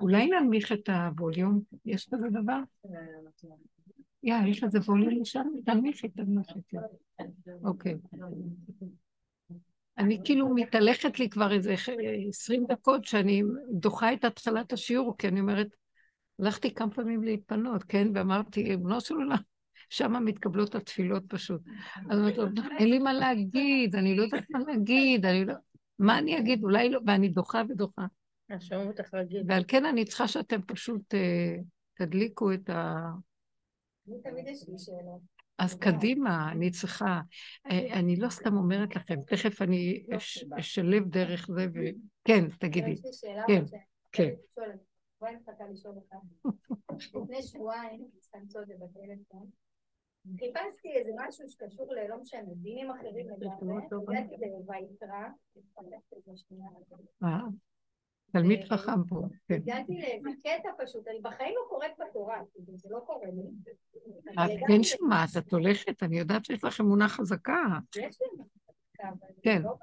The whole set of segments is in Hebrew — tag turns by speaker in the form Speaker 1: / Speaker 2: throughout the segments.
Speaker 1: אולי ננמיך את הווליום? יש כזה דבר? יא, יש לזה ווליום שם? תנמיכי, תנמיכי. אוקיי. אני כאילו מתהלכת לי כבר איזה עשרים דקות שאני דוחה את התחלת השיעור, כי אני אומרת, הלכתי כמה פעמים להתפנות, כן? ואמרתי, בנו של עולם, שם מתקבלות התפילות פשוט. אז אמרתי אין לי מה להגיד, אני לא יודעת מה להגיד, אני לא... מה אני אגיד? אולי לא, ואני דוחה ודוחה. ועל כן אני צריכה שאתם פשוט אה, תדליקו את ה... יש לי. אז קדימה, אני צריכה. אה, אני לא סתם אומרת לכם, תכף אני אשלב דרך זה ו... כן, תגידי. כן, כן.
Speaker 2: לפני שבועיים, בטלפון, חיפשתי איזה משהו שקשור ללא משנה, דינים אחרים לגמרי, הגעתי לויקרא,
Speaker 1: אה, תלמיד חכם פה.
Speaker 2: כן. הגעתי לאיזה קטע פשוט, אני בחיים לא קוראת בתורה, זה לא קורה לי.
Speaker 1: את כן שומעת, את הולכת, אני יודעת שיש לך אמונה חזקה. יש לי אמונה חזקה, כן. לא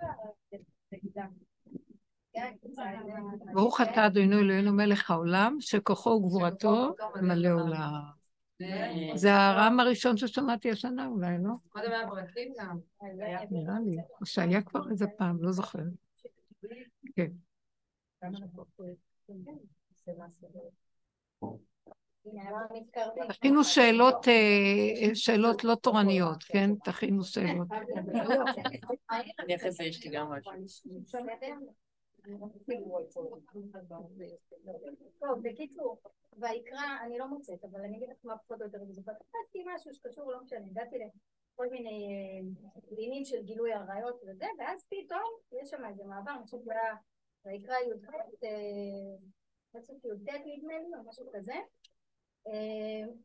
Speaker 1: ברוך אתה אדוני אלוהינו מלך העולם, שכוחו וגבורתו מלא עולם. זה הרם הראשון ששמעתי השנה אולי, לא? קודם היה ברקים גם. נראה לי, או שהיה כבר איזה פעם, לא זוכרת. כן. תכינו שאלות, אה, שאלות לא תורניות, כן? תכינו שאלות.
Speaker 2: טוב, בקיצור, ויקרא, אני לא מוצאת, אבל אני אגיד לך מה פחות או יותר אני זוכרת. חפשתי משהו שקשור, לא משנה, הגעתי לכל מיני דינים של גילוי עריות וזה, ואז פתאום יש שם איזה מעבר, אני חושבת שזה היה ויקרא י"ח, פסוק י"ט נדמה לי, או משהו כזה,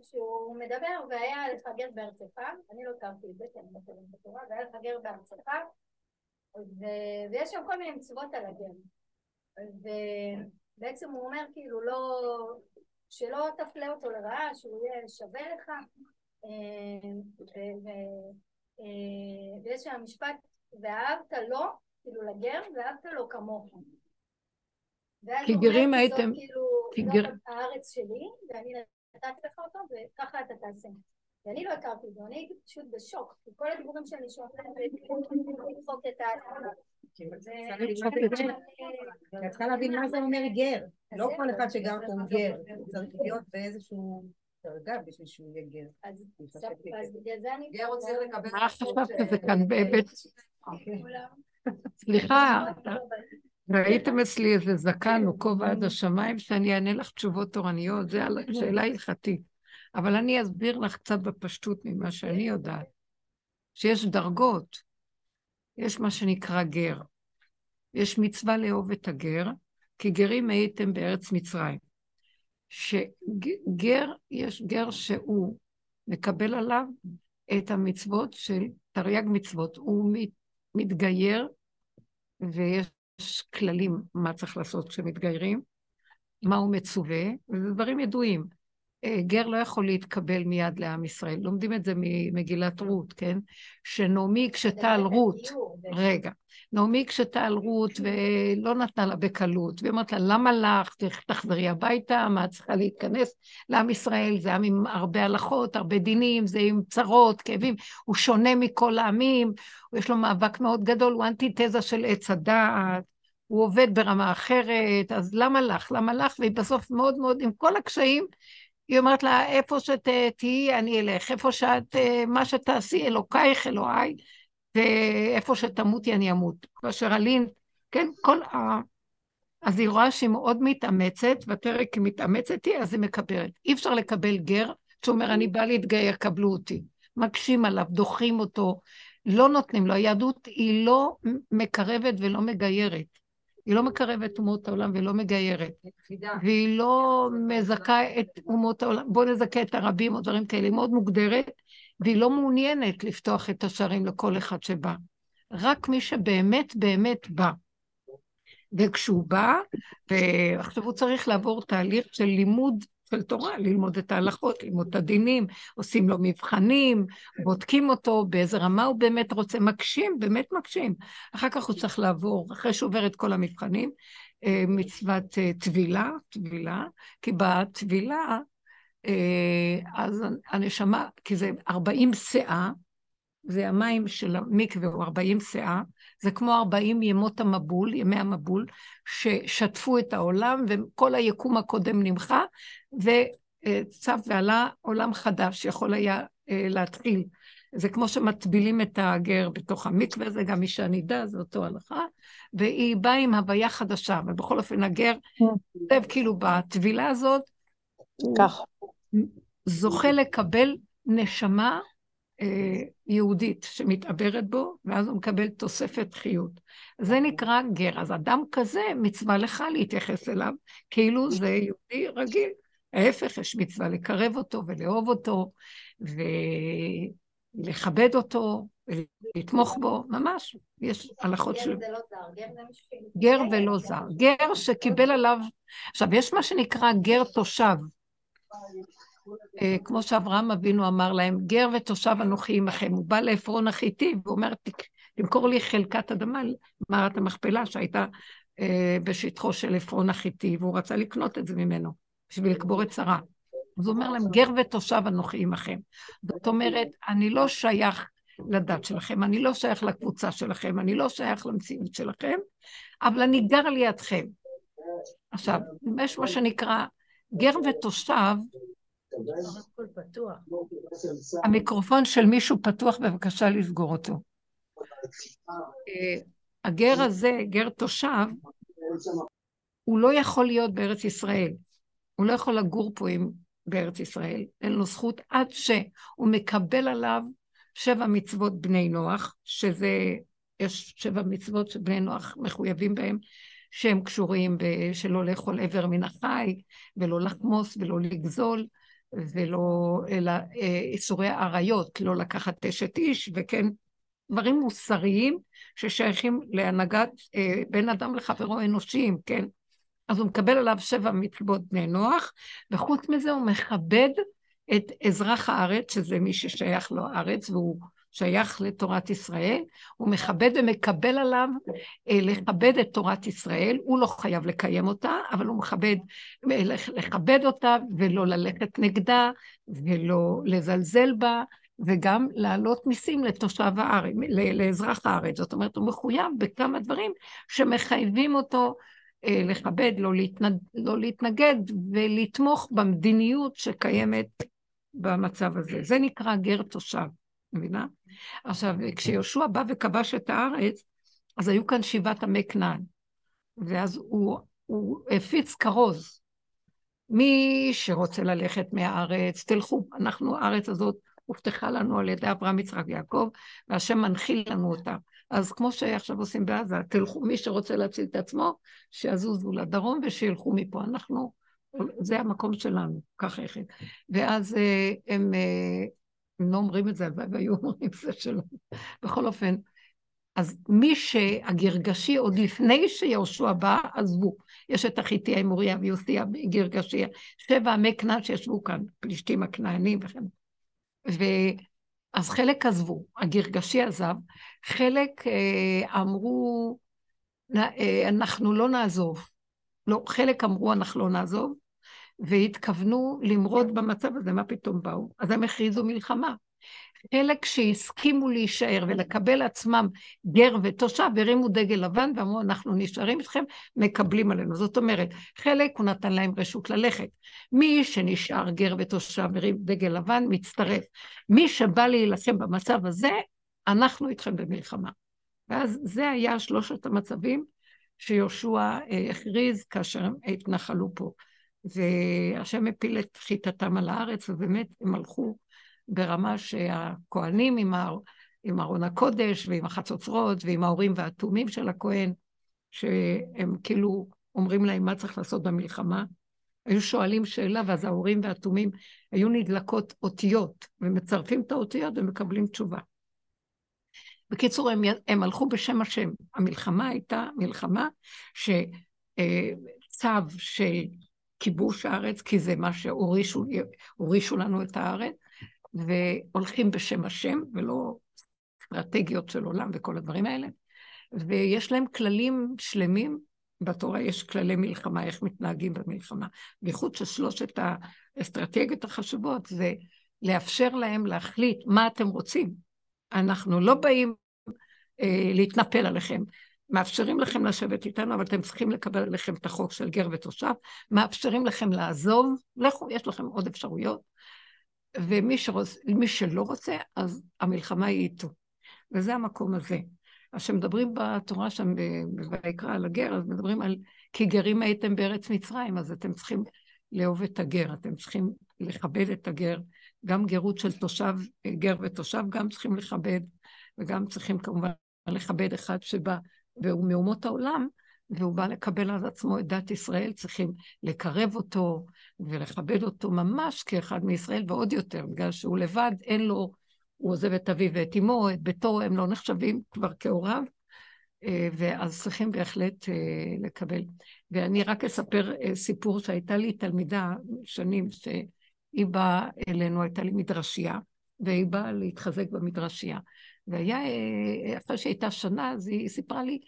Speaker 2: שהוא מדבר והיה לפגר בארצך, אני לא הכרתי את זה, כי אני מתכוונת בתורה, והיה לפגר בארצך, ויש שם כל מיני מצוות על הגר. ובעצם הוא אומר כאילו לא, שלא תפלה אותו לרעה, שהוא יהיה שווה לך, ויש שם משפט, ואהבת לו, כאילו לגר, ואהבת לו כמוך.
Speaker 1: כי גרים הייתם...
Speaker 2: כאילו, זה הארץ שלי, ואני נתתי לך אותו, וככה אתה תעשה. ואני לא הכרתי את זה, אני הייתי פשוט בשוק, כי כל הדיבורים שאני שומעת, לדחוק את ה...
Speaker 3: את צריכה להבין מה זה אומר גר. לא כל אחד שגר פה הוא גר, צריך להיות באיזשהו דרגה בשביל שהוא יהיה גר. אז בגלל זה אני... גר רוצה לקבל...
Speaker 1: מה חשבת שזה כאן? אוקיי. סליחה, ראיתם אצלי איזה זקן או כובע עד השמיים, שאני אענה לך תשובות תורניות, זו שאלה הלכתית. אבל אני אסביר לך קצת בפשטות ממה שאני יודעת, שיש דרגות. יש מה שנקרא גר. יש מצווה לאהוב את הגר, כי גרים הייתם בארץ מצרים. שגר, יש גר שהוא מקבל עליו את המצוות של תרי"ג מצוות. הוא מתגייר, ויש יש כללים מה צריך לעשות כשמתגיירים, מה הוא מצווה, וזה דברים ידועים. אה, גר לא יכול להתקבל מיד לעם ישראל. לומדים את זה ממגילת רות, כן? שנעמי הקשתה על רות, רגע, נעמי הקשתה על רות ולא נתנה לה בקלות, והיא אמרת לה, למה לך? תחזרי הביתה, מה את צריכה להתכנס לעם ישראל? זה עם עם הרבה הלכות, הרבה דינים, זה עם צרות, כאבים, הוא שונה מכל העמים, יש לו מאבק מאוד גדול, הוא אנטיתזה של עץ הדעת, הוא עובד ברמה אחרת, אז למה לך? למה לך? והיא בסוף מאוד מאוד, עם כל הקשיים, היא אומרת לה, איפה שתהיי, אני אלך, איפה שאת, אה, מה שתעשי, אלוקייך, אלוהי, ואיפה שתמותי, אני אמות. כאשר אלין, כן, כל ה... אז היא רואה שהיא מאוד מתאמצת, ותראה כי מתאמצת היא, אז היא מקבלת. אי אפשר לקבל גר שאומר, אני באה להתגייר, קבלו אותי. מקשים עליו, דוחים אותו, לא נותנים לו. היהדות היא לא מקרבת ולא מגיירת. היא לא מקרבת אומות העולם ולא מגיירת. והיא לא מזכה את אומות העולם, בואו נזכה את הרבים או דברים כאלה, היא מאוד מוגדרת, והיא לא מעוניינת לפתוח את השערים לכל אחד שבא. רק מי שבאמת באמת בא. וכשהוא בא, ועכשיו הוא צריך לעבור תהליך של לימוד של תורה, ללמוד את ההלכות, ללמוד את הדינים, עושים לו מבחנים, בודקים אותו, באיזה רמה הוא באמת רוצה, מקשים, באמת מקשים. אחר כך הוא צריך לעבור, אחרי שהוא עובר את כל המבחנים, אה, מצוות אה, טבילה, טבילה, כי בטבילה, אז הנשמה, כי זה 40 שאה, זה המים של המקווה הוא 40 שאה, זה כמו 40 ימות המבול, ימי המבול, ששטפו את העולם וכל היקום הקודם נמחה, וצף ועלה עולם חדש שיכול היה להתחיל. זה כמו שמטבילים את הגר בתוך המקווה, זה גם אישה נידה, זה אותו הלכה, והיא באה עם הוויה חדשה, ובכל אופן הגר, כותב כאילו בטבילה הזאת, הוא זוכה לקבל נשמה אה, יהודית שמתעברת בו, ואז הוא מקבל תוספת חיות. זה נקרא גר. אז אדם כזה, מצווה לך להתייחס אליו, כאילו זה יהודי רגיל. ההפך, יש מצווה לקרב אותו ולאהוב אותו, ולכבד אותו, ולתמוך בו, ממש, יש הלכות של...
Speaker 2: גר זה לא זר. גר
Speaker 1: ולא זר. גר שקיבל עליו... עכשיו, יש מה שנקרא גר תושב. אה, כמו שאברהם אבינו אמר להם, גר ותושב אנוכי עמכם. הוא בא לעפרון החיתי, והוא אומר, תמכור לי חלקת אדמה, מערת המכפלה שהייתה אה, בשטחו של עפרון החיתי, והוא רצה לקנות את זה ממנו, בשביל לקבור את שרה. אז הוא אומר להם, גר ותושב אנוכי עמכם. זאת אומרת, אני לא שייך לדת שלכם, אני לא שייך לקבוצה שלכם, אני לא שייך למציאות שלכם, אבל אני גר לידכם. עכשיו, יש מה שנקרא גר ותושב, המיקרופון של מישהו פתוח, בבקשה לסגור אותו. אה, הגר הזה, גר תושב, הוא לא יכול להיות בארץ ישראל. הוא לא יכול לגור פה עם, בארץ ישראל, אין לו זכות עד שהוא מקבל עליו שבע מצוות בני נוח, שזה, יש שבע מצוות שבני נוח מחויבים בהם, שהם קשורים בשלא לאכול עבר מן החי, ולא לחמוס ולא לגזול, ולא, אלא אה, איסורי עריות, לא לקחת אשת איש, וכן, דברים מוסריים ששייכים להנהגת אה, בין אדם לחברו אנושיים, כן? אז הוא מקבל עליו שבע מצוות בני נוח, וחוץ מזה הוא מכבד את אזרח הארץ, שזה מי ששייך לו הארץ, והוא שייך לתורת ישראל, הוא מכבד ומקבל עליו אה, לכבד את תורת ישראל, הוא לא חייב לקיים אותה, אבל הוא מכבד אה, לכבד אותה ולא ללכת נגדה ולא לזלזל בה, וגם להעלות מיסים לתושב הארץ, לאזרח הארץ. זאת אומרת, הוא מחויב בכמה דברים שמחייבים אותו אה, לכבד, לא, להתנד, לא להתנגד ולתמוך במדיניות שקיימת במצב הזה. זה נקרא גר תושב, מבינה? עכשיו, כשיהושע בא וכבש את הארץ, אז היו כאן שבעת עמי כנען, ואז הוא, הוא הפיץ כרוז. מי שרוצה ללכת מהארץ, תלכו, אנחנו, הארץ הזאת הובטחה לנו על ידי אברהם, יצחק ויעקב, והשם מנחיל לנו אותה. אז כמו שעכשיו עושים בעזה, תלכו, מי שרוצה להציל את עצמו, שיזוזו לדרום ושילכו מפה. אנחנו, זה המקום שלנו, ככה יחד. ואז אה, הם, אה, הם לא אומרים את זה, הלוואי והיו אומרים זה שלא. בכל אופן, אז מי שהגרגשי, עוד לפני שיהושע בא, עזבו. יש את החיטי, האמוריה ויוסיה, גרגשי, שבע עמי כנען שישבו כאן, פלישתים הכנענים וכן. אז חלק עזבו, הגרגשי עזב, חלק אה, אמרו, אה, אנחנו לא נעזוב. לא, חלק אמרו, אנחנו לא נעזוב, והתכוונו למרוד במצב הזה, מה פתאום באו? אז הם הכריזו מלחמה. חלק שהסכימו להישאר ולקבל עצמם גר ותושב, הרימו דגל לבן ואמרו, אנחנו נשארים איתכם, מקבלים עלינו. זאת אומרת, חלק הוא נתן להם רשות ללכת. מי שנשאר גר ותושב, הרים דגל לבן, מצטרף. מי שבא להילחם במצב הזה, אנחנו איתכם במלחמה. ואז זה היה שלושת המצבים שיהושע אה, הכריז כאשר הם התנחלו פה. והשם הפיל את חיטתם על הארץ, ובאמת הם הלכו ברמה שהכוהנים עם, עם ארון הקודש ועם החצוצרות ועם ההורים והתומים של הכהן, שהם כאילו אומרים להם מה צריך לעשות במלחמה, היו שואלים שאלה, ואז ההורים והתומים היו נדלקות אותיות, ומצרפים את האותיות ומקבלים תשובה. בקיצור, הם, הם הלכו בשם השם. המלחמה הייתה מלחמה שצו של כיבוש הארץ, כי זה מה שהורישו לנו את הארץ, והולכים בשם השם, ולא אסטרטגיות של עולם וכל הדברים האלה. ויש להם כללים שלמים בתורה יש כללי מלחמה, איך מתנהגים במלחמה. בייחוד ששלושת האסטרטגיות החשובות זה לאפשר להם להחליט מה אתם רוצים. אנחנו לא באים אה, להתנפל עליכם. מאפשרים לכם לשבת איתנו, אבל אתם צריכים לקבל עליכם את החוק של גר ותושב, מאפשרים לכם לעזוב, לכו, יש לכם עוד אפשרויות, ומי שרוצ... שלא רוצה, אז המלחמה היא איתו. וזה המקום הזה. אז כשמדברים בתורה שם, בויקרא על הגר, אז מדברים על כי גרים הייתם בארץ מצרים, אז אתם צריכים לאהוב את הגר, אתם צריכים לכבד את הגר, גם גרות של תושב, גר ותושב גם צריכים לכבד, וגם צריכים כמובן לכבד אחד שבא, והוא מאומות העולם, והוא בא לקבל על עצמו את דת ישראל, צריכים לקרב אותו ולכבד אותו ממש כאחד מישראל, ועוד יותר, בגלל שהוא לבד, אין לו, הוא עוזב את אביו ואת אמו, את ביתו, הם לא נחשבים כבר כהוריו, אה, ואז צריכים בהחלט אה, לקבל. ואני רק אספר אה, סיפור שהייתה לי תלמידה שנים, שהיא באה אלינו, הייתה לי מדרשייה, והיא באה להתחזק במדרשייה. והיה, אחרי שהייתה שנה, אז היא סיפרה לי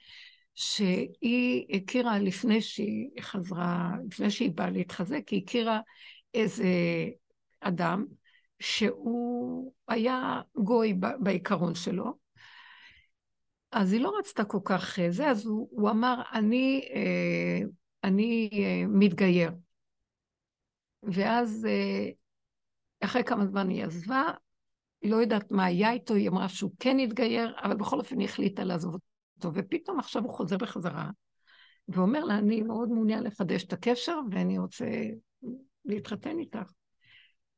Speaker 1: שהיא הכירה לפני שהיא חזרה, לפני שהיא באה להתחזק, היא הכירה איזה אדם שהוא היה גוי בעיקרון שלו, אז היא לא רצתה כל כך אה, זה, אז הוא, הוא אמר, אני, אה, אני אה, מתגייר. ואז אחרי כמה זמן היא עזבה, לא יודעת מה היה איתו, היא אמרה שהוא כן התגייר, אבל בכל אופן היא החליטה לעזוב אותו, ופתאום עכשיו הוא חוזר בחזרה, ואומר לה, אני מאוד מעוניין לחדש את הקשר, ואני רוצה להתחתן איתך.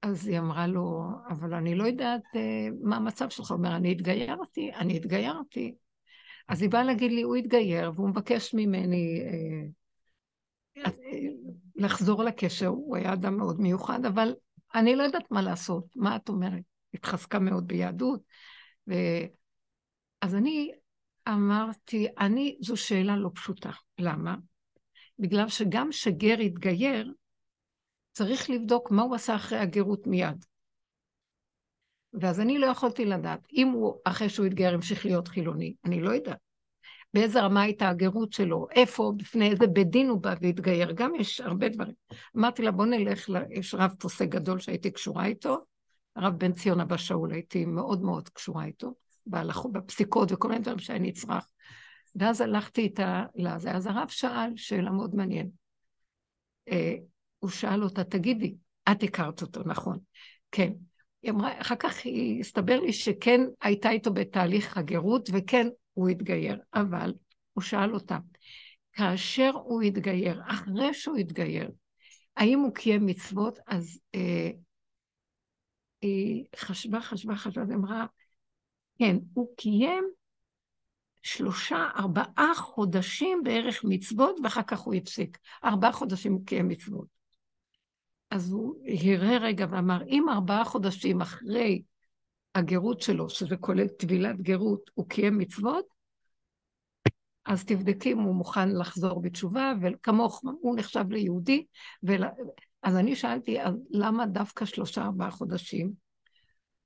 Speaker 1: אז היא אמרה לו, אבל אני לא יודעת uh, מה המצב שלך. הוא אומר, אני התגיירתי, אני התגיירתי. אז היא באה להגיד לי, הוא התגייר, והוא מבקש ממני uh, uh, לחזור לקשר, הוא היה אדם מאוד מיוחד, אבל אני לא יודעת מה לעשות, מה את אומרת? התחזקה מאוד ביהדות. ו... אז אני אמרתי, אני, זו שאלה לא פשוטה. למה? בגלל שגם שגר התגייר, צריך לבדוק מה הוא עשה אחרי הגרות מיד. ואז אני לא יכולתי לדעת. אם הוא, אחרי שהוא התגייר, המשיך להיות חילוני, אני לא יודעת. באיזה רמה הייתה הגרות שלו, איפה, בפני איזה בית דין הוא בא והתגייר, גם יש הרבה דברים. אמרתי לה, בוא נלך, יש רב פוסק גדול שהייתי קשורה איתו, הרב בן ציון אבא שאול, הייתי מאוד מאוד קשורה איתו, בהלכות, בפסיקות וכל מיני דברים שהיה נצרך. ואז הלכתי איתה לזה. אז הרב שאל שאלה מאוד מעניינת. אה, הוא שאל אותה, תגידי, את הכרת אותו, נכון? כן. היא אמרה, אחר כך הסתבר לי שכן הייתה איתו בתהליך הגרות, וכן, הוא התגייר, אבל הוא שאל אותה, כאשר הוא התגייר, אחרי שהוא התגייר, האם הוא קיים מצוות? אז אה, היא חשבה, חשבה, חשבה, ואמרה, כן, הוא קיים שלושה, ארבעה חודשים בערך מצוות, ואחר כך הוא הפסיק. ארבעה חודשים הוא קיים מצוות. אז הוא הרהר רגע ואמר, אם ארבעה חודשים אחרי הגרות שלו, שזה כולל טבילת גרות, הוא קיים מצוות, אז תבדקי אם הוא מוכן לחזור בתשובה, וכמוך, הוא נחשב ליהודי. ול... אז אני שאלתי, אז למה דווקא שלושה ארבעה חודשים?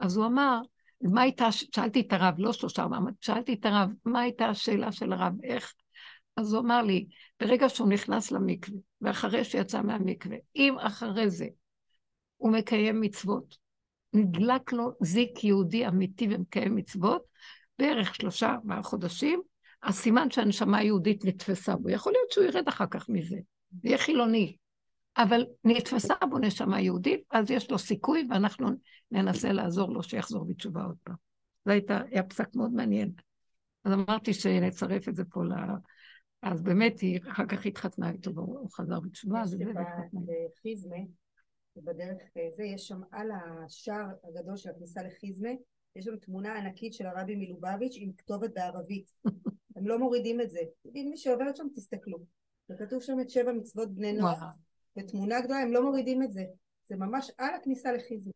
Speaker 1: אז הוא אמר, מה הייתה, שאלתי את הרב, לא שלושה ארבעה, שאלתי את הרב, מה הייתה השאלה של הרב, איך? אז הוא אמר לי, ברגע שהוא נכנס למקווה, ואחרי שיצא מהמקווה, אם אחרי זה הוא מקיים מצוות, נדלק לו זיק יהודי אמיתי ומקיים מצוות, בערך שלושה ארבעה חודשים, הסימן שהנשמה היהודית נתפסה בו. יכול להיות שהוא ירד אחר כך מזה, יהיה חילוני. אבל נתפסה בו נשמה יהודית, אז יש לו סיכוי, ואנחנו ננסה לעזור לו שיחזור בתשובה עוד פעם. זה הייתה, היה פסק מאוד מעניין. אז אמרתי שנצרף את זה פה ל... אז באמת היא אחר כך התחתנה איתו, והוא חזר בתשובה.
Speaker 3: יש בחיזמה, בדרך זה, יש שם על השער הגדול של הכניסה לחיזמה, יש שם תמונה ענקית של הרבי מלובביץ' עם כתובת בערבית. הם לא מורידים את זה. מי שעוברת שם, תסתכלו. וכתוב שם את שבע מצוות בני נוח. בתמונה גדולה, הם לא מורידים את זה. זה ממש על הכניסה לחיזמה.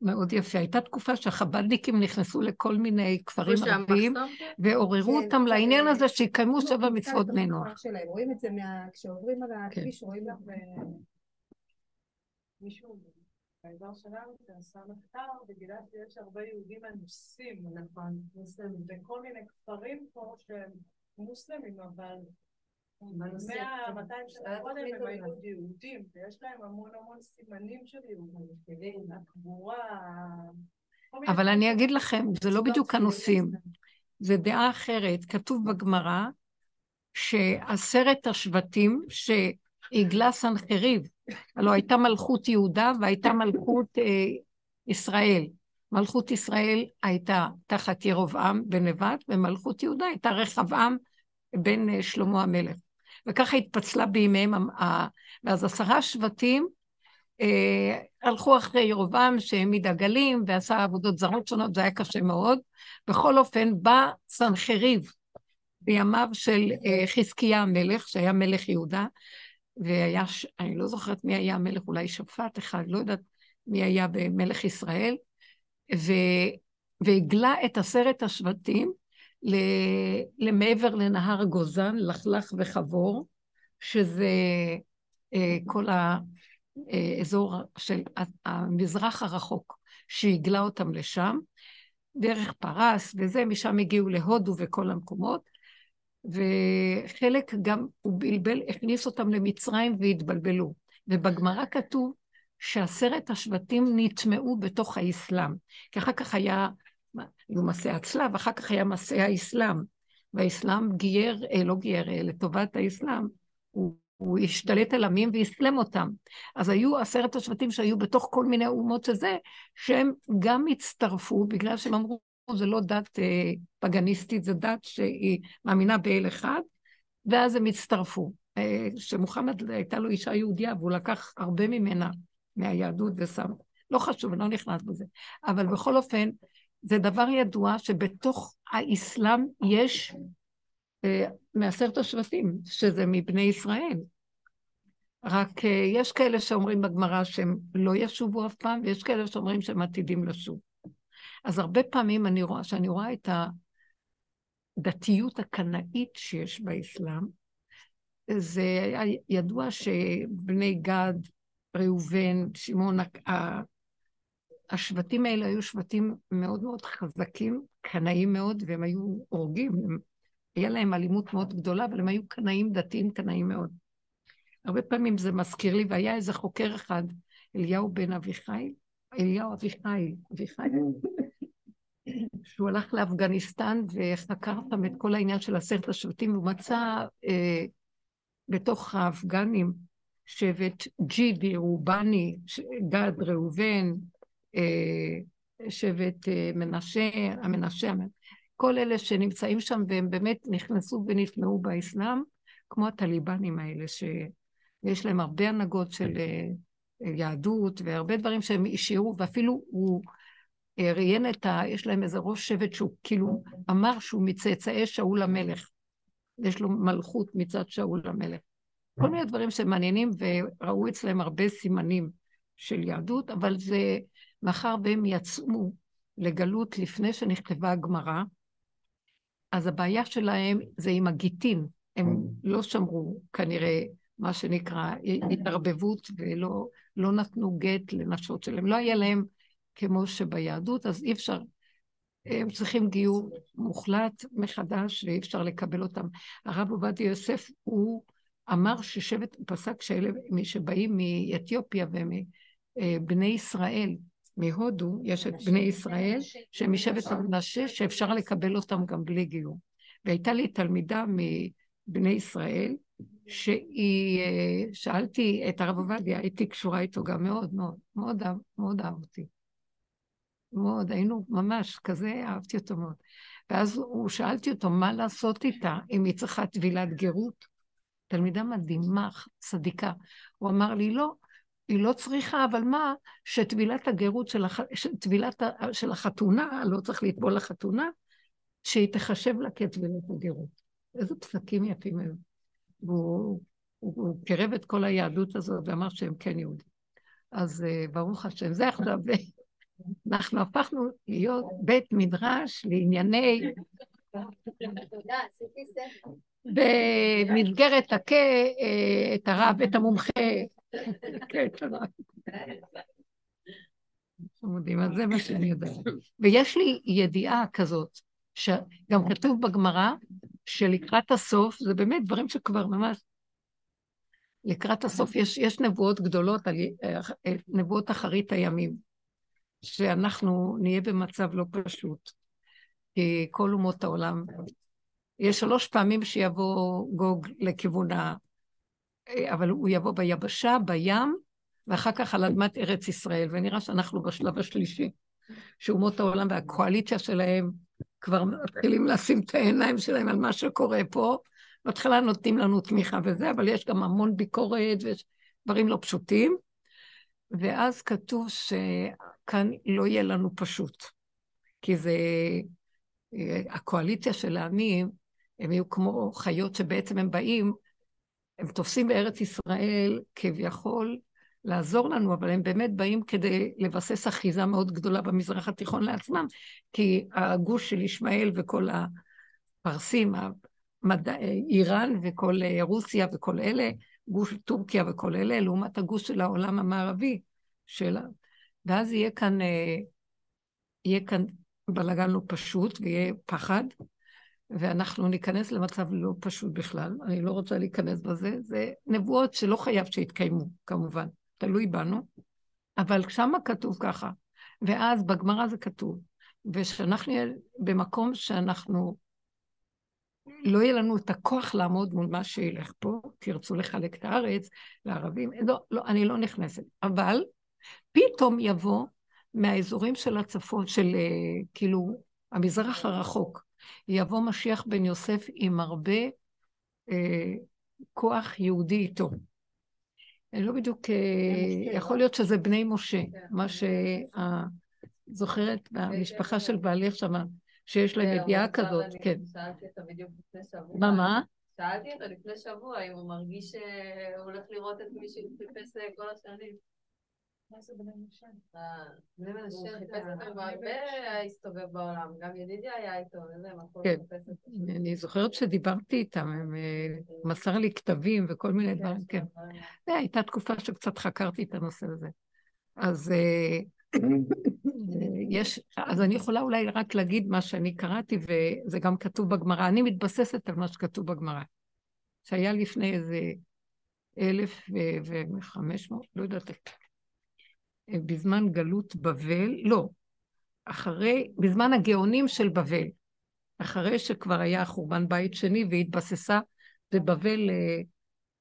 Speaker 1: מאוד יפה. הייתה תקופה שהחב"דניקים נכנסו לכל מיני כפרים ערביים, ועוררו כן, אותם כן, לעניין הזה שיקיימו שבע מצוות בני נוח.
Speaker 3: רואים את זה כשעוברים על הכביש, רואים לך...
Speaker 4: מישהו באזור שלנו שעשה מחקר וגילה שיש הרבה יהודים אנוסים, נכון, מוסלמים, בכל מיני כפרים פה שהם מוסלמים, אבל
Speaker 3: בנושא.
Speaker 4: מאה, 200 שנה קודם
Speaker 3: תוכנית
Speaker 4: הם היו
Speaker 3: עבודה.
Speaker 4: יהודים, ויש להם המון המון סימנים של יהודים. הקבורה... כל מיני
Speaker 1: אבל אני. אגיד לכם, זה לא בדיוק הנושאים, זה דעה אחרת. כתוב בגמרא שעשרת השבטים שהגלה סנחריב, הלוא הייתה מלכות יהודה והייתה מלכות אה, ישראל. מלכות ישראל הייתה תחת ירבעם בן נבט, ומלכות יהודה הייתה רחבעם בן אה, שלמה המלך. וככה התפצלה בימיהם, ואז עשרה שבטים אה, הלכו אחרי ירבעם שהעמיד עגלים ועשה עבודות זרות שונות, זה היה קשה מאוד. בכל אופן, בא סנחריב בימיו של אה, חזקיה המלך, שהיה מלך יהודה, והיה, אני לא זוכרת מי היה המלך, אולי שפט אחד, לא יודעת מי היה במלך ישראל, ו... והגלה את עשרת השבטים. למעבר לנהר גוזן, לכלך וחבור, שזה אה, כל האזור של ה- המזרח הרחוק, שהגלה אותם לשם, דרך פרס וזה, משם הגיעו להודו וכל המקומות, וחלק גם הוא בלבל, הכניס אותם למצרים והתבלבלו. ובגמרא כתוב שעשרת השבטים נטמעו בתוך האסלאם. כי אחר כך היה, היו מסעי הצלב, אחר כך היה מסעי האסלאם. והאסלאם גייר, אה, לא גייר, אה, לטובת האסלאם, הוא, הוא השתלט על עמים ואסלם אותם. אז היו עשרת השבטים שהיו בתוך כל מיני אומות שזה, שהם גם הצטרפו, בגלל שהם אמרו, זה לא דת אה, פגניסטית, זה דת שהיא מאמינה באל אחד, ואז הם הצטרפו. אה, שמוחמד הייתה לו אישה יהודייה, והוא לקח הרבה ממנה, מהיהדות ושם. לא חשוב, לא נכנס בזה. אבל בכל אופן, זה דבר ידוע שבתוך האסלאם יש אה, מעשרת השבטים, שזה מבני ישראל. רק אה, יש כאלה שאומרים בגמרא שהם לא ישובו אף פעם, ויש כאלה שאומרים שהם עתידים לשוב. אז הרבה פעמים אני רואה, שאני רואה את הדתיות הקנאית שיש באסלאם, זה היה ידוע שבני גד, ראובן, שמעון, השבטים האלה היו שבטים מאוד מאוד חזקים, קנאים מאוד, והם היו הורגים, היה להם אלימות מאוד גדולה, אבל הם היו קנאים דתיים, קנאים מאוד. הרבה פעמים זה מזכיר לי, והיה איזה חוקר אחד, אליהו בן אביחיל, אליהו אביחיל, אביחיל, שהוא הלך לאפגניסטן וחקר שם את כל העניין של עשרת השבטים, והוא מצא אה, בתוך האפגנים שבט ג'ידי, רובני, גד, ראובן, שבט אה, מנשה, המנשה, המנ- כל אלה שנמצאים שם והם באמת נכנסו ונטמעו באסלאם, כמו הטליבנים האלה, שיש להם הרבה הנהגות של אה, יהדות והרבה דברים שהם השאירו, ואפילו הוא אה, ראיין את ה... יש להם איזה ראש שבט שהוא כאילו אמר שהוא מצאצאי שאול המלך. יש לו מלכות מצד שאול המלך. כל מיני דברים שמעניינים וראו אצלם הרבה סימנים של יהדות, אבל זה מאחר והם יצאו לגלות לפני שנכתבה הגמרא, אז הבעיה שלהם זה עם הגיטין. הם לא שמרו כנראה מה שנקרא התערבבות ולא לא נתנו גט לנשות שלהם. לא היה להם כמו שביהדות, אז אי אפשר, הם צריכים גיור מוחלט מחדש ואי אפשר לקבל אותם. הרב עובדיה יוסף, הוא אמר ששבט, הוא פסק שאלה מי שבאים מאתיופיה ומבני ישראל, מהודו, יש את בני ישראל, שהם משבט המנשה, שאפשר לקבל אותם גם בלי גיור. והייתה לי תלמידה מבני ישראל, שהיא, אה, שאלתי את הרב עובדיה, הייתי קשורה איתו גם מאוד מאוד, מאוד, מאוד אהב אותי. מאוד, היינו ממש כזה, אהבתי אותו מאוד. ואז הוא, שאלתי אותו, מה לעשות איתה, אם היא צריכה טבילת גרות? תלמידה מדהימה, צדיקה. הוא אמר לי, לא, היא לא צריכה, אבל מה, שטבילת הגרות של, הח... טבילת ה... של החתונה, לא צריך לטבול לחתונה, שהיא תחשב לה כטבילת הגרות. איזה פסקים יפים הם. והוא הוא, הוא קירב את כל היהדות הזאת ואמר שהם כן יהודים. אז uh, ברוך השם, זה עכשיו, אנחנו הפכנו להיות בית מדרש לענייני. במסגרת הכה אה, את הרב, את המומחה. כן, הרב. חמודים, אז זה מה שאני יודעת. ויש לי ידיעה כזאת, שגם כתוב בגמרא, שלקראת הסוף, זה באמת דברים שכבר ממש... לקראת הסוף יש, יש נבואות גדולות, על, אה, נבואות אחרית הימים, שאנחנו נהיה במצב לא פשוט, כי כל אומות העולם, יש שלוש פעמים שיבוא גוג לכיוון אבל הוא יבוא ביבשה, בים, ואחר כך על אדמת ארץ ישראל, ונראה שאנחנו בשלב השלישי, שאומות העולם והקואליציה שלהם כבר מתחילים לשים את העיניים שלהם על מה שקורה פה, בהתחלה נותנים לנו תמיכה וזה, אבל יש גם המון ביקורת ויש דברים לא פשוטים, ואז כתוב שכאן לא יהיה לנו פשוט, כי זה, הקואליציה של העמים, הם יהיו כמו חיות שבעצם הם באים, הם תופסים בארץ ישראל כביכול לעזור לנו, אבל הם באמת באים כדי לבסס אחיזה מאוד גדולה במזרח התיכון לעצמם, כי הגוש של ישמעאל וכל הפרסים, המד... איראן וכל רוסיה וכל אלה, גוש טורקיה וכל אלה, לעומת הגוש של העולם המערבי שלה. ואז יהיה כאן, אה, יהיה כאן בלאגן לא פשוט ויהיה פחד, ואנחנו ניכנס למצב לא פשוט בכלל. אני לא רוצה להיכנס בזה. זה נבואות שלא חייב שיתקיימו, כמובן. תלוי בנו, אבל שמה כתוב ככה. ואז בגמרא זה כתוב, ושאנחנו נהיה במקום שאנחנו, לא יהיה לנו את הכוח לעמוד מול מה שילך פה, תרצו לחלק את הארץ לערבים, לא, לא, אני לא נכנסת. אבל פתאום יבוא מהאזורים של הצפון, של אה, כאילו המזרח הרחוק, יבוא משיח בן יוסף עם הרבה אה, כוח יהודי איתו. אני לא בדיוק, אה, יכול להיות שזה בני משה. מה שאת זוכרת במשפחה של בעלך שם, שיש להם ידיעה כזאת, כן.
Speaker 4: שאלתי אותה בדיוק לפני שבוע.
Speaker 1: מה, מה?
Speaker 4: שאלתי אותה לפני שבוע אם הוא מרגיש שהוא הולך לראות את מי שהוא חיפש כל השנים. מה זה בני משה? אה, בני משה חיפש אותם הרבה הסתובב בעולם, גם ידידי היה איתו, וזה, מה
Speaker 1: כן, אני זוכרת שדיברתי איתם, הם אה, מסר לי כתבים וכל מיני כן, דברים, כן. הייתה תקופה שקצת חקרתי את הנושא הזה. אז אה, יש, אז אני יכולה אולי רק להגיד מה שאני קראתי, וזה גם כתוב בגמרא. אני מתבססת על מה שכתוב בגמרא, שהיה לפני איזה אלף וחמש מאות, לא יודעת בזמן גלות בבל, לא, אחרי, בזמן הגאונים של בבל, אחרי שכבר היה חורבן בית שני והתבססה בבבל, אה,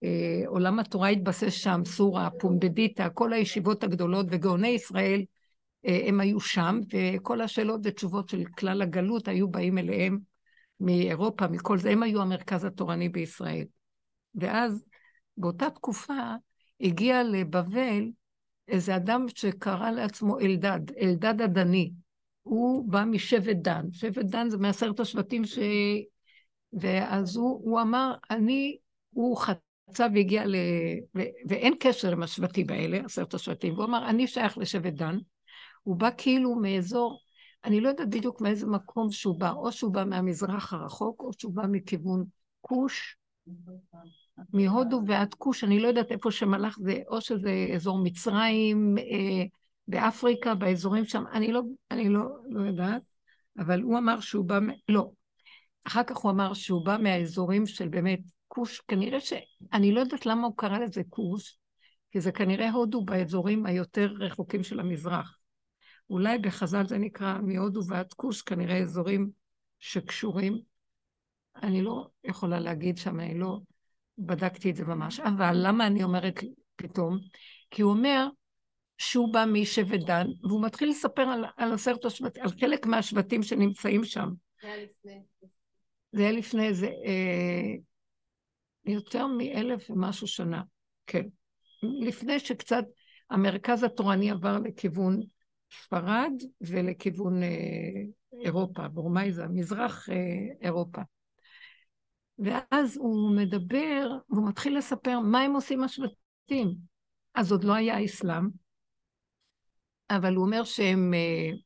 Speaker 1: אה, עולם התורה התבסס שם, סורה, פומבדיטה, כל הישיבות הגדולות וגאוני ישראל, אה, הם היו שם, וכל השאלות ותשובות של כלל הגלות היו באים אליהם מאירופה, מכל זה, הם היו המרכז התורני בישראל. ואז באותה תקופה הגיע לבבל איזה אדם שקרא לעצמו אלדד, אלדד הדני. הוא בא משבט דן. שבט דן זה מעשרת השבטים ש... ואז הוא, הוא אמר, אני, הוא חצה והגיע ל... ו... ואין קשר עם השבטים האלה, עשרת השבטים. הוא אמר, אני שייך לשבט דן. הוא בא כאילו מאזור, אני לא יודעת בדיוק מאיזה מקום שהוא בא, או שהוא בא מהמזרח הרחוק, או שהוא בא מכיוון כוש. מהודו ועד כוש, אני לא יודעת איפה שמלך זה, או שזה אזור מצרים, אה, באפריקה, באזורים שם, אני לא, אני לא, לא יודעת, אבל הוא אמר שהוא בא, לא. אחר כך הוא אמר שהוא בא מהאזורים של באמת כוש, כנראה ש... אני לא יודעת למה הוא קרא לזה כוש, כי זה כנראה הודו באזורים היותר רחוקים של המזרח. אולי בחז"ל זה נקרא מהודו ועד כוש, כנראה אזורים שקשורים. אני לא יכולה להגיד שם, אני לא... בדקתי את זה ממש. אבל למה אני אומרת פתאום? כי הוא אומר שהוא בא משבט דן, והוא מתחיל לספר על, על עשרת השבטים, על חלק מהשבטים שנמצאים שם.
Speaker 4: זה היה לפני.
Speaker 1: זה היה לפני איזה... אה, יותר מאלף ומשהו שנה, כן. לפני שקצת המרכז התורני עבר לכיוון ספרד ולכיוון אה, אירופה, בורמייזה, מזרח אה, אירופה. ואז הוא מדבר, והוא מתחיל לספר מה הם עושים השבטים. אז עוד לא היה אסלאם, אבל הוא אומר שהם uh,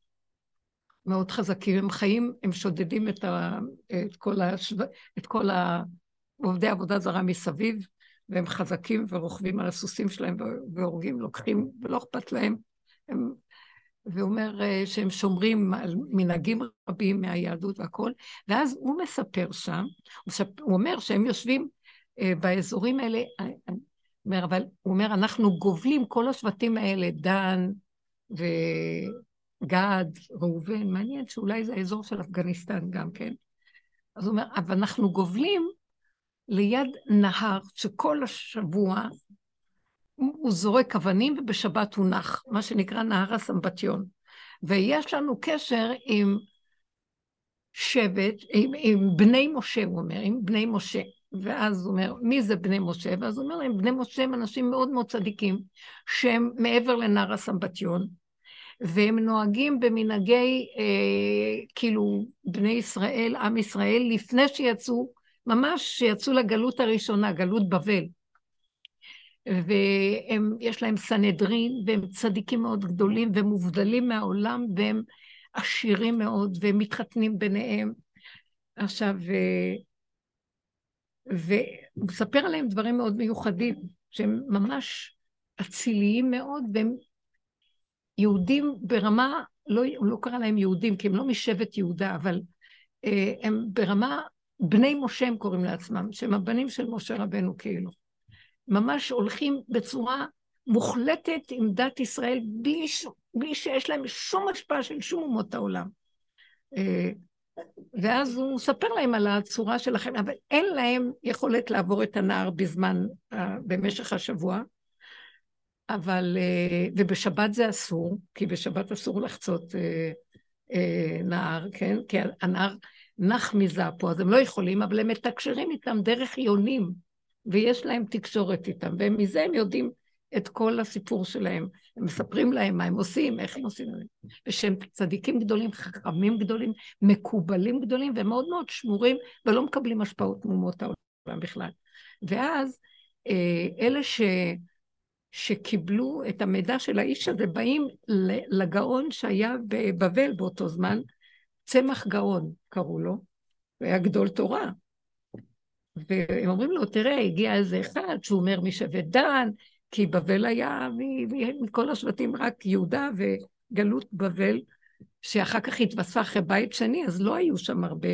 Speaker 1: מאוד חזקים, הם חיים, הם שודדים את, ה, את כל, השו, את כל עובדי עבודה זרה מסביב, והם חזקים ורוכבים על הסוסים שלהם והורגים, לוקחים, ולא אכפת להם. הם, והוא אומר אה, שהם שומרים על מנהגים רבים מהיהדות והכול, ואז הוא מספר שם. הוא אומר שהם יושבים אה, באזורים האלה, אה, אומר, אבל הוא אומר, אנחנו גובלים, כל השבטים האלה, דן וגד, ראובן, מעניין שאולי זה האזור של אפגניסטן גם כן. אז הוא אומר, אבל אנחנו גובלים ליד נהר שכל השבוע הוא זורק אבנים ובשבת הוא נח, מה שנקרא נהר הסמבטיון. ויש לנו קשר עם שבט, עם, עם בני משה, הוא אומר, עם בני משה. ואז הוא אומר, מי זה בני משה? ואז הוא אומר להם, בני משה הם אנשים מאוד מאוד צדיקים, שהם מעבר לנהר הסמבטיון, והם נוהגים במנהגי, אה, כאילו, בני ישראל, עם ישראל, לפני שיצאו, ממש שיצאו לגלות הראשונה, גלות בבל. ויש להם סנהדרין, והם צדיקים מאוד גדולים, והם מובדלים מהעולם, והם עשירים מאוד, והם מתחתנים ביניהם. עכשיו, אה, והוא מספר עליהם דברים מאוד מיוחדים, שהם ממש אציליים מאוד, והם יהודים ברמה, לא, הוא לא קרא להם יהודים, כי הם לא משבט יהודה, אבל אה, הם ברמה, בני משה הם קוראים לעצמם, שהם הבנים של משה רבנו כאילו. ממש הולכים בצורה מוחלטת עם דת ישראל, בלי, בלי שיש להם שום השפעה של שום אומות העולם. אה, ואז הוא מספר להם על הצורה שלכם, אבל אין להם יכולת לעבור את הנהר בזמן, אה, במשך השבוע, אבל, אה, ובשבת זה אסור, כי בשבת אסור לחצות נהר, כן? כי הנהר נח מזעפו, אז הם לא יכולים, אבל הם מתקשרים איתם דרך יונים. ויש להם תקשורת איתם, ומזה הם יודעים את כל הסיפור שלהם. הם מספרים להם מה הם עושים, איך הם עושים את זה. ושהם צדיקים גדולים, חכמים גדולים, מקובלים גדולים, והם מאוד מאוד שמורים, ולא מקבלים השפעות מאומות העולם בכלל. ואז אה, אלה ש... שקיבלו את המידע של האיש הזה, באים לגאון שהיה בבבל באותו זמן, צמח גאון קראו לו, הוא היה גדול תורה. והם אומרים לו, תראה, הגיע איזה אחד שהוא אומר משבט דן, כי בבל היה מכל השבטים רק יהודה וגלות בבל, שאחר כך התווספה אחרי בית שני, אז לא היו שם הרבה.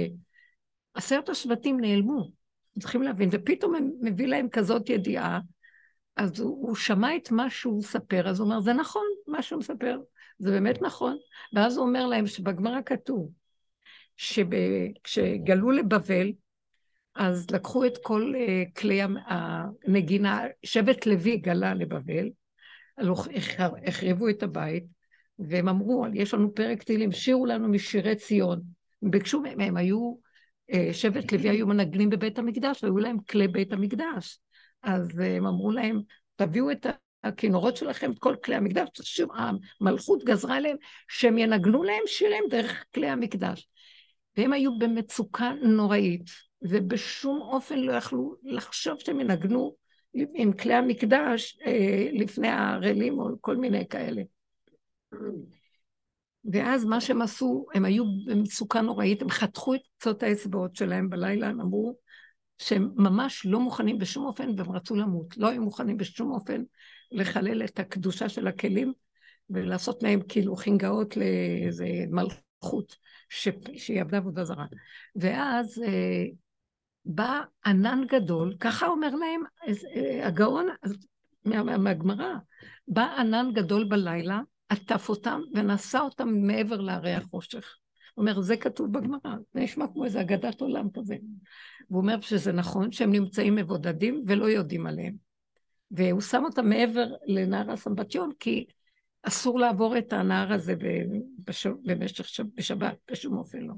Speaker 1: עשרת השבטים נעלמו, צריכים להבין, ופתאום הם מביא להם כזאת ידיעה, אז הוא, הוא שמע את מה שהוא מספר, אז הוא אומר, זה נכון, מה שהוא מספר, זה באמת נכון. ואז הוא אומר להם שבגמרא כתוב, שכשגלו לבבל, אז לקחו את כל uh, כלי הנגינה, שבט לוי גלה לבבל, החריבו את הבית, והם אמרו, יש לנו פרק תהילים, שירו לנו משירי ציון. הם ביקשו מהם, הם היו, uh, שבט לוי היו מנגנים בבית המקדש, והיו להם כלי בית המקדש. אז uh, הם אמרו להם, תביאו את הכינורות שלכם, את כל כלי המקדש, שוב, המלכות גזרה להם שהם ינגנו להם שירים דרך כלי המקדש. והם היו במצוקה נוראית. ובשום אופן לא יכלו לחשוב שהם ינגנו עם כלי המקדש אה, לפני הרלים או כל מיני כאלה. ואז מה שהם עשו, הם היו במצוקה נוראית, הם חתכו את קצות האצבעות שלהם בלילה, הם אמרו שהם ממש לא מוכנים בשום אופן, והם רצו למות. לא היו מוכנים בשום אופן לחלל את הקדושה של הכלים ולעשות מהם כאילו חינגאות לאיזה מלכות שהיא עבדה עבודה זרה. ואז אה, בא ענן גדול, ככה אומר להם אה, הגאון מהגמרא, בא ענן גדול בלילה, עטף אותם ונשא אותם מעבר להרי החושך. הוא אומר, זה כתוב בגמרא, זה נשמע כמו איזה אגדת עולם כזה. והוא אומר שזה נכון שהם נמצאים מבודדים ולא יודעים עליהם. והוא שם אותם מעבר לנהר הסמבטיון, כי אסור לעבור את הנהר הזה במשך בשבת, בשום אופן לא.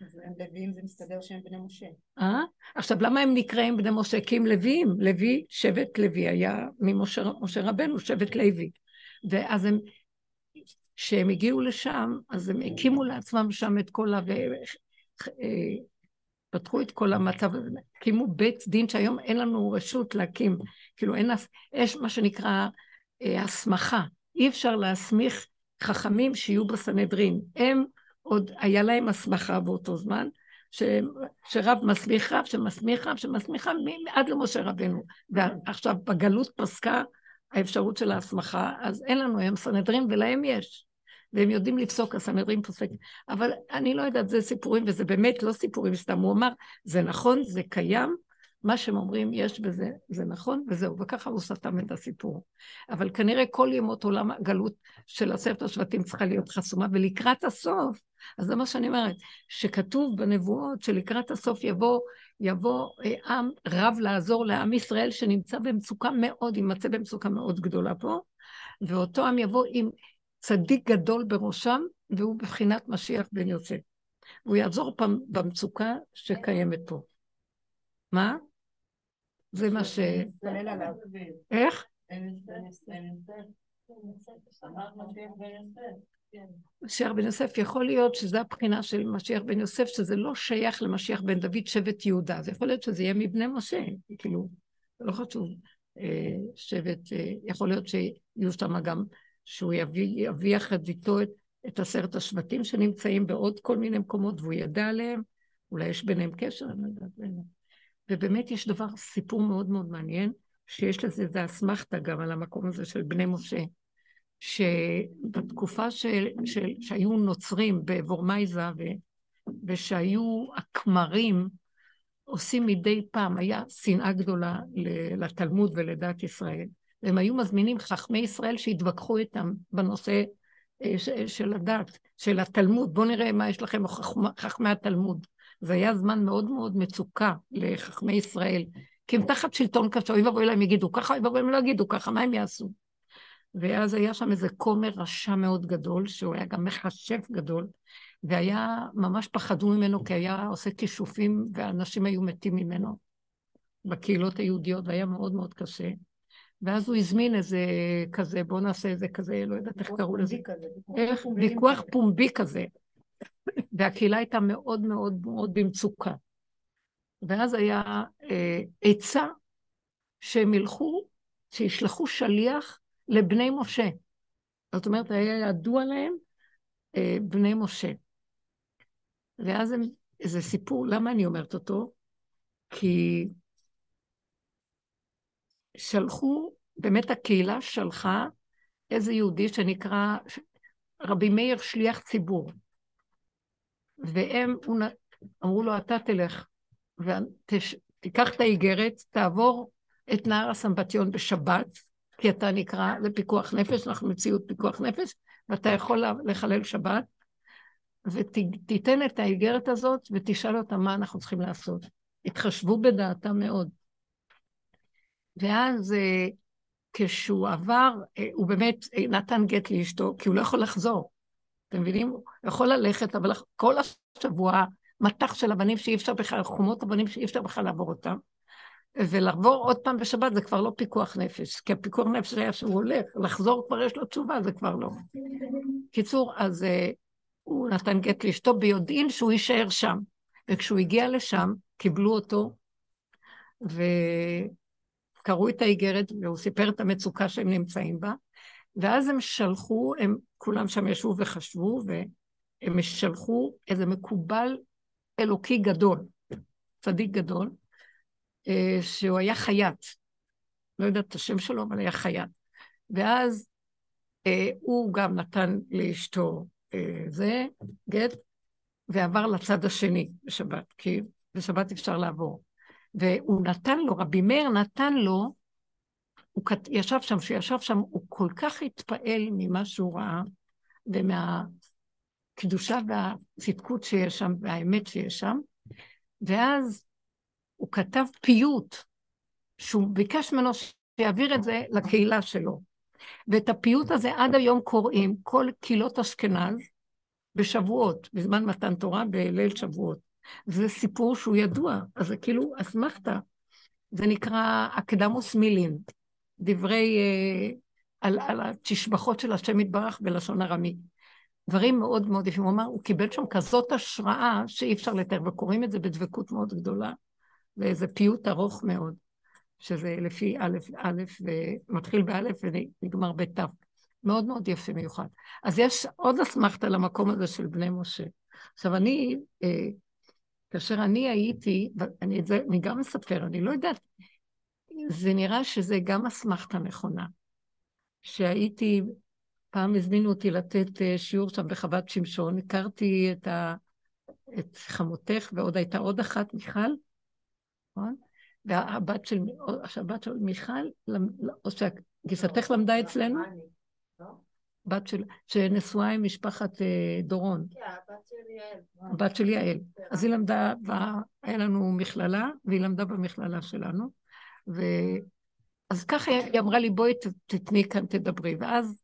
Speaker 3: אז הם לוויים זה מסתדר שהם בני משה.
Speaker 1: אה? עכשיו, למה הם נקראים בני משה? כי הם לוויים. לוי, שבט לוי היה ממשה רבנו, שבט לוי. ואז הם, כשהם הגיעו לשם, אז הם הקימו לעצמם שם את כל ה... אה, פתחו את כל המצב הזה, הקימו בית דין שהיום אין לנו רשות להקים, כאילו אין, יש מה שנקרא אה, הסמכה, אי אפשר להסמיך חכמים שיהיו בסנהדרין, הם עוד היה להם הסמכה באותו זמן, ש, שרב מסמיך רב, שמסמיך רב, שמסמיך רב, עד למשה רבנו. ועכשיו בגלות פסקה האפשרות של ההסמכה, אז אין לנו היום סנהדרין ולהם יש. והם יודעים לפסוק, הסנהדרין פוסק. אבל אני לא יודעת, זה סיפורים, וזה באמת לא סיפורים סתם. הוא אמר, זה נכון, זה קיים, מה שהם אומרים, יש בזה, זה נכון, וזהו, וככה הוא סתם את הסיפור. אבל כנראה כל ימות עולם הגלות של עשרת השבטים צריכה להיות חסומה, ולקראת הסוף, אז זה מה שאני אומרת, שכתוב בנבואות שלקראת הסוף יבוא, יבוא אה, עם רב לעזור לעם ישראל שנמצא במצוקה מאוד, יימצא במצוקה מאוד גדולה פה, ואותו עם יבוא עם צדיק גדול בראשם, והוא בבחינת משיח בן יוסף. והוא יעזור פעם במצוקה שקיימת פה. מה? זה מה ש... איך? משיח בן יוסף, יכול להיות שזו הבחינה של משיח בן יוסף, שזה לא שייך למשיח בן דוד שבט יהודה, זה יכול להיות שזה יהיה מבני משה, כאילו, זה לא חשוב. אה, שבט, אה, יכול להיות שיהיו שם גם, שהוא יביא, יביא יחד איתו את, את עשרת השבטים שנמצאים בעוד כל מיני מקומות, והוא ידע עליהם, אולי יש ביניהם קשר, אני לא יודעת. ובאמת יש דבר, סיפור מאוד מאוד מעניין, שיש לזה איזה אסמכתה גם על המקום הזה של בני משה, שבתקופה של, של, שהיו נוצרים בוורמייזה ו, ושהיו הכמרים עושים מדי פעם, היה שנאה גדולה לתלמוד ולדת ישראל. והם היו מזמינים חכמי ישראל שהתווכחו איתם בנושא אה, של הדת, של התלמוד. בואו נראה מה יש לכם חכמי התלמוד. זה היה זמן מאוד מאוד מצוקה לחכמי ישראל, כי הם תחת שלטון קשה, אוי ואבוי להם יגידו ככה, אוי ואבוי הם לא יגידו ככה, מה הם יעשו? ואז היה שם איזה כומר רשע מאוד גדול, שהוא היה גם מכשף גדול, והיה, ממש פחדו ממנו, כי היה עושה כישופים, ואנשים היו מתים ממנו בקהילות היהודיות, והיה מאוד מאוד קשה. ואז הוא הזמין איזה כזה, בואו נעשה איזה כזה, לא יודעת איך קראו לזה. ויכוח פומבי כזה. והקהילה הייתה מאוד מאוד מאוד במצוקה. ואז היה אה, עצה שהם ילכו, שישלחו שליח לבני משה. זאת אומרת, היה ידוע להם אה, בני משה. ואז הם, איזה סיפור, למה אני אומרת אותו? כי שלחו, באמת הקהילה שלחה איזה יהודי שנקרא רבי מאיר שליח ציבור. והם אמרו לו, אתה תלך ותיקח את האיגרת, תעבור את נהר הסמבטיון בשבת, כי אתה נקרא לפיקוח נפש, אנחנו מציאות פיקוח נפש, ואתה יכול לחלל שבת, ותיתן את האיגרת הזאת ותשאל אותם מה אנחנו צריכים לעשות. התחשבו בדעתם מאוד. ואז אה, כשהוא עבר, אה, הוא באמת אה, נתן גט לאשתו, כי הוא לא יכול לחזור. אתם מבינים? הוא יכול ללכת, אבל כל השבוע מטח של אבנים שאי אפשר בכלל, חומות אבנים שאי אפשר בכלל לעבור אותם. ולעבור עוד פעם בשבת זה כבר לא פיקוח נפש, כי הפיקוח נפש היה שהוא הולך, לחזור כבר יש לו תשובה, זה כבר לא. קיצור, אז uh, הוא נתן גט לאשתו ביודעין שהוא יישאר שם. וכשהוא הגיע לשם, קיבלו אותו, וקראו את האיגרת, והוא סיפר את המצוקה שהם נמצאים בה, ואז הם שלחו, הם כולם שם ישבו וחשבו, והם שלחו איזה מקובל אלוקי גדול, צדיק גדול, אה, שהוא היה חייט. לא יודעת את השם שלו, אבל היה חייט. ואז אה, הוא גם נתן לאשתו אה, זה, גט, ועבר לצד השני בשבת, כי בשבת אפשר לעבור. והוא נתן לו, רבי מאיר נתן לו הוא ישב שם, כשישב שם, הוא כל כך התפעל ממה שהוא ראה, ומהקדושה והצדקות שיש שם, והאמת שיש שם, ואז הוא כתב פיוט, שהוא ביקש ממנו שיעביר את זה לקהילה שלו. ואת הפיוט הזה עד היום קוראים כל קהילות אשכנז בשבועות, בזמן מתן תורה, בליל שבועות. זה סיפור שהוא ידוע, אז זה כאילו אסמכתה. זה נקרא אקדמוס מילין. דברי, אה, על, על התשבחות של השם יתברך בלשון ארמי. דברים מאוד מאוד יפים. הוא אמר, הוא קיבל שם כזאת השראה שאי אפשר לתאר, וקוראים את זה בדבקות מאוד גדולה, ואיזה פיוט ארוך מאוד, שזה לפי א', א', ומתחיל באלף ונגמר בת'. מאוד מאוד יפה מיוחד. אז יש עוד אסמכתה למקום הזה של בני משה. עכשיו, אני, אה, כאשר אני הייתי, ואני זה, אני גם מספר, אני לא יודעת, זה נראה שזה גם אסמכתה נכונה. שהייתי פעם הזמינו אותי לתת אה, שיעור שם בחוות שמשון, הכרתי את, ה... את חמותך, ועוד הייתה עוד אחת, מיכל, נכון? והבת של, הבת של מיכל, או שגיסתך למדה אצלנו? בת של, שנשואה עם משפחת אה, דורון.
Speaker 4: כן, הבת של יעל.
Speaker 1: הבת של יעל. אז היא למדה, היה לנו מכללה, והיא למדה במכללה שלנו. ו... אז ככה היא אמרה לי, בואי תתני כאן, תדברי. ואז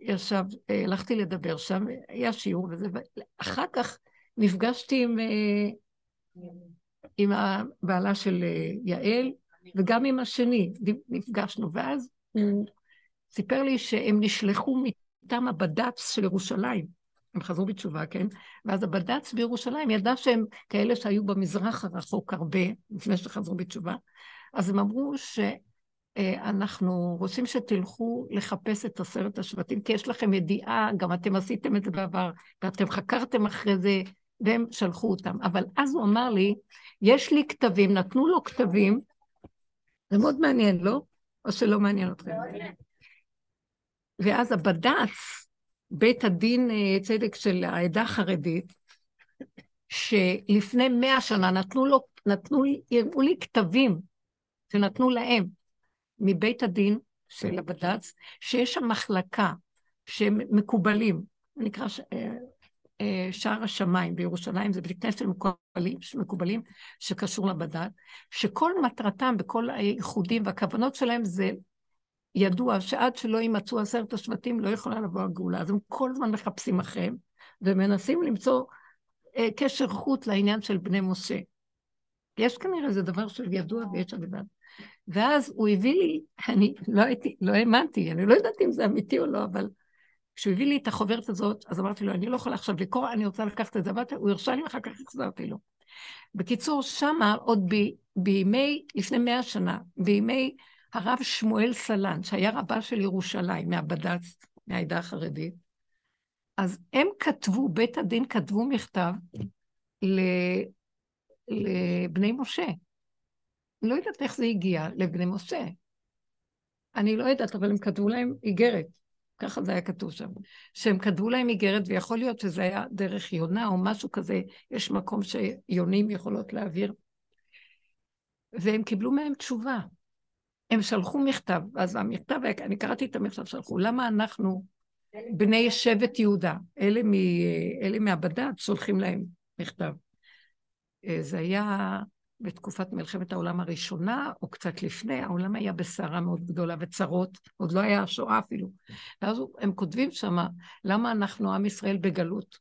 Speaker 1: ישב, אה, הלכתי לדבר שם, היה שיעור וזה, ואחר כך נפגשתי עם, אה, עם הבעלה של יעל, וגם עם השני נפגשנו, ואז הוא סיפר לי שהם נשלחו מטעם הבד"ץ של ירושלים. הם חזרו בתשובה, כן? ואז הבד"ץ בירושלים ידע שהם כאלה שהיו במזרח הרחוק הרבה, לפני שחזרו בתשובה. אז הם אמרו שאנחנו רוצים שתלכו לחפש את עשרת השבטים, כי יש לכם ידיעה, גם אתם עשיתם את זה בעבר, ואתם חקרתם אחרי זה, והם שלחו אותם. אבל אז הוא אמר לי, יש לי כתבים, נתנו לו כתבים, זה מאוד מעניין, לא? או שלא מעניין אתכם? ואז הבד"ץ, בית הדין אה, צדק של העדה החרדית, שלפני מאה שנה נתנו לו, נתנו לי, הראו לי כתבים שנתנו להם מבית הדין של הבד"ץ, שיש שם מחלקה שהם מקובלים, נקרא ש... אה, אה, שער השמיים בירושלים, זה בית כנסת מקובלים, מקובלים שקשור לבד"ץ, שכל מטרתם בכל הייחודים והכוונות שלהם זה ידוע שעד שלא יימצאו עשרת השבטים לא יכולה לבוא הגאולה. אז הם כל הזמן מחפשים אחריהם ומנסים למצוא אה, קשר חוט לעניין של בני משה. יש כנראה איזה דבר של ידוע ויש עבודה. ואז הוא הביא לי, אני לא הייתי, לא האמנתי, אני לא יודעת אם זה אמיתי או לא, אבל כשהוא הביא לי את החוברת הזאת, אז אמרתי לו, אני לא יכולה עכשיו לקרוא, אני רוצה לקחת את זה, הוא הרשה לי ואחר כך החזרתי לו. בקיצור, שמה עוד ב, בימי, לפני מאה שנה, בימי הרב שמואל סלן, שהיה רבה של ירושלים, מהבד"ץ, מהעדה החרדית, אז הם כתבו, בית הדין כתבו מכתב. לבני משה. לא יודעת איך זה הגיע לבני משה. אני לא יודעת, אבל הם כתבו להם איגרת. ככה זה היה כתוב שם. שהם כתבו להם איגרת, ויכול להיות שזה היה דרך יונה או משהו כזה, יש מקום שיונים יכולות להעביר. והם קיבלו מהם תשובה. הם שלחו מכתב, אז המכתב, אני קראתי את המכתב שלחו, למה אנחנו, בני שבט יהודה, אלה, מ, אלה מהבד"ץ, שולחים להם מכתב. אה, זה היה בתקופת מלחמת העולם הראשונה, או קצת לפני, העולם היה בסערה מאוד גדולה וצרות, עוד לא היה השואה אפילו. ואז הם כותבים שם, למה אנחנו עם ישראל בגלות?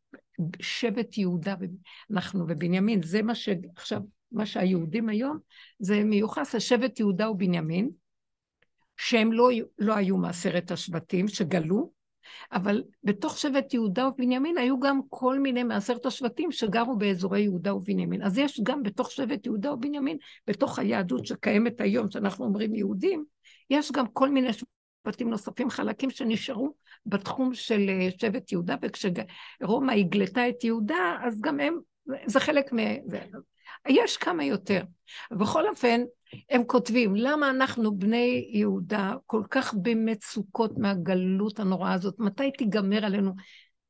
Speaker 1: שבט יהודה, אנחנו ובנימין, זה מה שעכשיו, מה שהיהודים היום, זה מיוחס לשבט יהודה ובנימין, שהם לא, לא היו מעשרת השבטים שגלו, אבל בתוך שבט יהודה ובנימין היו גם כל מיני מעשרת השבטים שגרו באזורי יהודה ובנימין. אז יש גם בתוך שבט יהודה ובנימין, בתוך היהדות שקיימת היום, שאנחנו אומרים יהודים, יש גם כל מיני שבטים נוספים, חלקים שנשארו בתחום של אה, שבט יהודה, וכשרומא הגלתה את יהודה, אז גם הם, זה חלק מ... יש כמה יותר. בכל אופן, הם כותבים, למה אנחנו בני יהודה כל כך במצוקות מהגלות הנוראה הזאת? מתי תיגמר עלינו?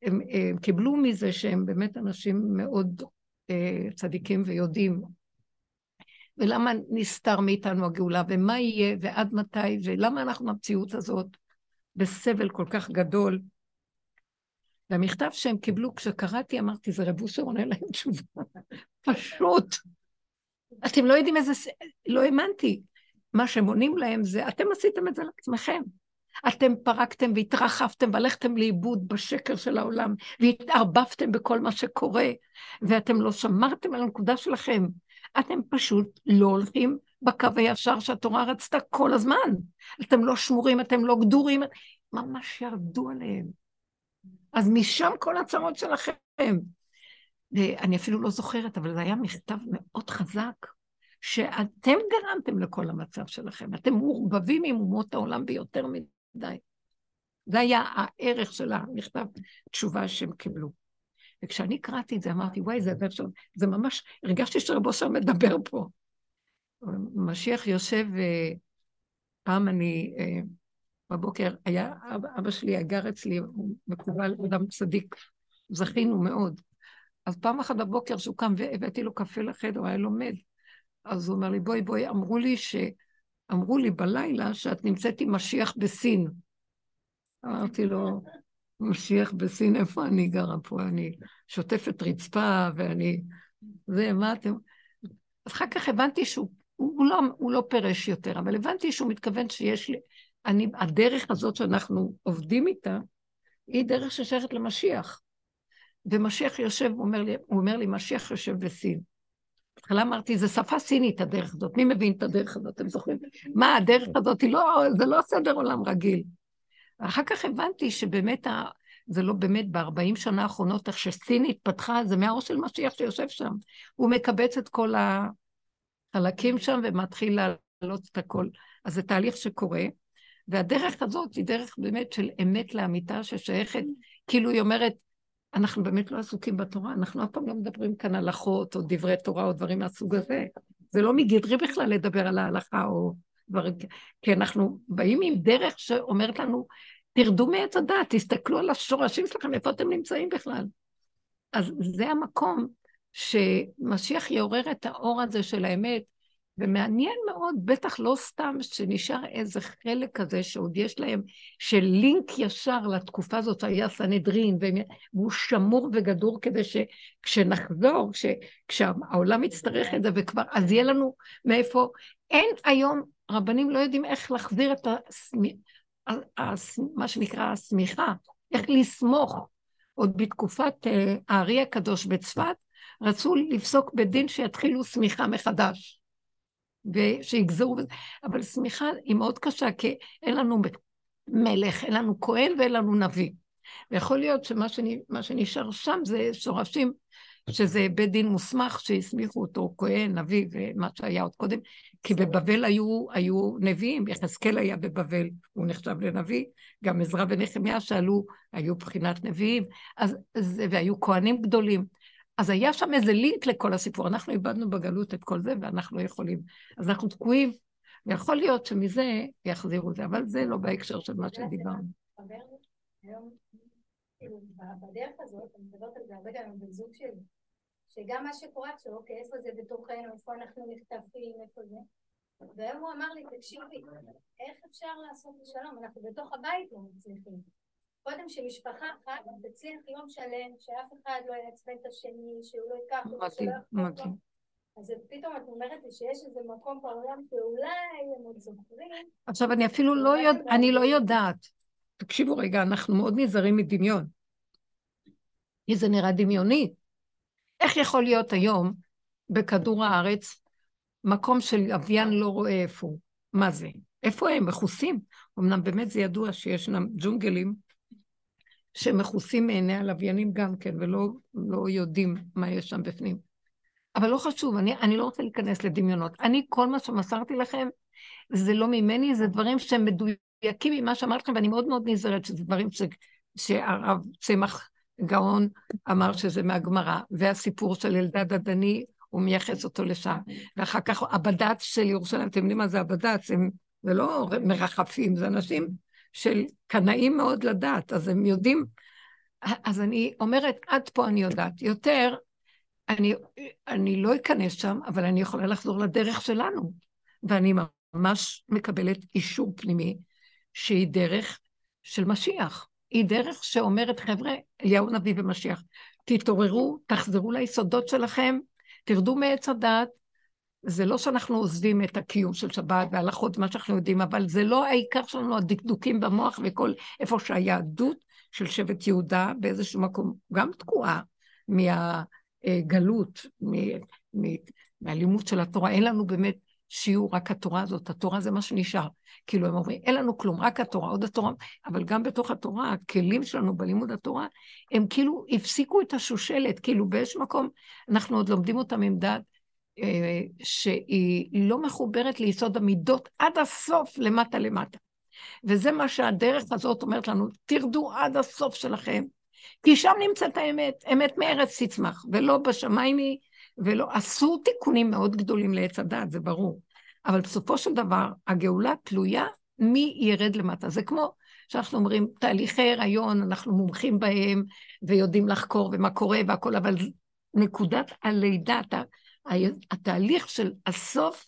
Speaker 1: הם, הם קיבלו מזה שהם באמת אנשים מאוד אה, צדיקים ויודעים. ולמה נסתר מאיתנו הגאולה, ומה יהיה, ועד מתי, ולמה אנחנו במציאות הזאת בסבל כל כך גדול. והמכתב שהם קיבלו, כשקראתי, אמרתי, זה רב אושר עונה להם תשובה. פשוט. אתם לא יודעים איזה... לא האמנתי. מה שהם עונים להם זה, אתם עשיתם את זה לעצמכם. אתם פרקתם והתרחבתם והלכתם לאיבוד בשקר של העולם, והתערבבתם בכל מה שקורה, ואתם לא שמרתם על הנקודה שלכם. אתם פשוט לא הולכים בקו הישר שהתורה רצתה כל הזמן. אתם לא שמורים, אתם לא גדורים, ממש ירדו עליהם. אז משם כל הצרות שלכם. אני אפילו לא זוכרת, אבל זה היה מכתב מאוד חזק, שאתם גרמתם לכל המצב שלכם. אתם מעורבבים עם אומות העולם ביותר מדי. זה היה הערך של המכתב תשובה שהם קיבלו. וכשאני קראתי את זה, אמרתי, וואי, זה שם, זה ממש, הרגשתי שרבו שם מדבר פה. משיח יושב, אה, פעם אני, אה, בבוקר היה, אבא שלי גר אצלי, הוא מקובל, אדם צדיק, זכינו מאוד. אז פעם אחת בבוקר שהוא קם והבאתי לו קפה לחדר, היה לומד. אז הוא אומר לי, בואי, בואי, אמרו לי ש... אמרו לי בלילה שאת נמצאת עם משיח בסין. אמרתי לו, משיח בסין, איפה אני גרה פה? אני שוטפת רצפה ואני... זה, מה אתם... אז אחר כך הבנתי שהוא הוא, הוא, לא, הוא לא פירש יותר, אבל הבנתי שהוא מתכוון שיש לי... אני, הדרך הזאת שאנחנו עובדים איתה, היא דרך ששייכת למשיח. ומשיח יושב, הוא אומר לי, הוא אומר לי, משיח יושב בסין. בהתחלה אמרתי, זה שפה סינית הדרך הזאת, מי מבין את הדרך הזאת, אתם זוכרים? מה, הדרך הזאת היא לא, זה לא סדר עולם רגיל. אחר כך הבנתי שבאמת, ה, זה לא באמת, ב-40 שנה האחרונות, איך שסין התפתחה, זה מהאור של משיח שיושב שם. הוא מקבץ את כל החלקים שם ומתחיל להעלות את הכל. אז זה תהליך שקורה, והדרך הזאת היא דרך באמת של אמת לאמיתה ששייכת, כאילו היא אומרת, אנחנו באמת לא עסוקים בתורה, אנחנו אף פעם לא מדברים כאן הלכות או דברי תורה או דברים מהסוג הזה. זה לא מגדרי בכלל לדבר על ההלכה או דברים, כי אנחנו באים עם דרך שאומרת לנו, תרדו מעץ הדת, תסתכלו על השורשים שלכם, איפה אתם נמצאים בכלל. אז זה המקום שמשיח יעורר את האור הזה של האמת, ומעניין מאוד, בטח לא סתם שנשאר איזה חלק כזה שעוד יש להם, של לינק ישר לתקופה הזאת היה סנהדרין, והוא שמור וגדור כדי שכשנחזור, כש, כשהעולם יצטרך את זה וכבר, אז יהיה לנו מאיפה. אין היום, רבנים לא יודעים איך להחזיר את הסמ... מה שנקרא השמיכה, איך לסמוך. עוד בתקופת אה, הארי הקדוש בצפת, רצו לפסוק בדין שיתחילו שמיכה מחדש. ושיגזרו, אבל שמיכה היא מאוד קשה, כי אין לנו מלך, אין לנו כהן ואין לנו נביא. ויכול להיות שמה שנשאר שם זה שורשים, שזה בית דין מוסמך שהסמיכו אותו כהן, נביא ומה שהיה עוד קודם, כי בבבל היו, היו נביאים, יחזקאל היה בבבל, הוא נחשב לנביא, גם עזרא ונחמיה שעלו, היו בחינת נביאים, אז, והיו כהנים גדולים. אז היה שם איזה לינק לכל הסיפור. אנחנו איבדנו בגלות את כל זה, ואנחנו לא יכולים. אז אנחנו תקועים, ויכול להיות שמזה יחזירו את זה, אבל זה לא בהקשר של מה שדיברנו.
Speaker 2: בדרך הזאת, אני מדברת על זה הרבה גם עם בן זוג שלי, שגם מה שקורה עכשיו, אוקיי, איפה זה בתוכנו, איפה אנחנו נחטפים, איפה זה, והיום הוא אמר לי, תקשיבי, איך אפשר לעשות שלום? אנחנו בתוך הבית לא מצליחים. קודם שמשפחה אחת תצליח יום שלם, שאף אחד לא יעצבן את השני, שהוא לא ייקח אותו, שלא יחזור אז פתאום את אומרת לי שיש איזה מקום בעולם שאולי הם עוד זוכרים.
Speaker 1: עכשיו, אני אפילו לא, יודע, אני לא יודעת. תקשיבו רגע, אנחנו מאוד נזהרים מדמיון. כי זה נראה דמיוני. איך יכול להיות היום בכדור הארץ מקום של לוויין לא רואה איפה הוא? מה זה? איפה הם? מכוסים. אמנם באמת זה ידוע שישנם ג'ונגלים שמכוסים מעיני הלוויינים גם כן, ולא לא יודעים מה יש שם בפנים. אבל לא חשוב, אני, אני לא רוצה להיכנס לדמיונות. אני, כל מה שמסרתי לכם, זה לא ממני, זה דברים שהם מדויקים ממה שאמרתי לכם, ואני מאוד מאוד נזהרת שזה דברים ש, שהרב צמח גאון אמר שזה מהגמרא, והסיפור של אלדד הדני, הוא מייחס אותו לשם. ואחר כך הבד"ץ של ירושלים, אתם יודעים מה זה הבד"ץ? הם, זה לא מרחפים, זה אנשים של קנאים מאוד לדעת, אז הם יודעים, אז אני אומרת, עד פה אני יודעת. יותר, אני, אני לא אכנס שם, אבל אני יכולה לחזור לדרך שלנו. ואני ממש מקבלת אישור פנימי שהיא דרך של משיח. היא דרך שאומרת, חבר'ה, אליהו נביא ומשיח, תתעוררו, תחזרו ליסודות שלכם, תרדו מעץ הדעת, זה לא שאנחנו עוזבים את הקיום של שבת והלכות, מה שאנחנו יודעים, אבל זה לא העיקר שלנו, הדקדוקים במוח וכל, איפה שהיהדות של שבט יהודה באיזשהו מקום גם תקועה מהגלות, מהלימוד של התורה. אין לנו באמת שיעור רק התורה הזאת, התורה זה מה שנשאר. כאילו הם אומרים, אין לנו כלום, רק התורה, עוד התורה, אבל גם בתוך התורה, הכלים שלנו בלימוד התורה, הם כאילו הפסיקו את השושלת, כאילו באיזשהו מקום אנחנו עוד לומדים אותם עם דעת שהיא לא מחוברת ליסוד המידות עד הסוף, למטה למטה. וזה מה שהדרך הזאת אומרת לנו, תרדו עד הסוף שלכם, כי שם נמצאת האמת, אמת מארץ תצמח, ולא בשמיים היא, ולא, עשו תיקונים מאוד גדולים לעץ הדעת, זה ברור. אבל בסופו של דבר, הגאולה תלויה מי ירד למטה. זה כמו שאנחנו אומרים, תהליכי הריון, אנחנו מומחים בהם, ויודעים לחקור ומה קורה והכל, אבל נקודת הלידה, התהליך של הסוף,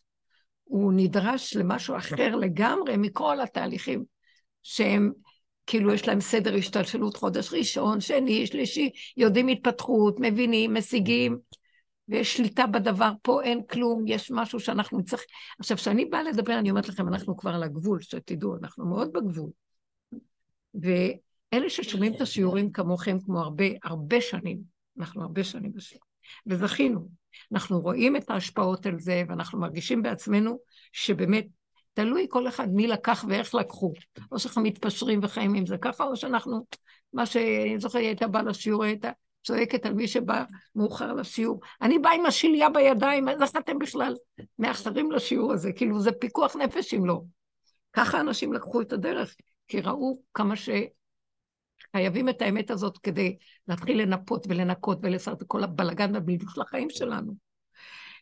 Speaker 1: הוא נדרש למשהו אחר לגמרי מכל התהליכים שהם, כאילו יש להם סדר השתלשלות חודש ראשון, שני, שלישי, יודעים התפתחות, מבינים, משיגים, ויש שליטה בדבר, פה אין כלום, יש משהו שאנחנו צריכים... עכשיו, כשאני באה לדבר, אני אומרת לכם, אנחנו כבר על הגבול, שתדעו, אנחנו מאוד בגבול. ואלה ששומעים את השיעורים כמוכם, כמו הרבה, הרבה שנים, אנחנו הרבה שנים בשיעור, וזכינו. אנחנו רואים את ההשפעות על זה, ואנחנו מרגישים בעצמנו שבאמת, תלוי כל אחד מי לקח ואיך לקחו. או שאנחנו מתפשרים וחיים עם זה ככה, או שאנחנו, מה שאני זוכרת, היא הייתה באה לשיעור, הייתה צועקת על מי שבא מאוחר לשיעור. אני באה עם השליה בידיים, אז איך אתם בכלל מאחרים לשיעור הזה? כאילו, זה פיקוח נפש אם לא. ככה אנשים לקחו את הדרך, כי ראו כמה שחייבים את האמת הזאת כדי להתחיל לנפות ולנקות ולעשות את כל הבלגן והבלבול של החיים שלנו.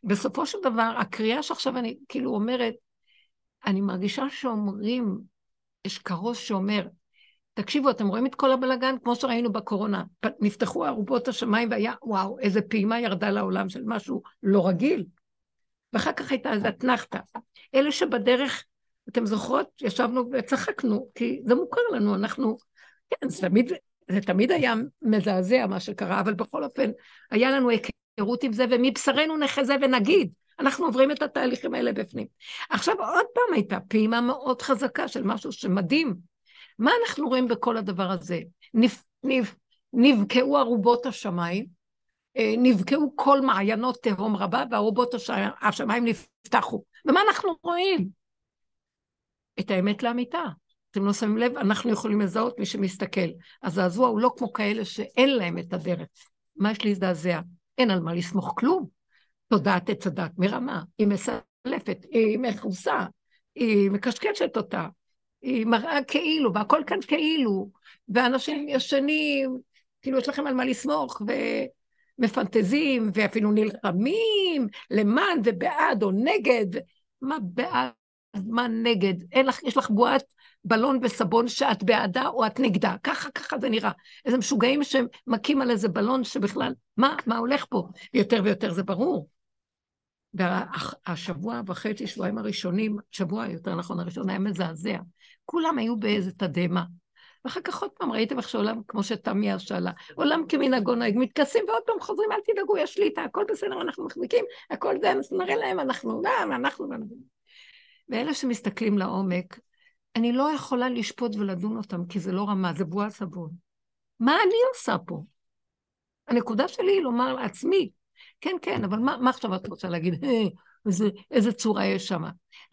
Speaker 1: בסופו של דבר, הקריאה שעכשיו אני כאילו אומרת, אני מרגישה שאומרים, יש כרוז שאומר, תקשיבו, אתם רואים את כל הבלגן? כמו שראינו בקורונה. נפתחו ארובות השמיים והיה, וואו, איזה פעימה ירדה לעולם של משהו לא רגיל. ואחר כך הייתה איזה אתנחתא. אלה שבדרך, אתם זוכרות, ישבנו וצחקנו, כי זה מוכר לנו, אנחנו, כן, זה תמיד, זה תמיד היה מזעזע מה שקרה, אבל בכל אופן, היה לנו היכרות עם זה, ומבשרנו נחזה ונגיד, אנחנו עוברים את התהליכים האלה בפנים. עכשיו עוד פעם הייתה פעימה מאוד חזקה של משהו שמדהים. מה אנחנו רואים בכל הדבר הזה? נפ, נפ, נבקעו ארובות השמיים, אה, נבקעו כל מעיינות תהום רבה, וארובות השמיים נפתחו. ומה אנחנו רואים? את האמת לאמיתה. אתם לא שמים לב, אנחנו יכולים לזהות מי שמסתכל. הזעזוע הוא לא כמו כאלה שאין להם את הדרך. מה יש להזדעזע? אין על מה לסמוך כלום. תודעת עץ הדת מרמה, היא מסלפת, היא מכוסה, היא מקשקשת אותה, היא מראה כאילו, והכל כאן כאילו, ואנשים ישנים, כאילו יש לכם על מה לסמוך, ומפנטזים, ואפילו נלחמים למען ובעד או נגד, מה בעד, מה נגד, אין לך, יש לך בועת בלון וסבון שאת בעדה או את נגדה, ככה, ככה זה נראה. איזה משוגעים שמכים על איזה בלון שבכלל, מה, מה הולך פה? יותר ויותר זה ברור. והשבוע וחצי, שבועיים הראשונים, שבוע יותר נכון, הראשון היה מזעזע. כולם היו באיזה תדהמה. ואחר כך עוד פעם ראיתם איך שעולם, כמו שתמיה שאלה, עולם כמנהגו נוהג, מתכסים ועוד פעם חוזרים, אל תדאגו, יש שליטה, הכל בסדר, אנחנו מחזיקים, הכל זה, נראה להם, אנחנו, לא, אנחנו, ואלה שמסתכלים לעומק, אני לא יכולה לשפוט ולדון אותם, כי זה לא רמה, זה בועה סבון. מה אני עושה פה? הנקודה שלי היא לומר לעצמי, כן, כן, אבל מה, מה עכשיו את רוצה להגיד? אה, איזה, איזה צורה יש שם?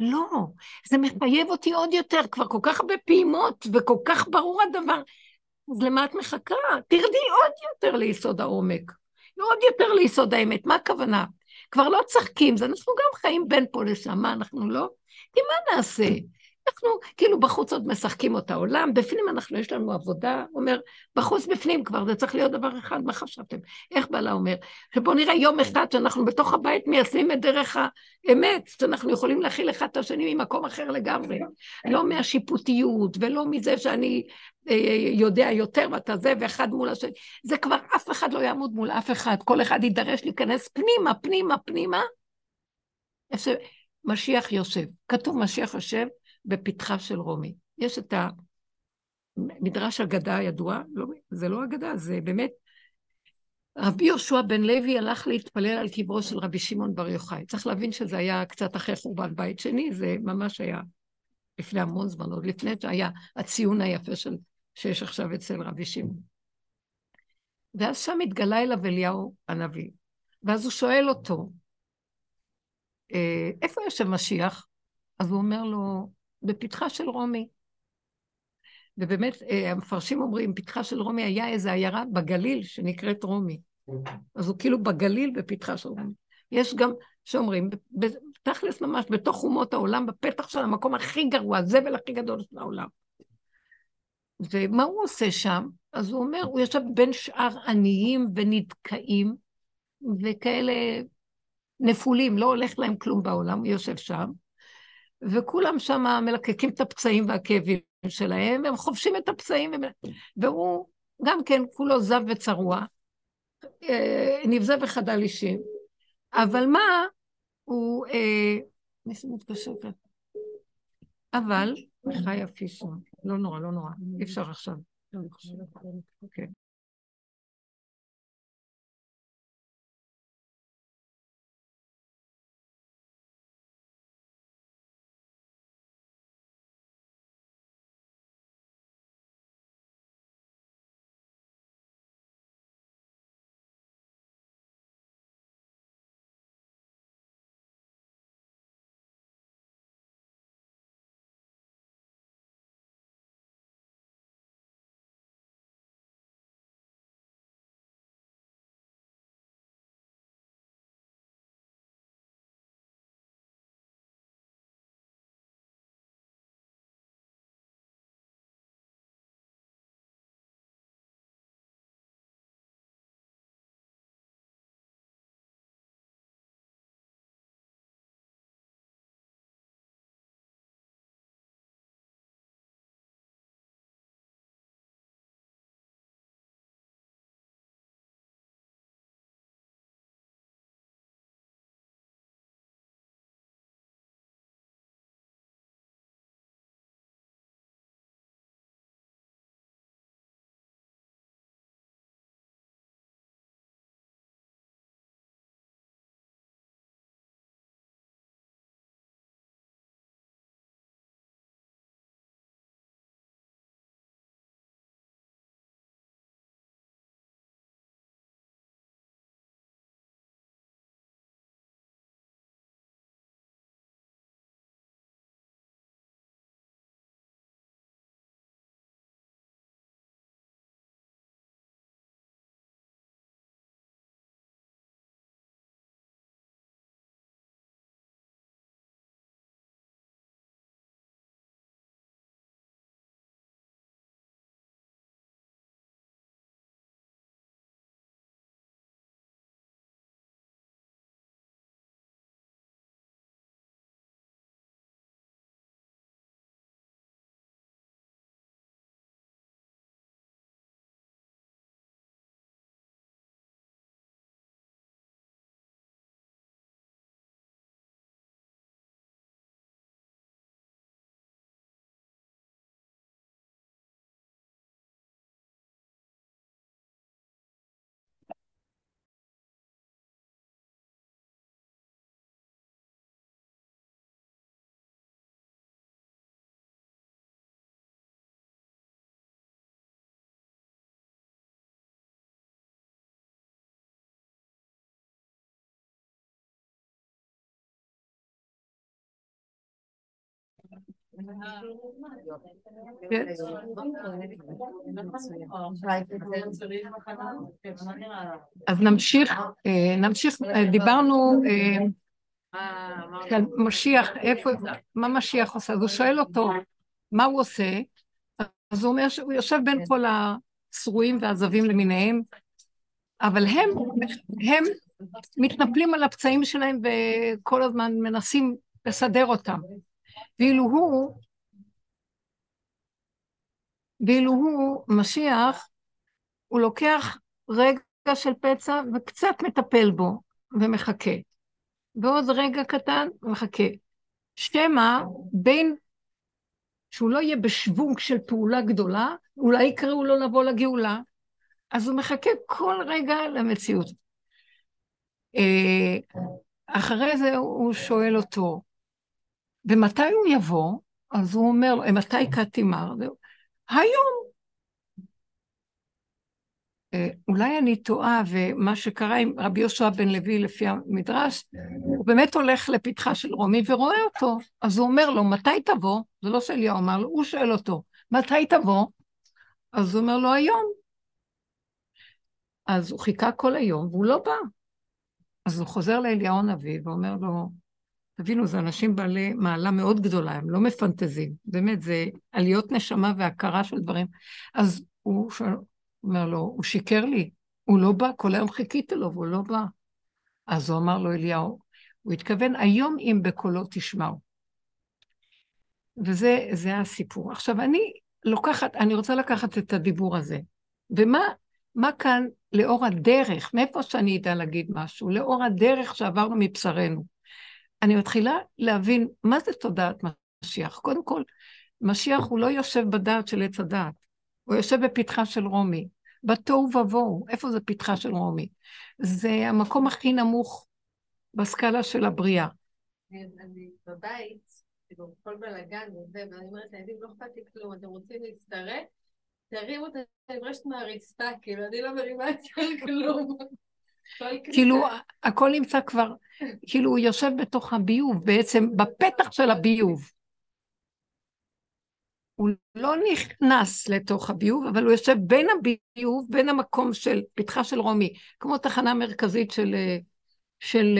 Speaker 1: לא, זה מחייב אותי עוד יותר, כבר כל כך הרבה פעימות, וכל כך ברור הדבר. אז למה את מחכה? תרדי עוד יותר ליסוד העומק, עוד יותר ליסוד האמת. מה הכוונה? כבר לא צחקים, אנחנו גם חיים בין פה לשם, מה אנחנו לא? כי מה נעשה? אנחנו כאילו בחוץ עוד משחקים אותה עולם, בפנים אנחנו, יש לנו עבודה, אומר, בחוץ בפנים כבר, זה צריך להיות דבר אחד, מה חשבתם? איך בעלה אומר? שבואו נראה יום אחד שאנחנו בתוך הבית מיישמים את דרך האמת, שאנחנו יכולים להכיל אחד את השני ממקום אחר לגמרי, לא מהשיפוטיות ולא מזה שאני אה, יודע יותר ואתה זה, ואחד מול השני, זה כבר אף אחד לא יעמוד מול אף אחד, כל אחד יידרש להיכנס פנימה, פנימה, פנימה. משיח יושב. כתוב משיח יושב, בפתחה של רומי. יש את המדרש אגדה הידוע, לא, זה לא אגדה, זה באמת... רבי יהושע בן לוי הלך להתפלל על קברו של רבי שמעון בר יוחאי. צריך להבין שזה היה קצת אחרי חורבן בית שני, זה ממש היה לפני המון זמן, עוד לפני שהיה הציון היפה של, שיש עכשיו אצל רבי שמעון. ואז שם התגלה אליו אליהו הנביא, ואז הוא שואל אותו, אה, איפה יושב משיח? אז הוא אומר לו, בפתחה של רומי. ובאמת, אה, המפרשים אומרים, פתחה של רומי היה איזו עיירה בגליל שנקראת רומי. אז הוא כאילו בגליל בפתחה של רומי. יש גם שאומרים, תכלס ממש בתוך אומות העולם, בפתח של המקום הכי גרוע, הזבל הכי גדול של העולם. ומה הוא עושה שם? אז הוא אומר, הוא יושב בין שאר עניים ונדכאים, וכאלה נפולים, לא הולך להם כלום בעולם, הוא יושב שם, וכולם שם מלקקים את הפצעים והכאבים שלהם, והם חובשים את הפצעים, והוא גם כן כולו זב וצרוע, אה, נבזה וחדל אישים. אבל מה, הוא... אה, מישהו מתקשר כאן. אבל, חיה פישר, לא נורא, לא נורא, אי אפשר עכשיו. כן. אז נמשיך, אה, נמשיך, אה, דיברנו אה, משיח, איפה, מה משיח עושה? אז הוא שואל אותו, מה הוא עושה? אז הוא אומר שהוא יושב בין כל הצרועים והעזבים למיניהם, אבל הם, הם מתנפלים על הפצעים שלהם וכל הזמן מנסים לסדר אותם. ואילו הוא, ואילו הוא, משיח, הוא לוקח רגע של פצע וקצת מטפל בו ומחכה. ועוד רגע קטן ומחכה. שמא בין שהוא לא יהיה בשוונג של פעולה גדולה, אולי יקראו לו לבוא לגאולה. אז הוא מחכה כל רגע למציאות. אה, אחרי זה הוא שואל אותו, ומתי הוא יבוא? אז הוא אומר, מתי קטימר? היום. אה, אולי אני טועה, ומה שקרה עם רבי יהושע בן לוי לפי המדרש, הוא באמת הולך לפתחה של רומי ורואה אותו. אז הוא אומר לו, מתי תבוא? זה לא שאליהו אמר לו, הוא שואל אותו, מתי תבוא? אז הוא אומר לו, היום. אז הוא חיכה כל היום והוא לא בא. אז הוא חוזר לאליהו הנביא ואומר לו, תבינו, זה אנשים בעלי מעלה מאוד גדולה, הם לא מפנטזים, באמת, זה עליות נשמה והכרה של דברים. אז הוא שואל, אומר לו, הוא שיקר לי, הוא לא בא, כל היום חיכיתי לו והוא לא בא. אז הוא אמר לו, אליהו, הוא התכוון, היום אם בקולו תשמעו. וזה זה הסיפור. עכשיו, אני לוקחת, אני רוצה לקחת את הדיבור הזה. ומה מה כאן לאור הדרך, מאיפה שאני אדע להגיד משהו? לאור הדרך שעברנו מבשרנו. אני מתחילה להבין מה זה תודעת משיח. קודם כל, משיח הוא לא יושב בדעת של עץ הדעת, הוא יושב בפתחה של רומי. בתוהו ובוהו, איפה זה פתחה של רומי? זה המקום הכי נמוך בסקאלה של הבריאה.
Speaker 4: אני בבית, כאילו, כל בלאגן וזה, ואני אומרת לילדים, לא אכפת לי כלום, אתם רוצים להצטרף? תרימו את הרשת מהרצפה, כאילו, אני לא מרימה את זה כלום.
Speaker 1: כאילו, הכל נמצא כבר, כאילו, הוא יושב בתוך הביוב, בעצם בפתח של הביוב. הוא לא נכנס לתוך הביוב, אבל הוא יושב בין הביוב, בין המקום של פתחה של רומי, כמו תחנה מרכזית של, של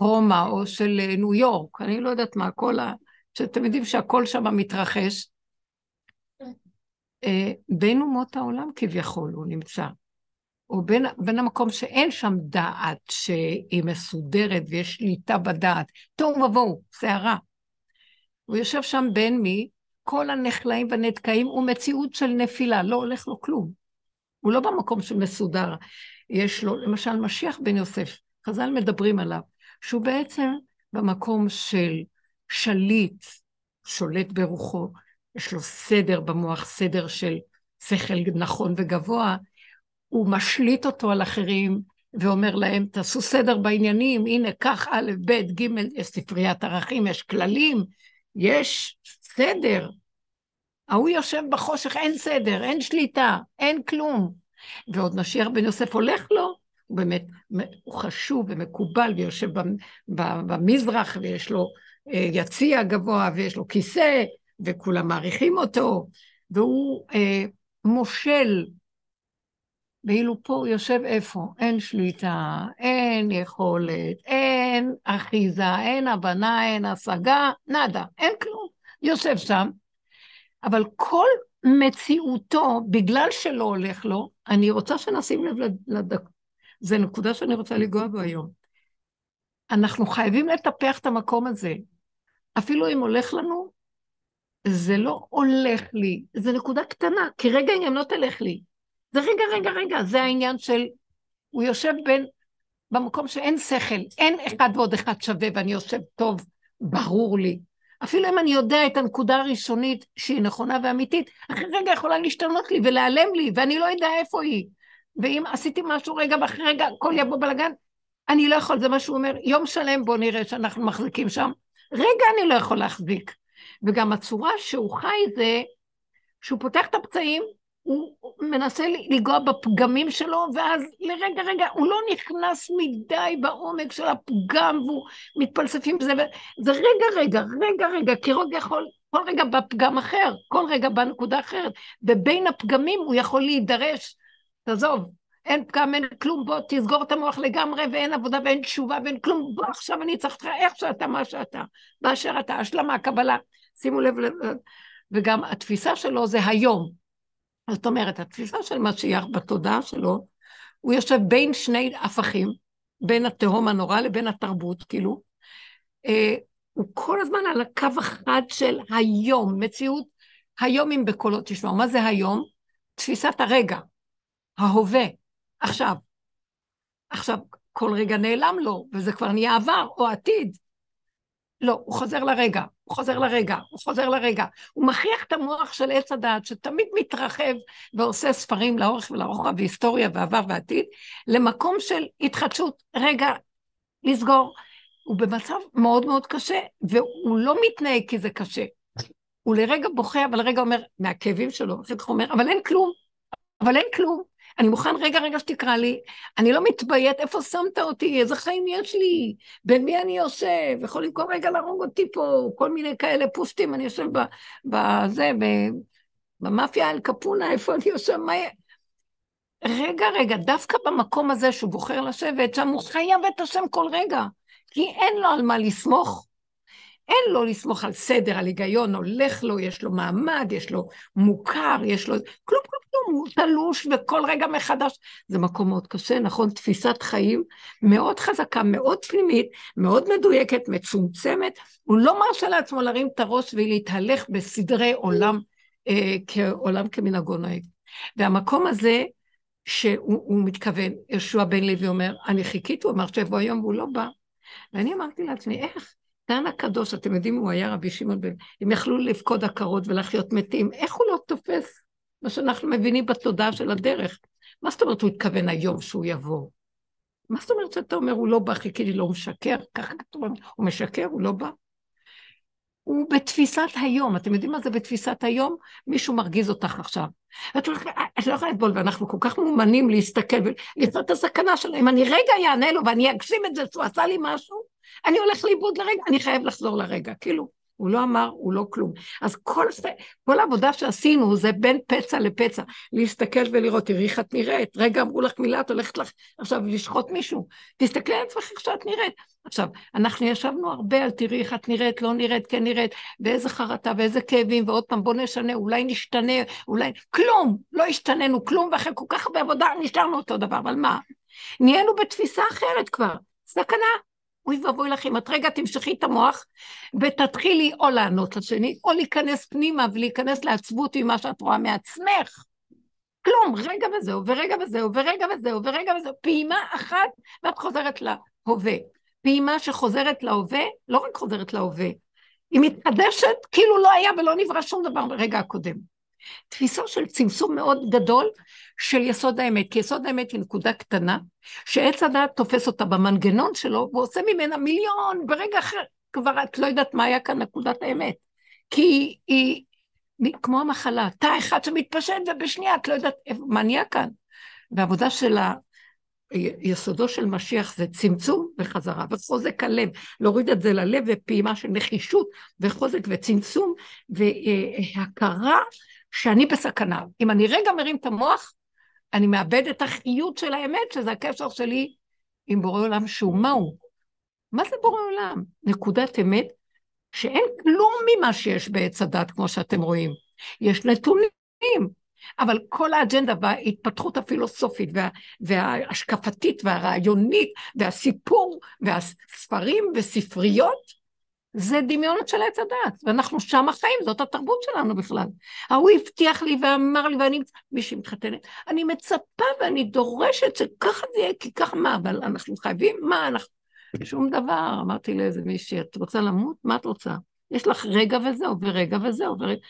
Speaker 1: רומא או של ניו יורק, אני לא יודעת מה, כל ה... שאתם יודעים שהכל שם מתרחש. אה, בין אומות העולם כביכול הוא נמצא. או בין, בין המקום שאין שם דעת שהיא מסודרת ויש שליטה בדעת. תוהו ובוהו, סערה. הוא יושב שם בין מי? כל הנחלאים והנתקעים הוא מציאות של נפילה, לא הולך לו כלום. הוא לא במקום של מסודר. יש לו, למשל, משיח בן יוסף, חז"ל מדברים עליו, שהוא בעצם במקום של שליט, שולט ברוחו, יש לו סדר במוח, סדר של שכל נכון וגבוה, הוא משליט אותו על אחרים ואומר להם, תעשו סדר בעניינים, הנה, קח א', ב', ג', יש ספריית ערכים, יש כללים, יש סדר. ההוא יושב בחושך, אין סדר, אין שליטה, אין כלום. ועוד משיח בן יוסף הולך לו, הוא באמת, הוא חשוב ומקובל ויושב במזרח ויש לו אה, יציע גבוה ויש לו כיסא וכולם מעריכים אותו, והוא אה, מושל. ואילו פה הוא יושב איפה? אין שליטה, אין יכולת, אין אחיזה, אין הבנה, אין השגה, נאדה, אין כלום. יושב שם, אבל כל מציאותו, בגלל שלא הולך לו, אני רוצה שנשים לב לדק... זו נקודה שאני רוצה לנגוע בו היום. אנחנו חייבים לטפח את המקום הזה. אפילו אם הולך לנו, זה לא הולך לי, זה נקודה קטנה, כי רגע אם לא תלך לי. זה רגע, רגע, רגע, זה העניין של, הוא יושב בין, במקום שאין שכל, אין אחד ועוד אחד שווה ואני יושב טוב, ברור לי. אפילו אם אני יודע את הנקודה הראשונית שהיא נכונה ואמיתית, אחרי רגע יכולה להשתנות לי ולהיעלם לי, ואני לא יודע איפה היא. ואם עשיתי משהו רגע ואחרי רגע הכל יבוא בלאגן, אני לא יכול, זה מה שהוא אומר, יום שלם בוא נראה שאנחנו מחזיקים שם. רגע אני לא יכול להחזיק. וגם הצורה שהוא חי זה שהוא פותח את הפצעים, הוא מנסה לנגוע בפגמים שלו, ואז לרגע, רגע, הוא לא נכנס מדי בעומק של הפגם, והוא מתפלספים בזה, זה רגע, רגע, רגע, רגע, כי רגע יכול, כל רגע בפגם אחר, כל רגע בנקודה אחרת, ובין הפגמים הוא יכול להידרש, תעזוב, אין פגם, אין כלום, בוא תסגור את המוח לגמרי, ואין עבודה ואין תשובה ואין כלום, בוא עכשיו אני צריך אותך איך שאתה, מה שאתה, באשר אתה, השלמה, קבלה. שימו לב, וגם התפיסה שלו זה היום. זאת אומרת, התפיסה של משיח בתודעה שלו, הוא יושב בין שני הפכים, בין התהום הנורא לבין התרבות, כאילו. אה, הוא כל הזמן על הקו החד של היום, מציאות היום אם בקולות תשמעו. מה זה היום? תפיסת הרגע, ההווה, עכשיו. עכשיו, כל רגע נעלם לו, וזה כבר נהיה עבר או עתיד. לא, הוא חוזר לרגע, הוא חוזר לרגע, הוא חוזר לרגע. הוא מכריח את המוח של עץ הדעת, שתמיד מתרחב ועושה ספרים לאורך ולרוחב והיסטוריה ועבר ועתיד, למקום של התחדשות. רגע, לסגור. הוא במצב מאוד מאוד קשה, והוא לא מתנהג כי זה קשה. הוא לרגע בוכה, אבל לרגע אומר, מהכאבים שלו, אחר כך אומר, אבל אין כלום, אבל אין כלום. אני מוכן רגע רגע שתקרא לי, אני לא מתביית, איפה שמת אותי, איזה חיים יש לי, בין מי אני יושב, יכולים כל רגע להרוג אותי פה, כל מיני כאלה פושטים, אני יושב בזה, במאפיה אל קפונה, איפה אני יושב, מה... רגע, רגע, דווקא במקום הזה שהוא בוחר לשבת, שם הוא חייב את השם כל רגע, כי אין לו על מה לסמוך, אין לו לסמוך על סדר, על היגיון, הולך לו, יש לו מעמד, יש לו מוכר, יש לו... כלום, כלום, כלום, הוא תלוש וכל רגע מחדש. זה מקום מאוד קשה, נכון? תפיסת חיים מאוד חזקה, מאוד פנימית, מאוד מדויקת, מצומצמת. הוא לא מרשה לעצמו להרים את הראש ולהתהלך בסדרי עולם, אה, כעולם כמנהגו נוהג. והמקום הזה, שהוא מתכוון, יהושע בן לוי אומר, אני חיכיתי, הוא אמר שיבוא היום והוא לא בא. ואני אמרתי לעצמי, איך? דן הקדוש, אתם יודעים, הוא היה רבי שמעון בן, הם יכלו לפקוד עקרות ולחיות מתים, איך הוא לא תופס מה שאנחנו מבינים בתודעה של הדרך? מה זאת אומרת הוא התכוון היום שהוא יבוא? מה זאת אומרת שאתה אומר, הוא לא בא, חיכיתי לו, הוא משקר? ככה כתוב, הוא משקר, הוא לא בא? הוא בתפיסת היום. אתם יודעים מה זה בתפיסת היום? מישהו מרגיז אותך עכשיו. את לא יכולה לטבול, ואנחנו כל כך מאומנים להסתכל ולפנות את הסכנה שלו. אם אני רגע אענה לו ואני אגשים את זה שהוא עשה לי משהו, אני הולך לאיבוד לרגע, אני חייב לחזור לרגע. כאילו, הוא לא אמר, הוא לא כלום. אז כל, כל העבודה שעשינו זה בין פצע לפצע, להסתכל ולראות, תראי איך את נראית, רגע אמרו לך מילה, את הולכת לך עכשיו לשחוט מישהו, תסתכלי על עצמך איך שאת נראית. עכשיו, אנחנו ישבנו הרבה על תראי איך את נראית, לא נראית, כן נראית, ואיזה חרטה ואיזה כאבים, ועוד פעם בוא נשנה, אולי נשתנה, אולי... כלום, לא השתננו כלום, ואחרי כל כך הרבה עבודה נשארנו אותו דבר, אבל מה? נהיינו בתפיסה אחרת כבר, סכנה. אוי ואבוי לך אם את רגע תמשכי את המוח ותתחילי או לענות לשני, או להיכנס פנימה ולהיכנס לעצבות ממה שאת רואה מעצמך. כלום, רגע וזהו, ורגע וזהו, ורגע וזהו, ורגע וזהו, פעימה אחת ואת חוזרת להווה. פעימה שחוזרת להווה, לא רק חוזרת להווה, היא מתחדשת כאילו לא היה ולא נברא שום דבר ברגע הקודם. תפיסה של צמצום מאוד גדול של יסוד האמת, כי יסוד האמת היא נקודה קטנה, שעץ הדעת תופס אותה במנגנון שלו, ועושה ממנה מיליון, ברגע אחר כבר את לא יודעת מה היה כאן נקודת האמת. כי היא, היא כמו המחלה, תא אחד שמתפשט ובשנייה את לא יודעת מה נהיה כאן. והעבודה של ה... יסודו של משיח זה צמצום וחזרה, וחוזק הלב, להוריד את זה ללב ופעימה של נחישות וחוזק וצמצום והכרה שאני בסכנה. אם אני רגע מרים את המוח, אני מאבד את החיות של האמת, שזה הקשר שלי עם בורא עולם, שהוא מהו? מה זה בורא עולם? נקודת אמת שאין כלום ממה שיש בעץ הדת, כמו שאתם רואים. יש נתונים, אבל כל האג'נדה וההתפתחות הפילוסופית וה, וההשקפתית והרעיונית והסיפור והספרים וספריות, זה דמיונות של עץ הדת, ואנחנו שם החיים, זאת התרבות שלנו בכלל. ההוא הבטיח לי ואמר לי, ואני, מי שמתחתנת, אני מצפה ואני דורשת שככה זה יהיה, כי ככה מה, אבל אנחנו חייבים, מה אנחנו... שום דבר. אמרתי לאיזה מישהי, את רוצה למות? מה את רוצה? יש לך רגע וזהו, ורגע וזהו. ורגע...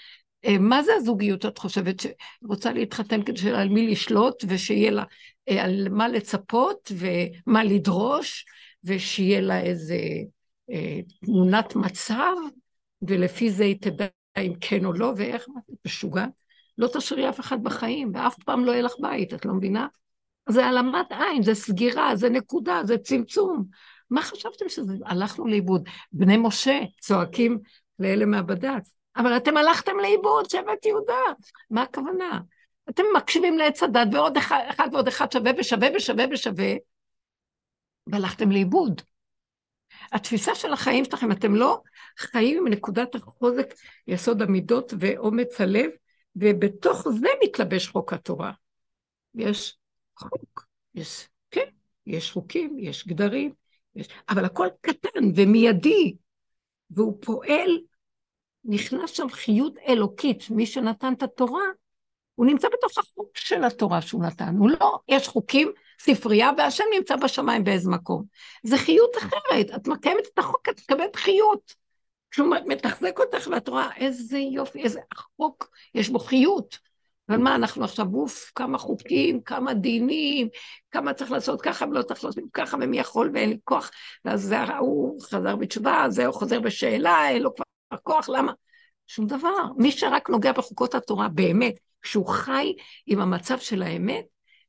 Speaker 1: אה, מה זה הזוגיות, את חושבת, שרוצה להתחתן כדי שעל מי לשלוט, ושיהיה לה אה, על מה לצפות, ומה לדרוש, ושיהיה לה איזה... תמונת מצב, ולפי זה היא תדע אם כן או לא, ואיך, משוגע. לא תשאירי אף אחד בחיים, ואף פעם לא יהיה לך בית, את לא מבינה? זה העלמת עין, זה סגירה, זה נקודה, זה צמצום. מה חשבתם שזה? הלכנו לאיבוד. בני משה צועקים לאלה מהבד"ץ, אבל אתם הלכתם לאיבוד, שבט יהודה. מה הכוונה? אתם מקשיבים לעץ הדת, ועוד אחד, אחד ועוד אחד שווה ושווה ושווה ושווה, והלכתם לאיבוד. התפיסה של החיים שלכם, אתם לא חיים עם נקודת החוזק, יסוד המידות ואומץ הלב, ובתוך זה מתלבש חוק התורה. יש חוק, יש, כן, יש חוקים, יש גדרים, יש, אבל הכל קטן ומיידי, והוא פועל, נכנס שם חיות אלוקית, מי שנתן את התורה, הוא נמצא בתוך החוק של התורה שהוא נתן, הוא לא, יש חוקים ספרייה, והשם נמצא בשמיים באיזה מקום. זה חיות אחרת, את מקיימת את החוק, את מקבלת חיות. כשהוא מתחזק אותך ואת רואה איזה יופי, איזה חוק, יש בו חיות. אבל מה, אנחנו עכשיו, אוף, כמה חוקים, כמה דינים, כמה צריך לעשות ככה ולא צריך לעשות ככה, ומי יכול ואין לי כוח. ואז זה הוא חזר בתשובה, זה הוא חוזר בשאלה, אין לו כבר כוח, למה? שום דבר. מי שרק נוגע בחוקות התורה באמת, כשהוא חי עם המצב של האמת,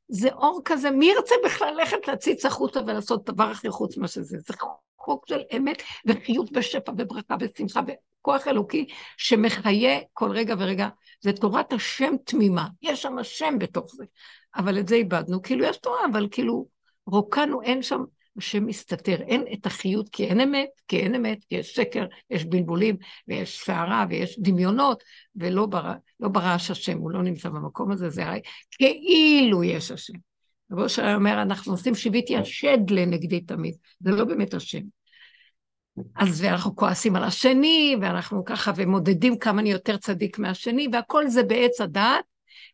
Speaker 1: זה אור כזה, מי ירצה בכלל ללכת להציץ החוצה ולעשות דבר אחר חוץ ממה שזה? זה חוק של אמת וחיות בשפע וברכה ושמחה וכוח אלוקי שמחיה כל רגע ורגע. זה תורת השם תמימה, יש שם השם בתוך זה. אבל את זה איבדנו, כאילו יש תורה, אבל כאילו רוקנו, אין שם השם מסתתר, אין את החיות, כי אין אמת, כי אין אמת, כי יש שקר, יש בלבולים, ויש סערה, ויש דמיונות, ולא ברע, לא ברעש השם, הוא לא נמצא במקום הזה, זה הרי כאילו יש השם. רבו שלום אומר, אנחנו עושים שיביתי השד לנגדי תמיד, זה לא באמת השם. אז אנחנו כועסים על השני, ואנחנו ככה, ומודדים כמה אני יותר צדיק מהשני, והכל זה בעץ הדעת,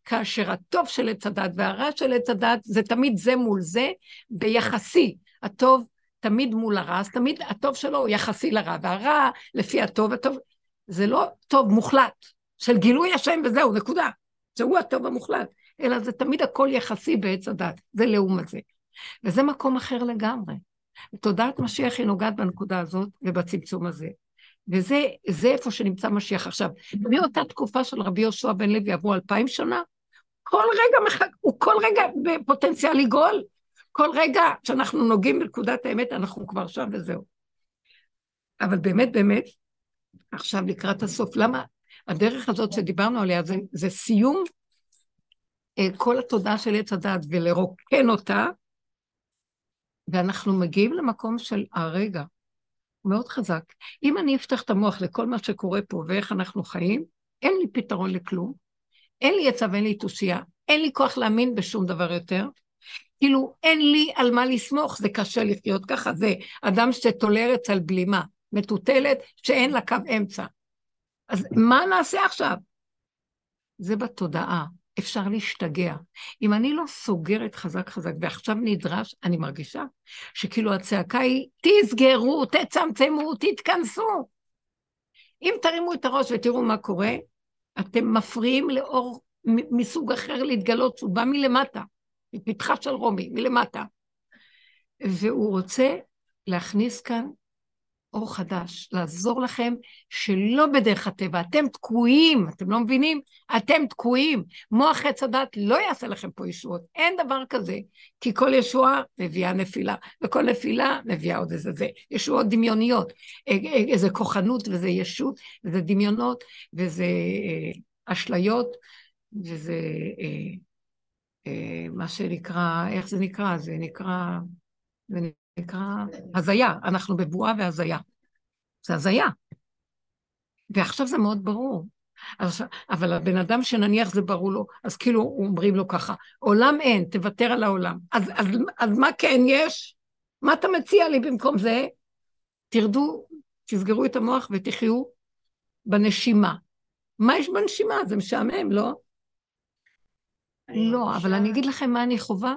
Speaker 1: כאשר הטוב של עץ הדת והרע של עץ הדת זה תמיד זה מול זה, ביחסי. הטוב תמיד מול הרע, אז תמיד הטוב שלו הוא יחסי לרע, והרע לפי הטוב, הטוב, זה לא טוב מוחלט, של גילוי השם וזהו, נקודה. שהוא הטוב המוחלט, אלא זה תמיד הכל יחסי בעץ הדת, זה לעומת זה. וזה מקום אחר לגמרי. תודעת משיח היא נוגעת בנקודה הזאת ובצמצום הזה. וזה איפה שנמצא משיח עכשיו. מאותה תקופה של רבי יהושע בן לוי עברו אלפיים שנה, כל רגע מחק, הוא כל רגע בפוטנציאל לגאול. כל רגע שאנחנו נוגעים בנקודת האמת, אנחנו כבר שם וזהו. אבל באמת, באמת, עכשיו לקראת הסוף, למה הדרך הזאת שדיברנו עליה, זה, זה סיום אה, כל התודעה של עץ הדת ולרוקן אותה, ואנחנו מגיעים למקום של הרגע, מאוד חזק. אם אני אפתח את המוח לכל מה שקורה פה ואיך אנחנו חיים, אין לי פתרון לכלום, אין לי עצה ואין לי תושייה, אין לי כוח להאמין בשום דבר יותר. כאילו, אין לי על מה לסמוך, זה קשה לחיות ככה, זה אדם שתולה ארץ על בלימה, מטוטלת שאין לה קו אמצע. אז מה נעשה עכשיו? זה בתודעה. אפשר להשתגע. אם אני לא סוגרת חזק חזק, ועכשיו נדרש, אני מרגישה שכאילו הצעקה היא, תסגרו, תצמצמו, תתכנסו. אם תרימו את הראש ותראו מה קורה, אתם מפריעים לאור מסוג אחר להתגלות, שהוא בא מלמטה, מפתחה של רומי, מלמטה. והוא רוצה להכניס כאן אור חדש, לעזור לכם שלא בדרך הטבע, אתם תקועים, אתם לא מבינים? אתם תקועים. מוח עץ הדת לא יעשה לכם פה ישועות, אין דבר כזה, כי כל ישועה מביאה נפילה, וכל נפילה מביאה עוד איזה זה, ישועות דמיוניות, אה, אה, איזה כוחנות וזה ישות, וזה דמיונות, וזה אה, אשליות, וזה מה שנקרא, איך זה נקרא? זה נקרא... זה נקרא הזיה, אנחנו בבועה והזיה. זה הזיה. ועכשיו זה מאוד ברור. אז, אבל הבן אדם שנניח זה ברור לו, אז כאילו אומרים לו ככה, עולם אין, תוותר על העולם. אז, אז, אז מה כן יש? מה אתה מציע לי במקום זה? תרדו, תסגרו את המוח ותחיו בנשימה. מה יש בנשימה? זה משעמם, לא? לא, אבל אני אגיד לכם מה אני חווה.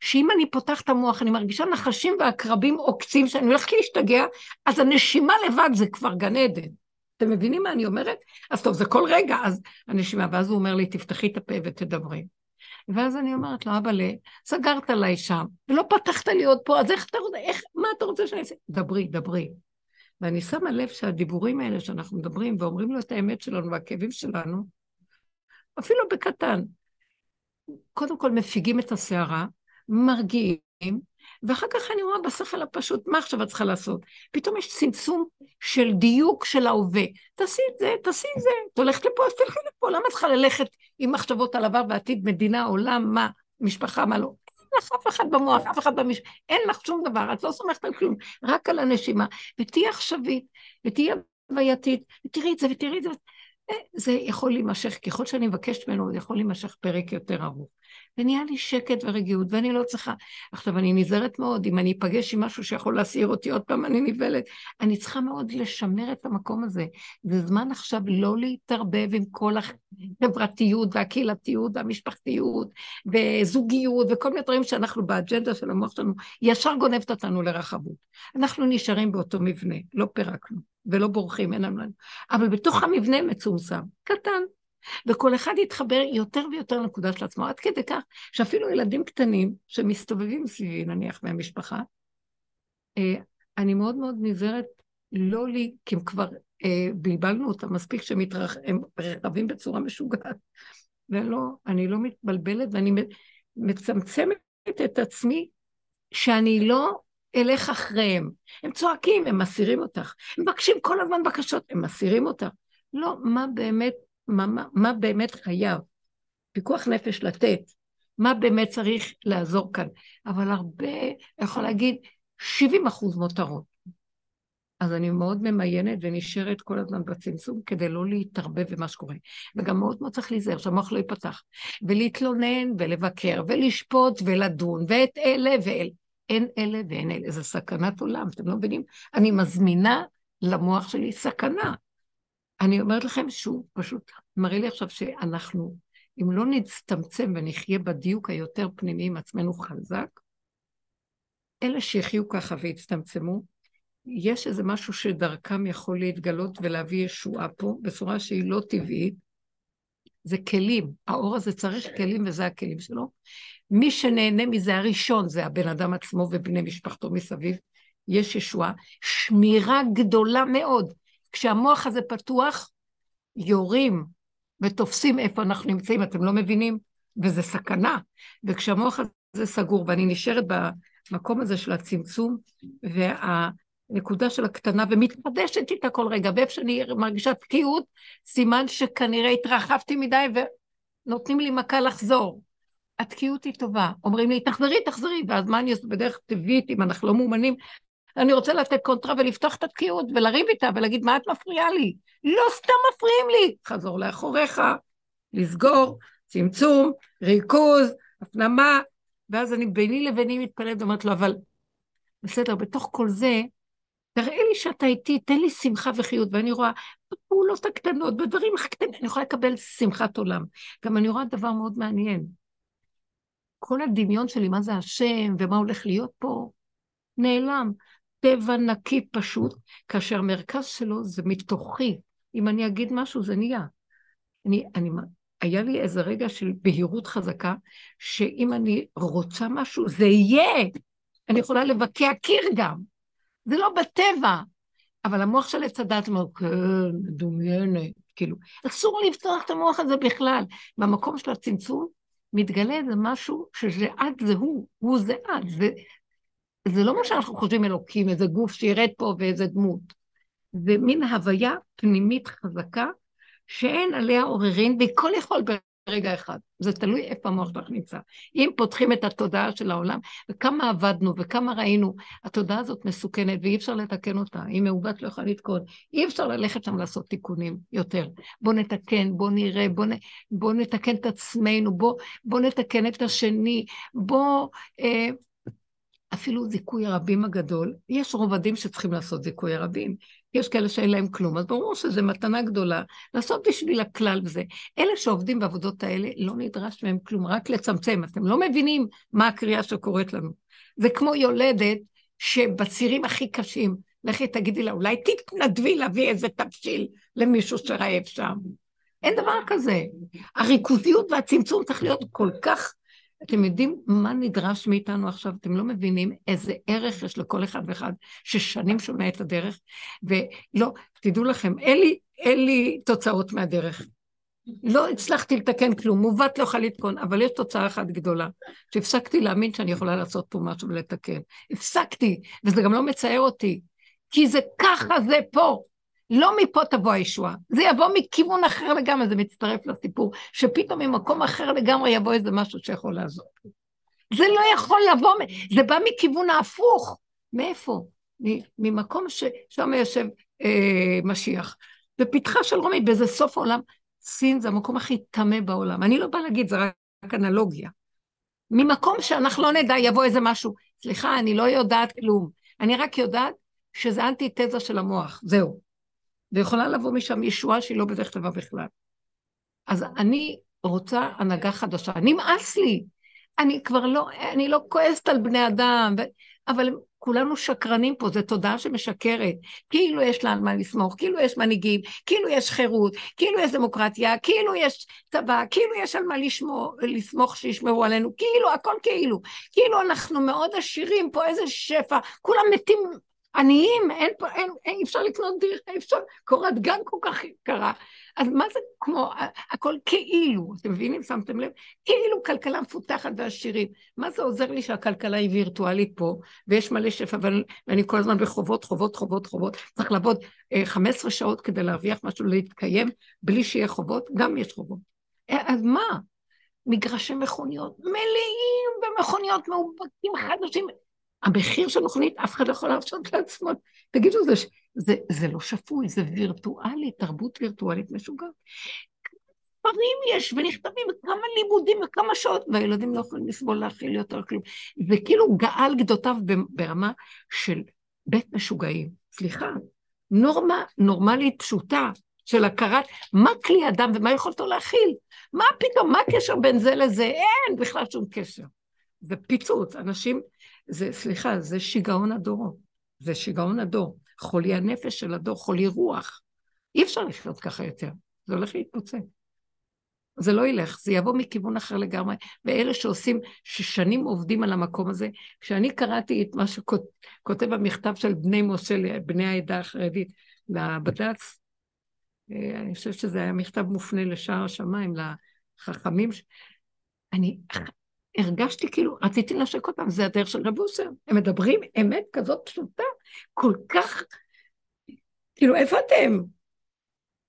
Speaker 1: שאם אני פותח את המוח, אני מרגישה נחשים ועקרבים עוקצים, שאני הולכת להשתגע, אז הנשימה לבד זה כבר גן עדן. אתם מבינים מה אני אומרת? אז טוב, זה כל רגע, אז הנשימה, ואז הוא אומר לי, תפתחי את הפה ותדברי. ואז אני אומרת לו, אבל סגרת עליי שם, ולא פתחת לי עוד פה, אז איך אתה רוצה, איך, מה אתה רוצה שאני אעשה? דברי, דברי. ואני שמה לב שהדיבורים האלה שאנחנו מדברים ואומרים לו את האמת שלנו והכאבים שלנו, אפילו בקטן, קודם כל מפיגים את הסערה, מרגיעים, ואחר כך אני רואה בשכל הפשוט, מה עכשיו את צריכה לעשות? פתאום יש צמצום של דיוק של ההווה. תעשי את זה, תעשי את זה, את הולכת לפה, אז תלכי לפה, למה את צריכה ללכת עם מחשבות על עבר ועתיד, מדינה, עולם, מה, משפחה, מה לא? אין לך אף אחד במוח, אף אחד במש... אין לך שום דבר, את לא סומכת על כלום, רק על הנשימה. ותהיי עכשווית, ותהיי הווייתית, ותראי את זה, ותראי את זה. זה יכול להימשך, ככל שאני מבקשת ממנו, זה יכול להימשך פרק יותר ארוך. ונהיה לי שקט ורגיעות, ואני לא צריכה... עכשיו, אני נזהרת מאוד, אם אני אפגש עם משהו שיכול להסעיר אותי, עוד פעם אני נבהלת. אני צריכה מאוד לשמר את המקום הזה. זה זמן עכשיו לא להתערבב עם כל החברתיות והקהילתיות והמשפחתיות וזוגיות וכל מיני דברים שאנחנו באג'נדה של המוח שלנו, ישר גונבת אותנו לרחבות. אנחנו נשארים באותו מבנה, לא פירקנו ולא בורחים, אין לנו... אבל בתוך המבנה מצומצם, קטן, וכל אחד יתחבר יותר ויותר לנקודה של עצמו, עד כדי כך שאפילו ילדים קטנים שמסתובבים סביבי, נניח, מהמשפחה, אה, אני מאוד מאוד נזהרת לא לי, כי הם כבר אה, בלבלנו אותם מספיק שהם רחבים בצורה משוגעת. ולא, אני לא מתבלבלת ואני מצמצמת את עצמי שאני לא אלך אחריהם. הם צועקים, הם מסירים אותך. הם מבקשים כל הזמן בקשות, הם מסירים אותך. לא, מה באמת מה, מה, מה באמת חייב, פיקוח נפש לתת, מה באמת צריך לעזור כאן. אבל הרבה, יכול להגיד, 70 אחוז מותרות. אז אני מאוד ממיינת ונשארת כל הזמן בצמצום כדי לא להתערבב במה שקורה. וגם מאוד מאוד צריך להיזהר שהמוח לא ייפתח. ולהתלונן ולבקר ולשפוט ולדון ואת אלה ואלה. אין אלה ואין אלה, זה סכנת עולם, אתם לא מבינים? אני מזמינה למוח שלי סכנה. אני אומרת לכם שהוא פשוט מראה לי עכשיו שאנחנו, אם לא נצטמצם ונחיה בדיוק היותר פנימי עם עצמנו חזק, אלה שיחיו ככה ויצטמצמו, יש איזה משהו שדרכם יכול להתגלות ולהביא ישועה פה, בצורה שהיא לא טבעית. זה כלים, האור הזה צריך כלים וזה הכלים שלו. מי שנהנה מזה הראשון זה הבן אדם עצמו ובני משפחתו מסביב. יש ישועה, שמירה גדולה מאוד. כשהמוח הזה פתוח, יורים ותופסים איפה אנחנו נמצאים, אתם לא מבינים? וזה סכנה. וכשהמוח הזה סגור, ואני נשארת במקום הזה של הצמצום, והנקודה של הקטנה, ומתחדשת איתה כל רגע, ואיפה שאני מרגישה תקיעות, סימן שכנראה התרחבתי מדי ונותנים לי מכה לחזור. התקיעות היא טובה. אומרים לי, תחזרי, תחזרי, ואז מה אני עושה בדרך טבעית, אם אנחנו לא מאומנים? אני רוצה לתת קונטרה ולפתוח את התקיעות ולריב איתה ולהגיד, מה את מפריעה לי? לא סתם מפריעים לי. חזור לאחוריך, לסגור, צמצום, ריכוז, הפנמה, ואז אני ביני לביני מתפלאת ואומרת לו, אבל בסדר, בתוך כל זה, תראה לי שאתה איתי, תן לי שמחה וחיות, ואני רואה בפעולות הקטנות, בדברים הקטנים, אני יכולה לקבל שמחת עולם. גם אני רואה דבר מאוד מעניין. כל הדמיון שלי, מה זה השם ומה הולך להיות פה, נעלם. טבע נקי פשוט, כאשר המרכז שלו זה מתוכי. אם אני אגיד משהו, זה נהיה. אני, אני, היה לי איזה רגע של בהירות חזקה, שאם אני רוצה משהו, זה יהיה. אני יכולה לבקע קיר גם. זה לא בטבע. אבל המוח של עץ הדת אומר, כן, מדומיינת, כאילו. אסור לפתוח את המוח הזה בכלל. במקום של הצמצום, מתגלה איזה משהו שזה את זה הוא, הוא זה את, זה, זה לא מה שאנחנו חושבים אלוקים, איזה גוף שירד פה ואיזה דמות. זה מין הוויה פנימית חזקה, שאין עליה עוררין, והכל יכול ברגע אחד. זה תלוי איפה המוח שלך נמצא. אם פותחים את התודעה של העולם, וכמה עבדנו וכמה ראינו, התודעה הזאת מסוכנת ואי אפשר לתקן אותה. אם מעוות לא יכולה לתקון, אי אפשר ללכת שם לעשות תיקונים יותר. בואו נתקן, בואו נראה, בואו בוא נתקן את עצמנו, בואו בוא נתקן את השני, בואו... אה, אפילו זיכוי הרבים הגדול, יש רובדים שצריכים לעשות זיכוי הרבים, יש כאלה שאין להם כלום, אז ברור שזו מתנה גדולה, לעשות בשביל הכלל וזה. אלה שעובדים בעבודות האלה, לא נדרש מהם כלום, רק לצמצם. אתם לא מבינים מה הקריאה שקורית לנו. זה כמו יולדת שבצירים הכי קשים, לכי תגידי לה, אולי תתנדבי להביא איזה תבשיל למישהו שרעב שם. אין דבר כזה. הריכוזיות והצמצום צריך להיות כל כך אתם יודעים מה נדרש מאיתנו עכשיו? אתם לא מבינים איזה ערך יש לכל אחד ואחד ששנים שומע את הדרך, ולא, תדעו לכם, אין לי, אין לי תוצאות מהדרך. לא הצלחתי לתקן כלום, מעוות לא יכול לתקון, אבל יש תוצאה אחת גדולה, שהפסקתי להאמין שאני יכולה לעשות פה משהו ולתקן. הפסקתי, וזה גם לא מצער אותי, כי זה ככה זה פה. לא מפה תבוא הישועה, זה יבוא מכיוון אחר לגמרי, זה מצטרף לסיפור, שפתאום ממקום אחר לגמרי יבוא איזה משהו שיכול לעזור. זה לא יכול לבוא, זה בא מכיוון ההפוך. מאיפה? ממקום ששם יושב אה, משיח. בפתחה של רומי, באיזה סוף העולם, סין זה המקום הכי טמא בעולם. אני לא באה להגיד, זה רק אנלוגיה. ממקום שאנחנו לא נדע, יבוא איזה משהו. סליחה, אני לא יודעת כלום. אני רק יודעת שזה אנטי-תזה של המוח, זהו. ויכולה לבוא משם ישועה שהיא לא בדרך טבע בכלל. אז אני רוצה הנהגה חדשה. נמאס לי. אני כבר לא, אני לא כועסת על בני אדם, ו... אבל כולנו שקרנים פה, זו תודעה שמשקרת. כאילו יש לה על מה לסמוך, כאילו יש מנהיגים, כאילו יש חירות, כאילו יש דמוקרטיה, כאילו יש צבא, כאילו יש על מה לשמור, לסמוך שישמרו עלינו, כאילו, הכל כאילו. כאילו אנחנו מאוד עשירים, פה איזה שפע, כולם מתים עניים, אין פה, אין, אי אפשר לקנות דירה, אי אפשר, קורת גן כל כך יקרה. אז מה זה כמו, הכל כאילו, אתם מבינים? שמתם לב? כאילו כלכלה מפותחת ועשירים. מה זה עוזר לי שהכלכלה היא וירטואלית פה, ויש מלא שפע, ואני כל הזמן בחובות, חובות, חובות, חובות. צריך לעבוד אה, 15 שעות כדי להרוויח משהו, להתקיים, בלי שיהיה חובות, גם יש חובות. אה, אז מה? מגרשי מכוניות מלאים במכוניות מאובקים חדשים. המחיר של מכונית, אף אחד לא יכול להרשות לעצמו. תגידו, זה, זה, זה לא שפוי, זה וירטואלי, תרבות וירטואלית משוגעת. ספרים יש ונכתבים, וכמה לימודים וכמה שעות, והילדים לא יכולים לסבול להכיל יותר כלום. זה כאילו גאל גדותיו ברמה של בית משוגעים. סליחה, נורמה נורמלית פשוטה של הכרת מה כלי אדם ומה יכולתו להכיל. מה פתאום, מה הקשר בין זה לזה? אין בכלל שום קשר. זה פיצוץ, אנשים, זה, סליחה, זה שיגעון הדור. זה שיגעון הדור. חולי הנפש של הדור, חולי רוח. אי אפשר לחיות ככה יותר, זה הולך להתפוצץ. זה לא ילך, זה יבוא מכיוון אחר לגמרי. ואלה שעושים, ששנים עובדים על המקום הזה, כשאני קראתי את מה שכותב המכתב של בני משה, בני העדה החרדית, לבד"ץ, אה, אני חושבת שזה היה מכתב מופנה לשער השמיים, לחכמים, אני הרגשתי כאילו, רציתי לנשק אותם, זה הדרך של רב אושר. הם מדברים אמת כזאת פשוטה, כל כך, כאילו, איפה אתם?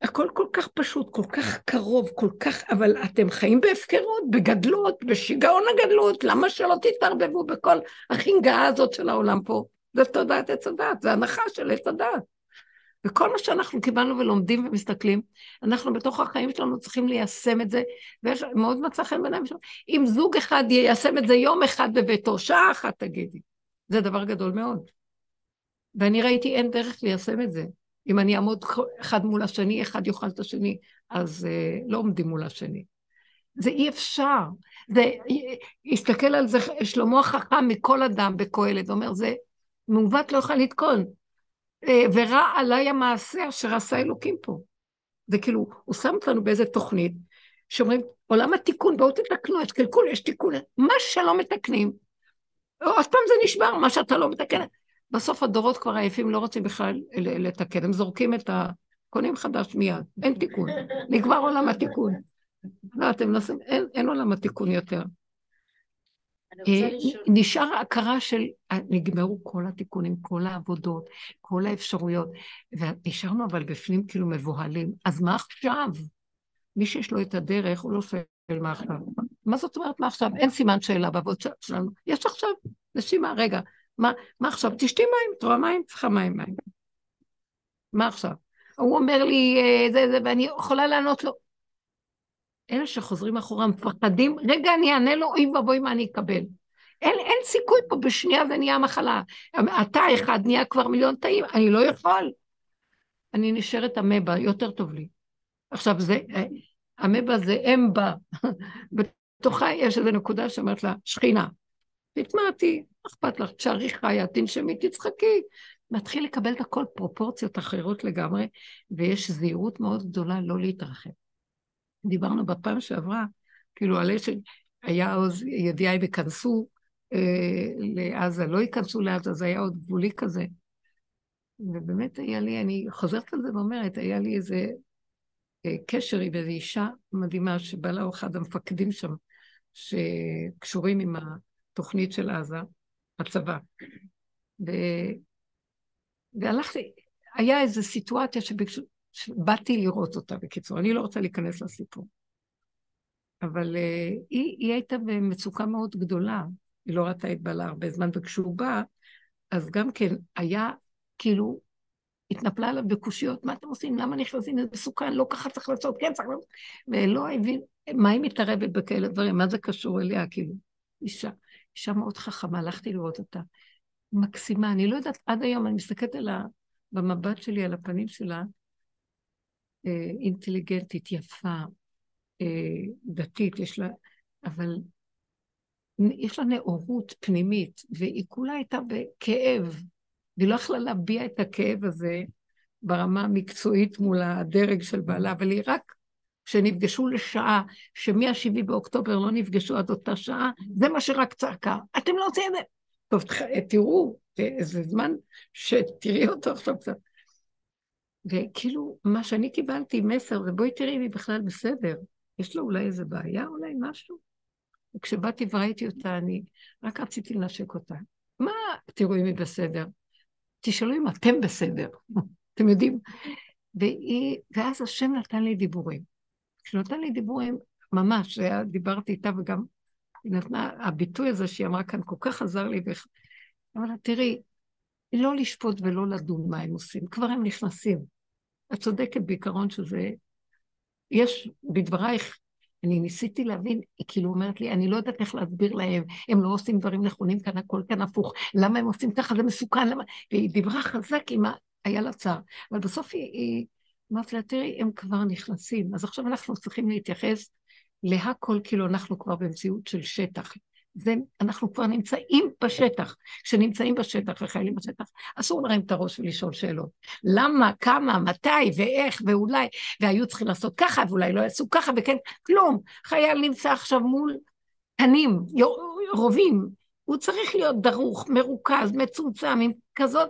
Speaker 1: הכל כל כך פשוט, כל כך קרוב, כל כך, אבל אתם חיים בהפקרות, בגדלות, בשיגעון הגדלות, למה שלא תתערבבו בכל החינגה הזאת של העולם פה? זה תודעת עץ הדת, זה הנחה של עץ הדת. וכל מה שאנחנו קיבלנו ולומדים ומסתכלים, אנחנו בתוך החיים שלנו צריכים ליישם את זה, ומאוד מצא חן בעיניים שלנו. אם זוג אחד יישם את זה יום אחד בביתו, שעה אחת תגידי, זה דבר גדול מאוד. ואני ראיתי אין דרך ליישם את זה. אם אני אעמוד אחד מול השני, אחד יאכל את השני, אז uh, לא עומדים מול השני. זה אי אפשר. זה, הסתכל על זה שלמה החכם מכל אדם בקהלת, אומר, זה מעוות לא יכול לתקון. אה, ורע עליי המעשה אשר עשה אלוקים פה. זה כאילו, הוא שם אותנו באיזה תוכנית, שאומרים, עולם התיקון, בואו תתקנו, יש קלקול, יש תיקון, מה שלא מתקנים, עוד פעם זה נשבר, מה שאתה לא מתקן. בסוף הדורות כבר עייפים, לא רוצים בכלל לתקן, הם זורקים את ה... קונים חדש מיד, אין תיקון, נגמר עולם התיקון. לא, אתם לא עושים, אין, אין עולם התיקון יותר. אה, נשאר הכרה של, אה, נגמרו כל התיקונים, כל העבודות, כל האפשרויות, ונשארנו אבל בפנים כאילו מבוהלים. אז מה עכשיו? מי שיש לו את הדרך, הוא לא שואל מה עכשיו. מה זאת אומרת מה עכשיו? אין סימן שאלה בעבוד שלנו. יש עכשיו נשימה, רגע, מה, מה עכשיו? תשתי מים, את רואה מים? צריכה מים, מים. מה עכשיו? הוא אומר לי אה, זה, זה, ואני יכולה לענות לו. אלה שחוזרים אחורה מפחדים, רגע, אני אענה לו, אוי ואבוי מה אני אקבל. אין, אין סיכוי פה, בשנייה זה נהיה מחלה. אתה אחד נהיה כבר מיליון תאים, אני לא יכול. אני נשארת אמבה, יותר טוב לי. עכשיו זה, אמבה זה אם בה. בתוכה יש איזו נקודה שאומרת לה, שכינה. תתמעתי, אכפת לך, תשארי חיה, תנשמי, תצחקי. מתחיל לקבל את הכל פרופורציות אחרות לגמרי, ויש זהירות מאוד גדולה לא להתרחב. דיברנו בפעם שעברה, כאילו על שהיה עוז ידיעה אם ייכנסו אה, לעזה, לא ייכנסו לעזה, זה היה עוד גבולי כזה. ובאמת היה לי, אני חוזרת על זה ואומרת, היה לי איזה אה, קשר עם איזו אישה מדהימה שבא לה אחד המפקדים שם, שקשורים עם התוכנית של עזה, הצבא. ו... והלכתי, היה איזו סיטואציה שביקשו, שבאתי לראות אותה, בקיצור, אני לא רוצה להיכנס לסיפור. אבל uh, היא, היא הייתה במצוקה מאוד גדולה, היא לא ראתה את בעלה הרבה זמן, וכשהוא בא, אז גם כן היה כאילו, התנפלה עליו בקושיות, מה אתם עושים? למה נכנסים? זה מסוכן, לא ככה צריך לעשות, כן צריך לעשות. ולא הבין, מה היא מתערבת בכאלה דברים? מה זה קשור אליה? כאילו, אישה, אישה מאוד חכמה, הלכתי לראות אותה. מקסימה, אני לא יודעת, עד היום אני מסתכלת על ה... במבט שלי על הפנים שלה, אינטליגנטית, יפה, אה, דתית, יש לה, אבל יש לה נאורות פנימית, והיא כולה הייתה בכאב, והיא לא יכלה להביע את הכאב הזה ברמה המקצועית מול הדרג של בעלה, אבל היא רק, כשנפגשו לשעה, שמ-7 באוקטובר לא נפגשו עד אותה שעה, זה מה שרק צעקה. אתם לא עושים את זה. טוב, תראו, איזה זמן שתראי אותו עכשיו קצת. וכאילו, מה שאני קיבלתי מסר, ובואי תראי אם היא בכלל בסדר. יש לה אולי איזה בעיה, אולי משהו? וכשבאתי וראיתי אותה, אני רק רציתי לנשק אותה. מה, תראו אם היא בסדר. תשאלו אם אתם בסדר, אתם יודעים? והיא, ואז השם נתן לי דיבורים. כשהוא נתן לי דיבורים, ממש, דיברתי איתה וגם היא נתנה, הביטוי הזה שהיא אמרה כאן כל כך עזר לי, אבל תראי, לא לשפוט ולא לדון מה הם עושים, כבר הם נכנסים. את צודקת בעיקרון שזה... יש בדברייך, אני ניסיתי להבין, היא כאילו אומרת לי, אני לא יודעת איך להסביר להם, הם לא עושים דברים נכונים כאן, הכל כאן הפוך, למה הם עושים ככה, זה מסוכן, למה... והיא דיברה חזק עם ה... היה לה צער. אבל בסוף היא, אמרתי לה, תראי, הם כבר נכנסים, אז עכשיו אנחנו צריכים להתייחס להכל כאילו אנחנו כבר במציאות של שטח. זה, אנחנו כבר נמצאים בשטח. כשנמצאים בשטח וחיילים בשטח, אסור להרים את הראש ולשאול שאלות. למה, כמה, מתי ואיך ואולי, והיו צריכים לעשות ככה ואולי לא יעשו ככה וכן, כלום. חייל נמצא עכשיו מול תנים, רובים, הוא צריך להיות דרוך, מרוכז, מצומצם, עם כזאת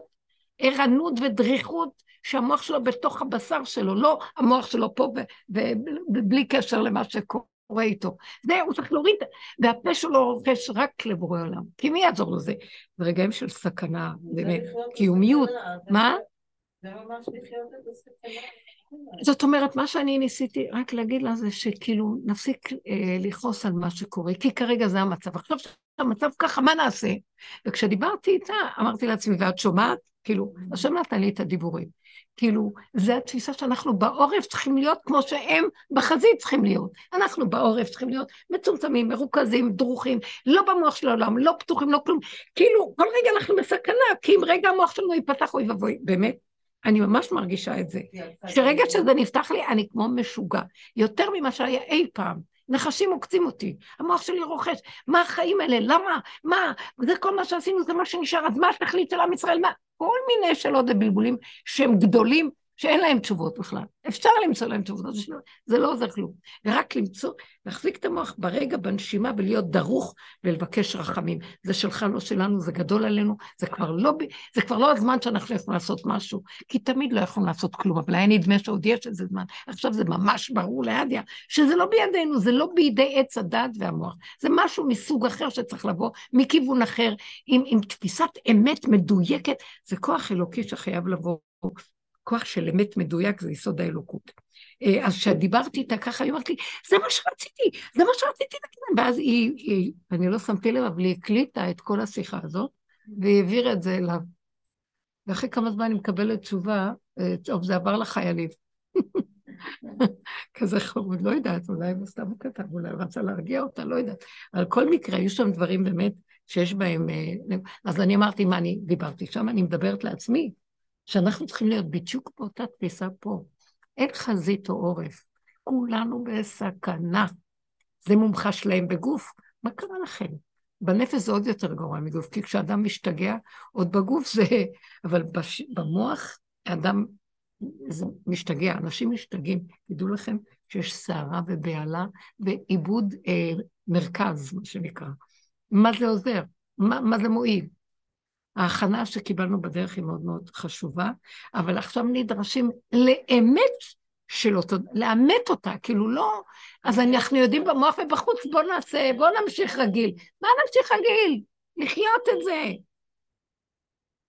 Speaker 1: ערנות ודריכות שהמוח שלו בתוך הבשר שלו, לא המוח שלו פה ובלי קשר למה שקורה איתו. זה, הוא צריך להוריד, והפה שלו רוכש רק לבורא עולם. כי מי יעזור לזה? ברגעים של סכנה, באמת, קיומיות. מה? זה ממש לחיות את הסכנה. זאת אומרת, מה שאני ניסיתי רק להגיד לה זה שכאילו נפסיק אה, לכעוס על מה שקורה, כי כרגע זה המצב. עכשיו שהמצב ככה, מה נעשה? וכשדיברתי איתה, אמרתי לעצמי, ואת שומעת? כאילו, השם נתן לי את הדיבורים. כאילו, זו התפיסה שאנחנו בעורף צריכים להיות כמו שהם בחזית צריכים להיות. אנחנו בעורף צריכים להיות מצומצמים, מרוכזים, דרוכים, לא במוח של העולם, לא פתוחים, לא כלום. כאילו, כל רגע אנחנו בסכנה, כי אם רגע המוח שלנו ייפתח, אוי ואבוי, באמת. אני ממש מרגישה את זה. שרגע שזה נפתח לי, אני כמו משוגע. יותר ממה שהיה אי פעם. נחשים עוקצים אותי, המוח שלי רוכש, מה החיים האלה, למה, מה, זה כל מה שעשינו, זה מה שנשאר, אז מה התכלית של עם ישראל, מה, כל מיני שאלות ובלבולים שהם גדולים, שאין להם תשובות בכלל. אפשר למצוא להם תשובות, זה לא עוזר כלום. ורק למצוא, להחזיק את המוח ברגע, בנשימה, ולהיות דרוך ולבקש רחמים. זה שלך, לא שלנו, זה גדול עלינו, זה כבר לא, זה כבר לא הזמן שאנחנו יכולים לעשות משהו, כי תמיד לא יכולים לעשות כלום, אבל היה נדמה שעוד יש איזה זמן. עכשיו זה ממש ברור לידיה, שזה לא בידינו, זה לא בידי עץ הדעת והמוח. זה משהו מסוג אחר שצריך לבוא מכיוון אחר, עם, עם תפיסת אמת מדויקת, זה כוח אלוקי שחייב לבוא כוח של אמת מדויק זה יסוד האלוקות. אה, אז כשדיברתי איתה ככה, היא אמרת לי, זה מה שרציתי, זה מה שרציתי להגיד. ואז היא, היא, אני לא שמתי לב, אבל היא הקליטה את כל השיחה הזאת, והיא העבירה את זה אליו. ואחרי כמה זמן היא מקבלת תשובה, אה, טוב, זה עבר לחיילים. כזה חמוד, לא יודעת, אולי הוא סתם כתב, אולי הוא רצה להרגיע אותה, לא יודעת. על כל מקרה, היו שם דברים באמת שיש בהם... אה, אז אני אמרתי, מה אני דיברתי שם, אני מדברת לעצמי, שאנחנו צריכים להיות בדיוק באותה תפיסה פה. אין חזית או עורף, כולנו בסכנה. זה מומחש להם בגוף, מה קרה לכם? בנפש זה עוד יותר גרוע מגוף, כי כשאדם משתגע, עוד בגוף זה... אבל בש... במוח, אדם זה משתגע, אנשים משתגעים. תדעו לכם שיש סערה ובהלה ועיבוד אה, מרכז, מה שנקרא. מה זה עוזר? מה, מה זה מועיל? ההכנה שקיבלנו בדרך היא מאוד מאוד חשובה, אבל עכשיו נדרשים לאמת של אותו, לאמת אותה, כאילו לא, אז אנחנו יודעים במוח ובחוץ, בוא נעשה, בוא נמשיך רגיל. מה נמשיך רגיל? לחיות את זה.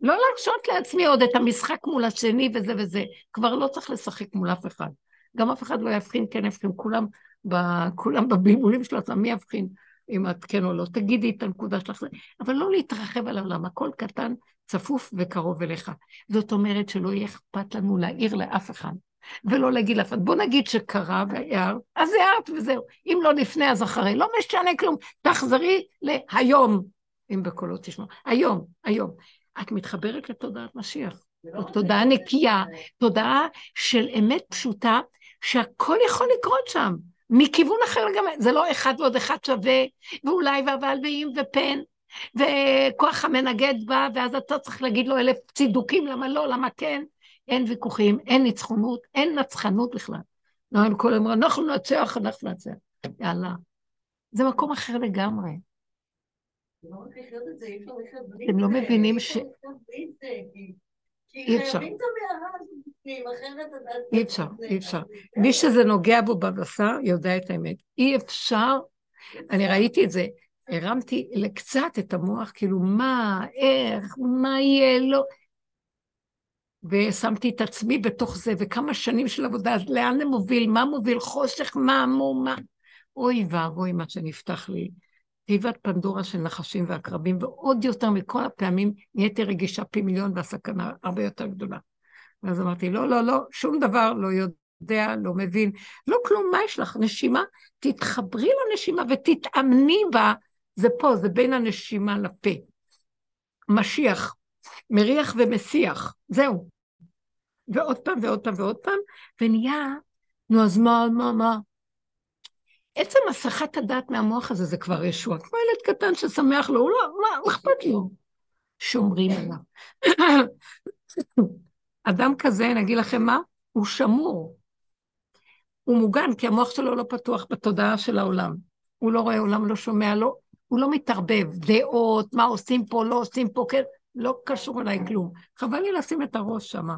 Speaker 1: לא להרשות לעצמי עוד את המשחק מול השני וזה וזה. כבר לא צריך לשחק מול אף אחד. גם אף אחד לא יבחין, כן יבחין, כולם, ב, כולם בבלבולים של עצמם, מי יבחין? אם את כן או לא, תגידי את הנקודה שלך, אבל לא להתרחב על העולם, הכל קטן, צפוף וקרוב אליך. זאת אומרת שלא יהיה אכפת לנו להעיר לאף אחד, ולא להגיד לאף אחד, בוא נגיד שקרה והערת, אז הערת וזהו. אם לא לפני אז אחרי, לא משנה כלום, תחזרי להיום, אם בקולות תשמע. היום, היום. את מתחברת לתודעת משיח. לא תודעה נקייה, תודעה של אמת פשוטה, שהכל יכול לקרות שם. מכיוון אחר לגמרי, זה לא אחד ועוד אחד שווה, ואולי ואבל ואם ופן, וכוח המנגד בא, ואז אתה צריך להגיד לו אלף צידוקים, למה לא, למה כן, אין ויכוחים, אין ניצחונות, אין נצחנות בכלל. לא, הם כל הזמן, אנחנו נצח, אנחנו נצח. יאללה. זה מקום אחר לגמרי. אתם לא מבינים ש... אי אפשר. אי אפשר, אי אפשר. מי שזה נוגע בו בבשר יודע את האמת. אי אפשר, אני ראיתי את זה, הרמתי לקצת את המוח, כאילו מה, איך, מה יהיה, לא. ושמתי את עצמי בתוך זה, וכמה שנים של עבודה, אז לאן זה מוביל, מה מוביל, חושך, מה, מו, מה. אוי ואבוי מה שנפתח לי. תיבת פנדורה של נחשים ועקרבים, ועוד יותר מכל הפעמים נהייתי רגישה פי מיליון והסכנה הרבה יותר גדולה. ואז אמרתי, לא, לא, לא, שום דבר לא יודע, לא מבין, לא כלום, מה יש לך? נשימה? תתחברי לנשימה ותתאמני בה, זה פה, זה בין הנשימה לפה. משיח, מריח ומסיח, זהו. ועוד פעם ועוד פעם ועוד פעם, ונהיה, נו אז מה, מה, מה? עצם הסחת הדעת מהמוח הזה זה כבר ישוע. כמו ילד קטן ששמח לו, הוא לא, מה, אכפת לו? שומרים עליו. אדם כזה, אני אגיד לכם מה, הוא שמור. הוא מוגן, כי המוח שלו לא פתוח בתודעה של העולם. הוא לא רואה עולם, לא שומע, לא, הוא לא מתערבב. דעות, מה עושים פה, לא עושים פה, כן, לא קשור אליי כלום. חבל לי לשים את הראש שמה.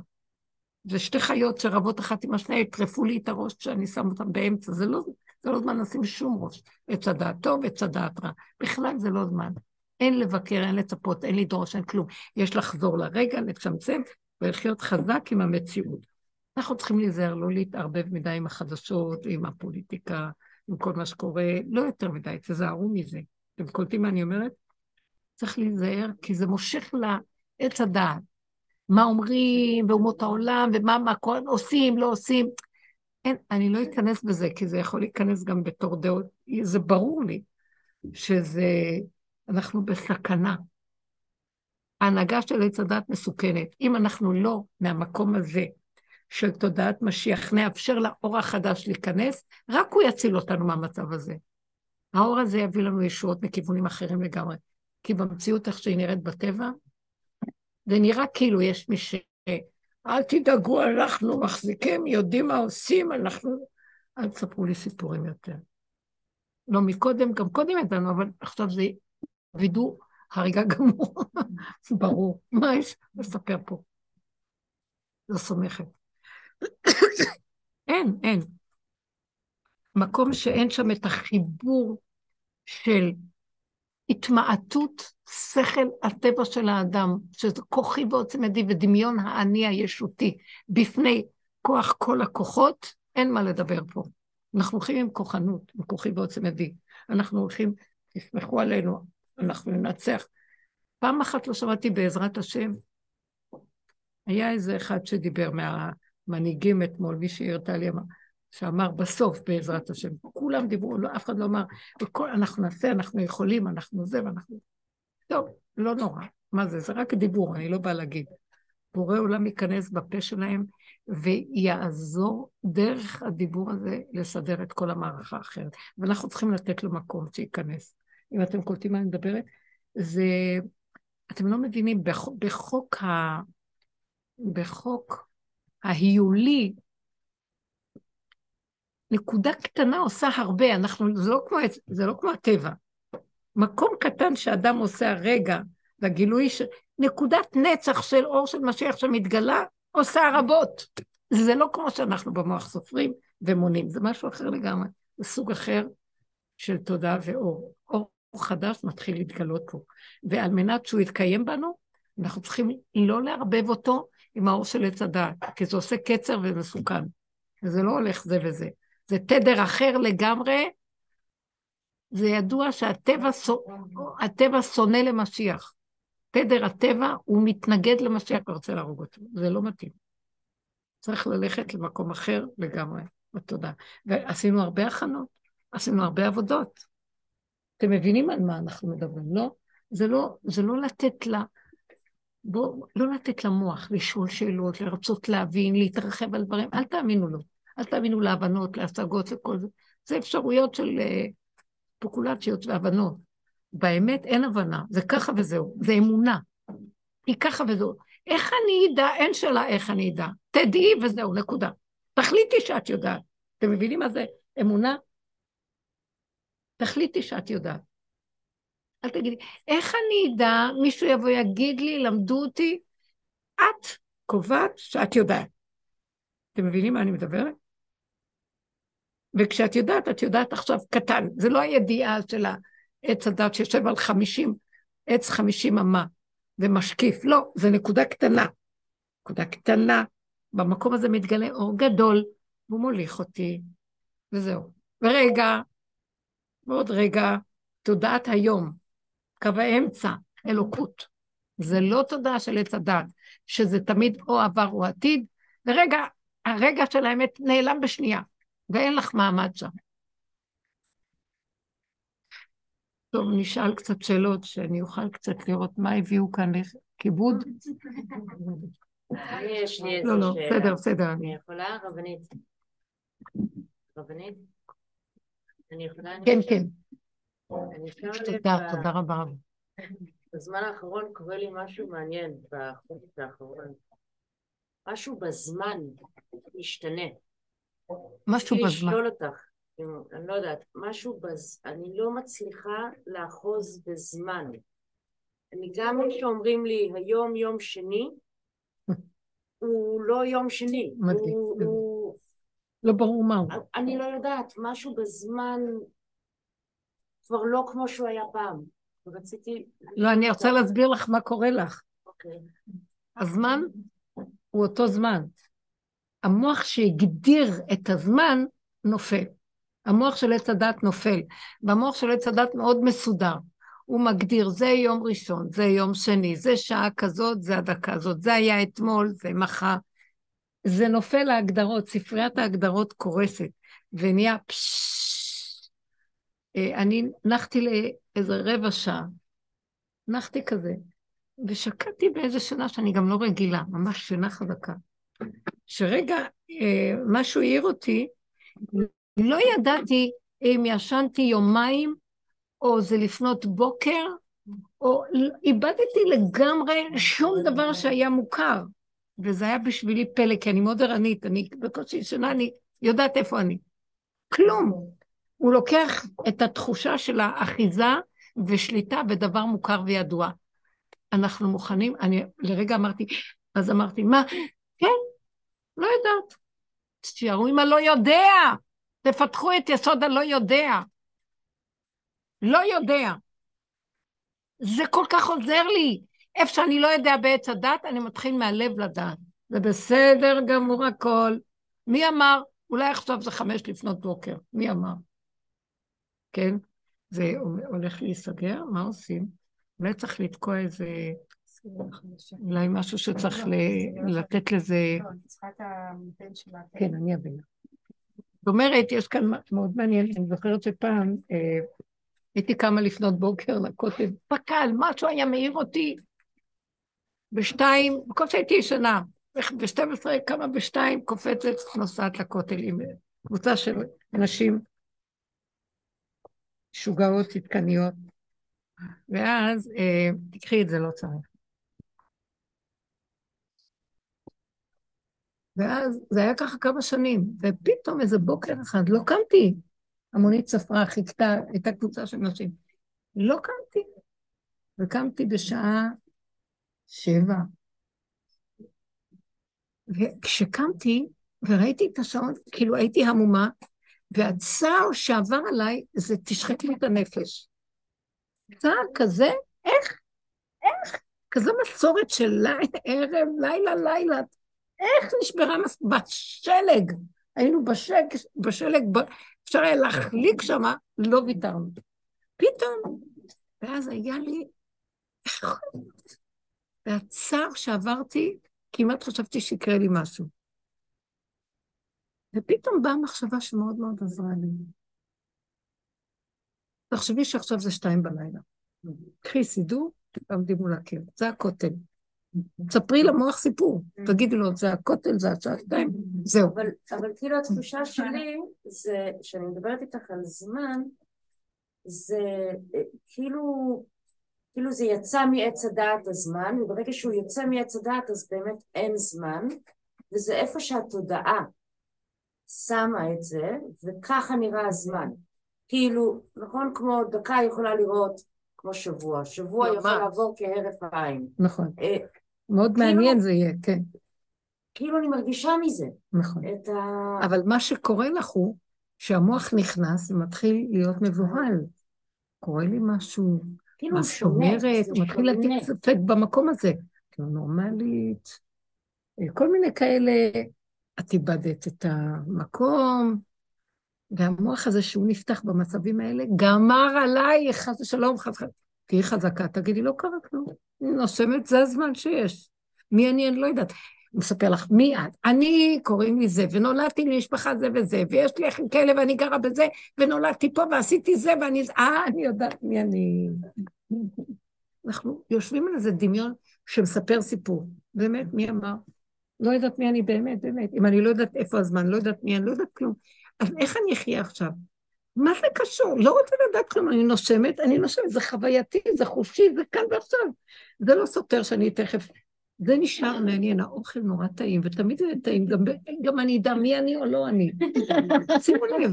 Speaker 1: זה שתי חיות שרבות אחת עם השנייה, יטרפו לי את הראש כשאני שם אותם באמצע. זה לא, זה לא זמן לשים שום ראש. עץ הדעת טוב, עץ הדעת רע. בכלל זה לא זמן. אין לבקר, אין לצפות, אין לדרוש, אין כלום. יש לחזור לרגע, לצמצם, ולחיות חזק עם המציאות. אנחנו צריכים להיזהר, לא להתערבב מדי עם החדשות, עם הפוליטיקה, עם כל מה שקורה, לא יותר מדי, תזהרו מזה. אתם קולטים מה אני אומרת? צריך להיזהר, כי זה מושך לעץ הדעת. מה אומרים, ואומות העולם, ומה מה עושים, לא עושים. אין, אני לא אכנס בזה, כי זה יכול להיכנס גם בתור דעות. זה ברור לי שזה, אנחנו בסכנה. ההנהגה של עץ הדת מסוכנת. אם אנחנו לא מהמקום הזה של תודעת משיח נאפשר לאור החדש להיכנס, רק הוא יציל אותנו מהמצב הזה. האור הזה יביא לנו ישועות מכיוונים אחרים לגמרי. כי במציאות איך שהיא נראית בטבע, זה נראה כאילו יש מי ש... אל תדאגו, אנחנו מחזיקים, יודעים מה עושים, אנחנו... אל תספרו לי סיפורים יותר. לא מקודם, גם קודם ידענו, אבל עכשיו זה וידוא הריגה גמור. ברור. מה יש לספר פה? לא סומכת. אין, אין. מקום שאין שם את החיבור של התמעטות שכל הטבע של האדם, שזה כוחי ועוצם ידי ודמיון האני הישותי בפני כוח כל הכוחות, אין מה לדבר פה. אנחנו הולכים עם כוחנות, עם כוחי ועוצם ידי. אנחנו הולכים, תסמכו עלינו, אנחנו ננצח. פעם אחת לא שמעתי בעזרת השם, היה איזה אחד שדיבר מהמנהיגים אתמול, מי שהראתה לי אמר, שאמר בסוף בעזרת השם. כולם דיברו, לא, אף אחד לא אמר, וכל, אנחנו נעשה, אנחנו יכולים, אנחנו זה ואנחנו... טוב, לא נורא. מה זה? זה רק דיבור, אני לא באה להגיד. בורא עולם ייכנס בפה שלהם ויעזור דרך הדיבור הזה לסדר את כל המערכה האחרת. ואנחנו צריכים לתת לו מקום שייכנס. אם אתם קולטים מה אני מדברת, זה... אתם לא מבינים, בחוק, ה... בחוק ההיולי, נקודה קטנה עושה הרבה, אנחנו, זה לא כמו, זה לא כמו הטבע. מקום קטן שאדם עושה הרגע, והגילוי של... נקודת נצח של אור של משיח שמתגלה, עושה רבות. זה לא כמו שאנחנו במוח סופרים ומונים, זה משהו אחר לגמרי. זה סוג אחר של תודעה ואור. אור חדש מתחיל להתגלות פה. ועל מנת שהוא יתקיים בנו, אנחנו צריכים לא לערבב אותו עם האור של עץ הדעת, כי זה עושה קצר ומסוכן. וזה לא הולך זה וזה. זה תדר אחר לגמרי. זה ידוע שהטבע שונא למשיח. תדר הטבע, הוא מתנגד למשיח ורוצה להרוג אותו. זה לא מתאים. צריך ללכת למקום אחר לגמרי בתודה. ועשינו הרבה הכנות, עשינו הרבה עבודות. אתם מבינים על מה אנחנו מדברים, לא? זה לא, זה לא לתת לה, בואו, לא לתת למוח לשאול שאלות, לרצות להבין, להתרחב על דברים, אל תאמינו לו. אל תאמינו להבנות, להשגות, לכל זה. זה אפשרויות של uh, פופולציות והבנות. באמת אין הבנה, זה ככה וזהו, זה אמונה. היא ככה וזהו. איך אני אדע? אין שאלה איך אני אדע. תדעי וזהו, נקודה. תחליטי שאת יודעת. אתם מבינים מה זה אמונה? תחליטי שאת יודעת. אל תגידי, איך אני אדע, מישהו יבוא יגיד לי, למדו אותי, את קובעת שאת יודעת. אתם מבינים מה אני מדברת? וכשאת יודעת, את יודעת עכשיו קטן. זה לא הידיעה של העץ הדת שיושב על חמישים, עץ חמישים אמה ומשקיף. לא, זה נקודה קטנה. נקודה קטנה. במקום הזה מתגלה אור גדול, והוא מוליך אותי, וזהו. ורגע, ועוד רגע, תודעת היום, קו האמצע, אלוקות. זה לא תודעה של עץ הדת, שזה תמיד או עבר או עתיד, ורגע, הרגע של האמת נעלם בשנייה, ואין לך מעמד שם. טוב, נשאל קצת שאלות, שאני אוכל קצת לראות מה הביאו כאן לכיבוד.
Speaker 5: יש לי איזה
Speaker 1: לא, לא,
Speaker 5: שאלה.
Speaker 1: בסדר, בסדר.
Speaker 5: אני יכולה, רבנית? רבנית? אני יכולה?
Speaker 1: כן? כן. תודה, תודה רבה.
Speaker 5: בזמן האחרון קורה לי משהו מעניין, בחודש האחרון. משהו בזמן משתנה.
Speaker 1: משהו
Speaker 5: רציתי
Speaker 1: בזמן.
Speaker 5: לשאול אותך, אני לא יודעת, משהו בז... אני לא מצליחה לאחוז בזמן. אני גם שאומרים לי, היום יום שני, הוא לא יום שני.
Speaker 1: מדהים.
Speaker 5: הוא, הוא...
Speaker 1: לא ברור מה הוא.
Speaker 5: אני לא יודעת, משהו בזמן כבר לא כמו שהוא היה פעם. רציתי...
Speaker 1: לא, אני רוצה להסביר לך מה קורה לך.
Speaker 5: אוקיי.
Speaker 1: הזמן הוא אותו זמן. המוח שהגדיר את הזמן נופל. המוח של עץ הדת נופל, והמוח של עץ הדת מאוד מסודר. הוא מגדיר, זה יום ראשון, זה יום שני, זה שעה כזאת, זה הדקה הזאת, זה היה אתמול, זה מחר. זה נופל להגדרות, ספריית ההגדרות קורסת, ונהיה פששש. אה, אני נחתי לאיזה רבע שעה, נחתי כזה, ושקעתי באיזה שינה שאני גם לא רגילה, ממש שינה חזקה. שרגע אה, משהו העיר אותי, לא ידעתי אם ישנתי יומיים, או זה לפנות בוקר, או איבדתי לגמרי שום דבר שהיה מוכר. וזה היה בשבילי פלא, כי אני מאוד ערנית, אני בקושי ישנה, אני יודעת איפה אני. כלום. הוא לוקח את התחושה של האחיזה ושליטה בדבר מוכר וידוע. אנחנו מוכנים, אני לרגע אמרתי, אז אמרתי, מה? כן, לא יודעת. תשארו עם הלא יודע, תפתחו את יסוד הלא יודע. לא יודע. זה כל כך עוזר לי. איפה שאני לא יודע בעץ הדת, אני מתחיל מהלב לדעת. זה בסדר גמור הכל. מי אמר? אולי עכשיו זה חמש לפנות בוקר. מי אמר? כן? זה הולך להיסגר? מה עושים? אולי צריך לתקוע איזה... אולי משהו שצריך ל- לתת לזה...
Speaker 3: לא.
Speaker 1: כן, אני אבין. זאת אומרת, יש כאן משהו מאוד מעניין, אני זוכרת שפעם אה, הייתי קמה לפנות בוקר לכותל, פק"ל, משהו היה מעיר אותי. בשתיים, בקושי הייתי ישנה, ב-12 קמה בשתיים, קופצת, נוסעת לכותל עם קבוצה של אנשים משוגעות, צדקניות. ואז, אה, תקחי את זה, לא צריך. ואז זה היה ככה כמה שנים, ופתאום איזה בוקר אחד, לא קמתי. המונית ספרה, חיכתה, הייתה קבוצה של נשים. לא קמתי. וקמתי בשעה שבע. וכשקמתי וראיתי את השעון, כאילו הייתי המומה, והצער שעבר עליי זה תשחק לי את הנפש. צער כזה, איך, איך, כזו מסורת של לילה, ערב, לילה, לילה, איך נשברה מס... בשלג, היינו בשלג, בשלג, ב... אפשר היה להחליק שם, לא ויתרנו. פתאום, ואז היה לי? והצער שעברתי, כמעט חשבתי שיקרה לי משהו. ופתאום באה מחשבה שמאוד מאוד עזרה לי. תחשבי שעכשיו זה שתיים בלילה. קחי סידור, תעמדי מול הקיר, זה הכותל. ספרי למוח סיפור, תגידי לו, זה הכותל, זה השעה שתיים, זהו.
Speaker 5: אבל, אבל כאילו התחושה שלי זה, שאני מדברת איתך על זמן, זה אה, כאילו, כאילו זה יצא מעץ הדעת הזמן, וברגע שהוא יוצא מעץ הדעת אז באמת אין זמן, וזה איפה שהתודעה שמה את זה, וככה נראה הזמן. כאילו, נכון כמו דקה יכולה לראות כמו שבוע, שבוע. יכול לעבור כהרף עין.
Speaker 1: נכון.
Speaker 5: אה,
Speaker 1: מאוד
Speaker 5: כאילו-
Speaker 1: מעניין זה יהיה, כן,
Speaker 5: כאילו אני מרגישה מזה,
Speaker 1: נכון.
Speaker 5: את ה...
Speaker 1: אבל מה שקורה לך הוא שהמוח נכנס ומתחיל להיות מבוהל. קורה לי משהו,
Speaker 5: כאילו
Speaker 1: מה זאת אומרת? הוא מתחיל להטיל. ספק במקום הזה. לא נורמלית. כל מיני כאלה, את איבדת את המקום, והמוח הזה שהוא נפתח במצבים האלה, גמר עליי, חס ושלום, חס וחלילה. תהיי חזקה, תגידי, לא קרה כלום. נושמת, זה הזמן שיש. מי אני, אני לא יודעת. מספר לך, מי את? אני, קוראים לי זה, ונולדתי למשפחה זה וזה, ויש לי אחים כאלה, ואני גרה בזה, ונולדתי פה, ועשיתי זה, ואני... אה, אני יודעת מי אני. אנחנו יושבים על איזה דמיון שמספר סיפור. באמת, מי אמר? לא יודעת מי אני באמת, באמת. אם אני לא יודעת איפה הזמן, לא יודעת מי, אני לא יודעת כלום. אז איך אני אחיה עכשיו? מה זה קשור? לא רוצה לדעת כלום, אני נושמת, אני נושמת, זה חווייתי, זה חושי, זה כאן ועכשיו. זה לא סותר שאני תכף... זה נשאר מעניין, האוכל נורא טעים, ותמיד יהיה טעים, גם, גם אני אדע מי אני או לא אני. שימו לב,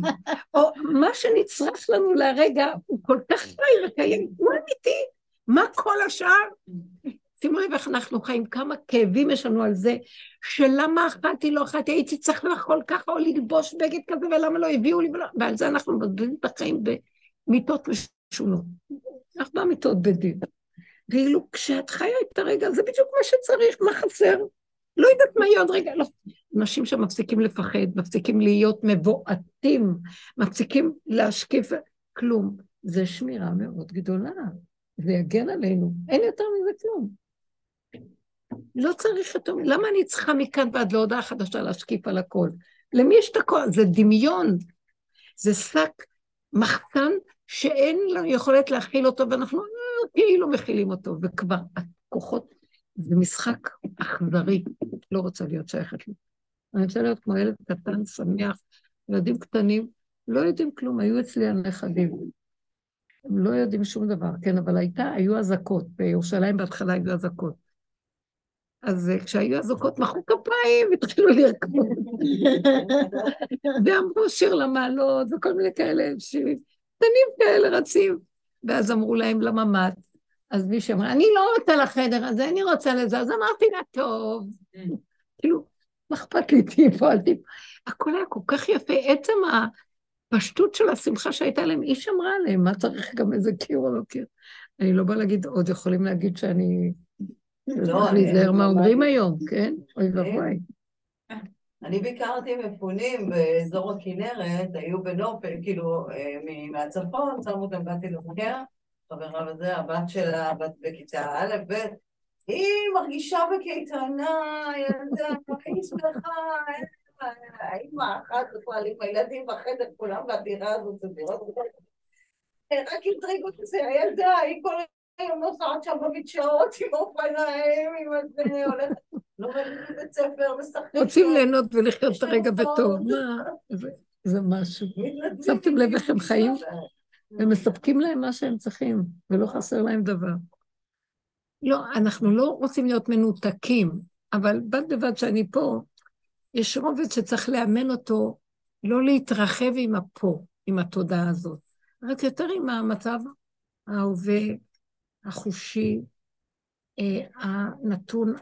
Speaker 1: או מה שנצרך לנו לרגע הוא כל כך חי וקיים, הוא אמיתי, מה כל השאר? שימו לב איך אנחנו חיים, כמה כאבים יש לנו על זה, שלמה אכלתי, לא אכלתי, הייתי צריך לאכול ככה או ללבוש בגד כזה, ולמה לא הביאו לי, ועל זה אנחנו מבזבזים את החיים במיטות משונות. אנחנו במיטות בדין. ואילו כשאת חיה את הרגע, זה בדיוק מה שצריך, מה חסר? לא יודעת מה יהיה עוד רגע, לא. אנשים שמפסיקים לפחד, מפסיקים להיות מבועתים, מפסיקים להשקיף, כלום. זה שמירה מאוד גדולה. זה יגן עלינו, אין יותר מזה כלום. לא צריך אותו, למה אני צריכה מכאן ועד להודעה חדשה להשקיף על הכל? למי יש את הכל? זה דמיון, זה שק מחסן שאין לנו יכולת להכיל אותו, ואנחנו כאילו מכילים אותו, וכבר הכוחות, זה משחק אכזרי, לא רוצה להיות שייכת לי. אני רוצה להיות כמו ילד קטן, שמח, ילדים קטנים, לא יודעים כלום, היו אצלי הנכדים. הם לא יודעים שום דבר, כן, אבל הייתה, היו אזעקות, בירושלים בהתחלה היו אזעקות. אז אה, כשהיו אזעקות מחאו כפיים, התחילו לרקוד. ואמרו שיר למעלות, וכל מיני כאלה שירים. קטנים כאלה רצים. ואז אמרו להם לממ"ד. אז מישהו אמר, אני לא רוצה לחדר הזה, אני רוצה לזה. אז אמרתי לה, טוב. כאילו, מה אכפת לי, תהיי פה, אל תהיי הכל היה כל כך יפה. עצם הפשטות של השמחה שהייתה להם, היא שמרה עליהם, מה צריך גם איזה קיר או לא קיר. אני לא באה להגיד, עוד יכולים להגיד שאני... לא, להיזהר מה אומרים היום, כן? אוי ואבוי.
Speaker 6: אני ביקרתי מפונים באזור הכנרת, היו בנופ, כאילו, אה, מהצפון, שמו אותם, באתי לבקר, חברה וזה, הבת שלה, בת בכיתה א', ב', היא מרגישה בקייטנה, ילדה, היא שמחה, האימא אחת בכלל עם הילדים בחדר, כולם בדירה הזאת, זה דירות רק הטריג אותי, זה הילדה, היא כל היום נוסעת שם במדשאות עם אופניים, עם הזה, הולכת, לומדת בבית ספר, משחקת.
Speaker 1: רוצים ליהנות ולחיות את הרגע בטוב, מה? זה משהו. שמתם לב איך הם חיים? הם מספקים להם מה שהם צריכים, ולא חסר להם דבר. לא, אנחנו לא רוצים להיות מנותקים, אבל בד בבד שאני פה, יש רובד שצריך לאמן אותו, לא להתרחב עם הפה, עם התודעה הזאת, רק יותר עם המצב ההווה, החושי, אה, הנתון,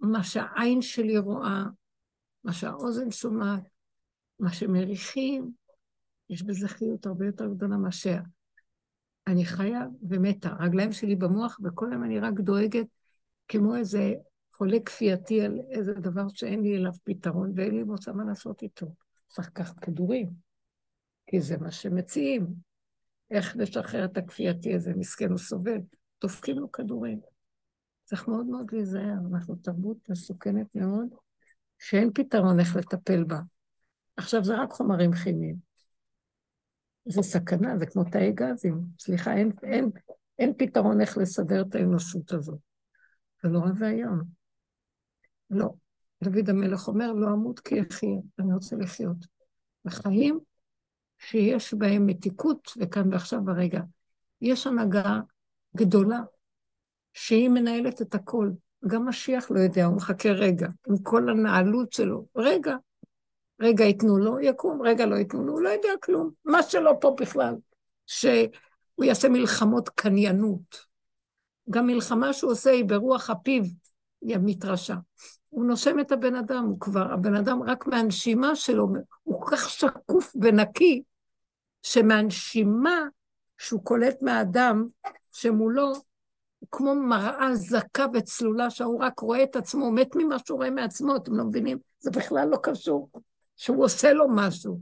Speaker 1: מה שהעין שלי רואה, מה שהאוזן שומעת, מה שמריחים, יש בזה חיות הרבה יותר גדולה מאשר אני חיה ומתה. הרגליים שלי במוח, וכל היום אני רק דואגת כמו איזה חולה כפייתי על איזה דבר שאין לי אליו פתרון ואין לי מוצא מה לעשות איתו. צריך לקחת כדורים, כי זה מה שמציעים. איך לשחרר את הכפייתי הזה, מסכן הוא סובל, דופקים לו כדורים. צריך מאוד מאוד להיזהר, אנחנו תרבות מסוכנת מאוד, שאין פתרון איך לטפל בה. עכשיו, זה רק חומרים כימיים. זה סכנה, זה כמו תאי גזים. סליחה, אין, אין, אין פתרון איך לסדר את האנושות הזאת. זה נורא ואיום. לא. דוד המלך אומר, לא אמות כי אחיה, אני רוצה לחיות. החיים שיש בהם מתיקות, וכאן ועכשיו ברגע. יש הנהגה גדולה, שהיא מנהלת את הכל. גם משיח לא יודע, הוא מחכה רגע, עם כל הנעלות שלו. רגע, רגע ייתנו לו, יקום, רגע לא ייתנו לו, הוא לא יודע כלום. מה שלא פה בכלל, שהוא יעשה מלחמות קניינות. גם מלחמה שהוא עושה היא ברוח הפיו, המתרשה. הוא נושם את הבן אדם, הוא כבר, הבן אדם רק מהנשימה שלו, הוא כל כך שקוף ונקי, שמהנשימה שהוא קולט מהאדם שמולו, הוא כמו מראה זכה וצלולה, שההוא רק רואה את עצמו, הוא מת ממה שהוא רואה מעצמו, אתם לא מבינים? זה בכלל לא קשור, שהוא עושה לו משהו.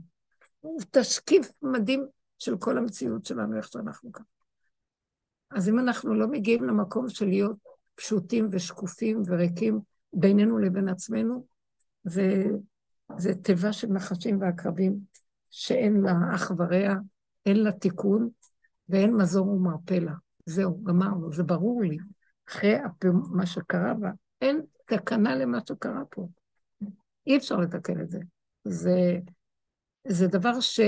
Speaker 1: הוא תשקיף מדהים של כל המציאות שלנו, איך שאנחנו כאן. אז אם אנחנו לא מגיעים למקום של להיות פשוטים ושקופים וריקים בינינו לבין עצמנו, זה, זה תיבה של נחשים ועקרבים שאין לה אח ורע, אין לה תיקון ואין מזור ומרפא לה. זהו, גמרנו, זה ברור לי. אחרי מה שקרה בה, אין תקנה למה שקרה פה. אי אפשר לתקן את זה. זה, זה דבר ש...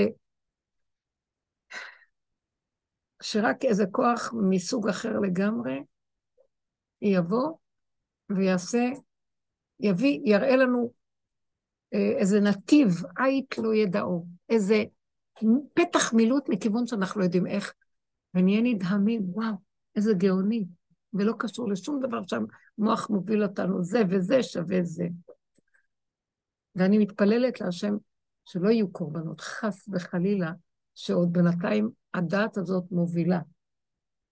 Speaker 1: שרק איזה כוח מסוג אחר לגמרי יבוא ויעשה, יביא, יראה לנו אה, איזה נתיב, עית לא ידעו, איזה פתח מילוט מכיוון שאנחנו לא יודעים איך, ונהיה נדהמים, וואו, איזה גאוני, ולא קשור לשום דבר שהמוח מוביל אותנו, זה וזה שווה זה. ואני מתפללת להשם שלא יהיו קורבנות, חס וחלילה, שעוד בינתיים הדעת הזאת מובילה,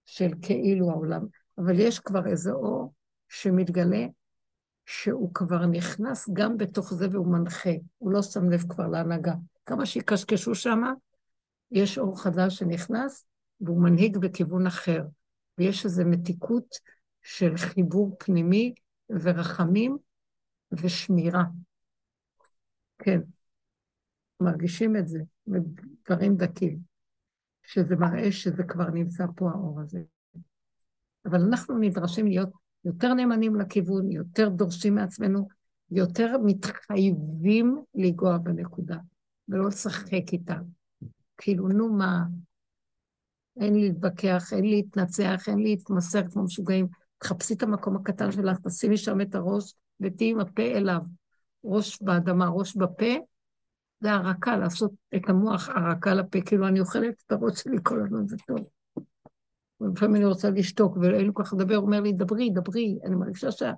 Speaker 1: של כאילו העולם. אבל יש כבר איזה אור שמתגלה, שהוא כבר נכנס גם בתוך זה והוא מנחה, הוא לא שם לב כבר להנהגה. כמה שיקשקשו שם, יש אור חדש שנכנס, והוא מנהיג בכיוון אחר. ויש איזו מתיקות של חיבור פנימי ורחמים ושמירה. כן, מרגישים את זה בדברים דקים, שזה מראה שזה כבר נמצא פה האור הזה. אבל אנחנו נדרשים להיות יותר נאמנים לכיוון, יותר דורשים מעצמנו, יותר מתחייבים לנגוע בנקודה, ולא לשחק איתה. כאילו, נו מה, אין לי להתווכח, אין לי להתנצח, אין לי להתמסר כמו משוגעים. תחפשי את המקום הקטן שלך, תשימי שם את הראש ותהיי עם הפה אליו. ראש באדמה, ראש בפה, זה הרקה, לעשות את המוח הרקה לפה, כאילו אני אוכלת את הראש שלי כל הזמן, זה טוב. ולפעמים אני רוצה לשתוק, ואין לי כל כך לדבר, הוא אומר לי, דברי, דברי. אני מרגישה שה,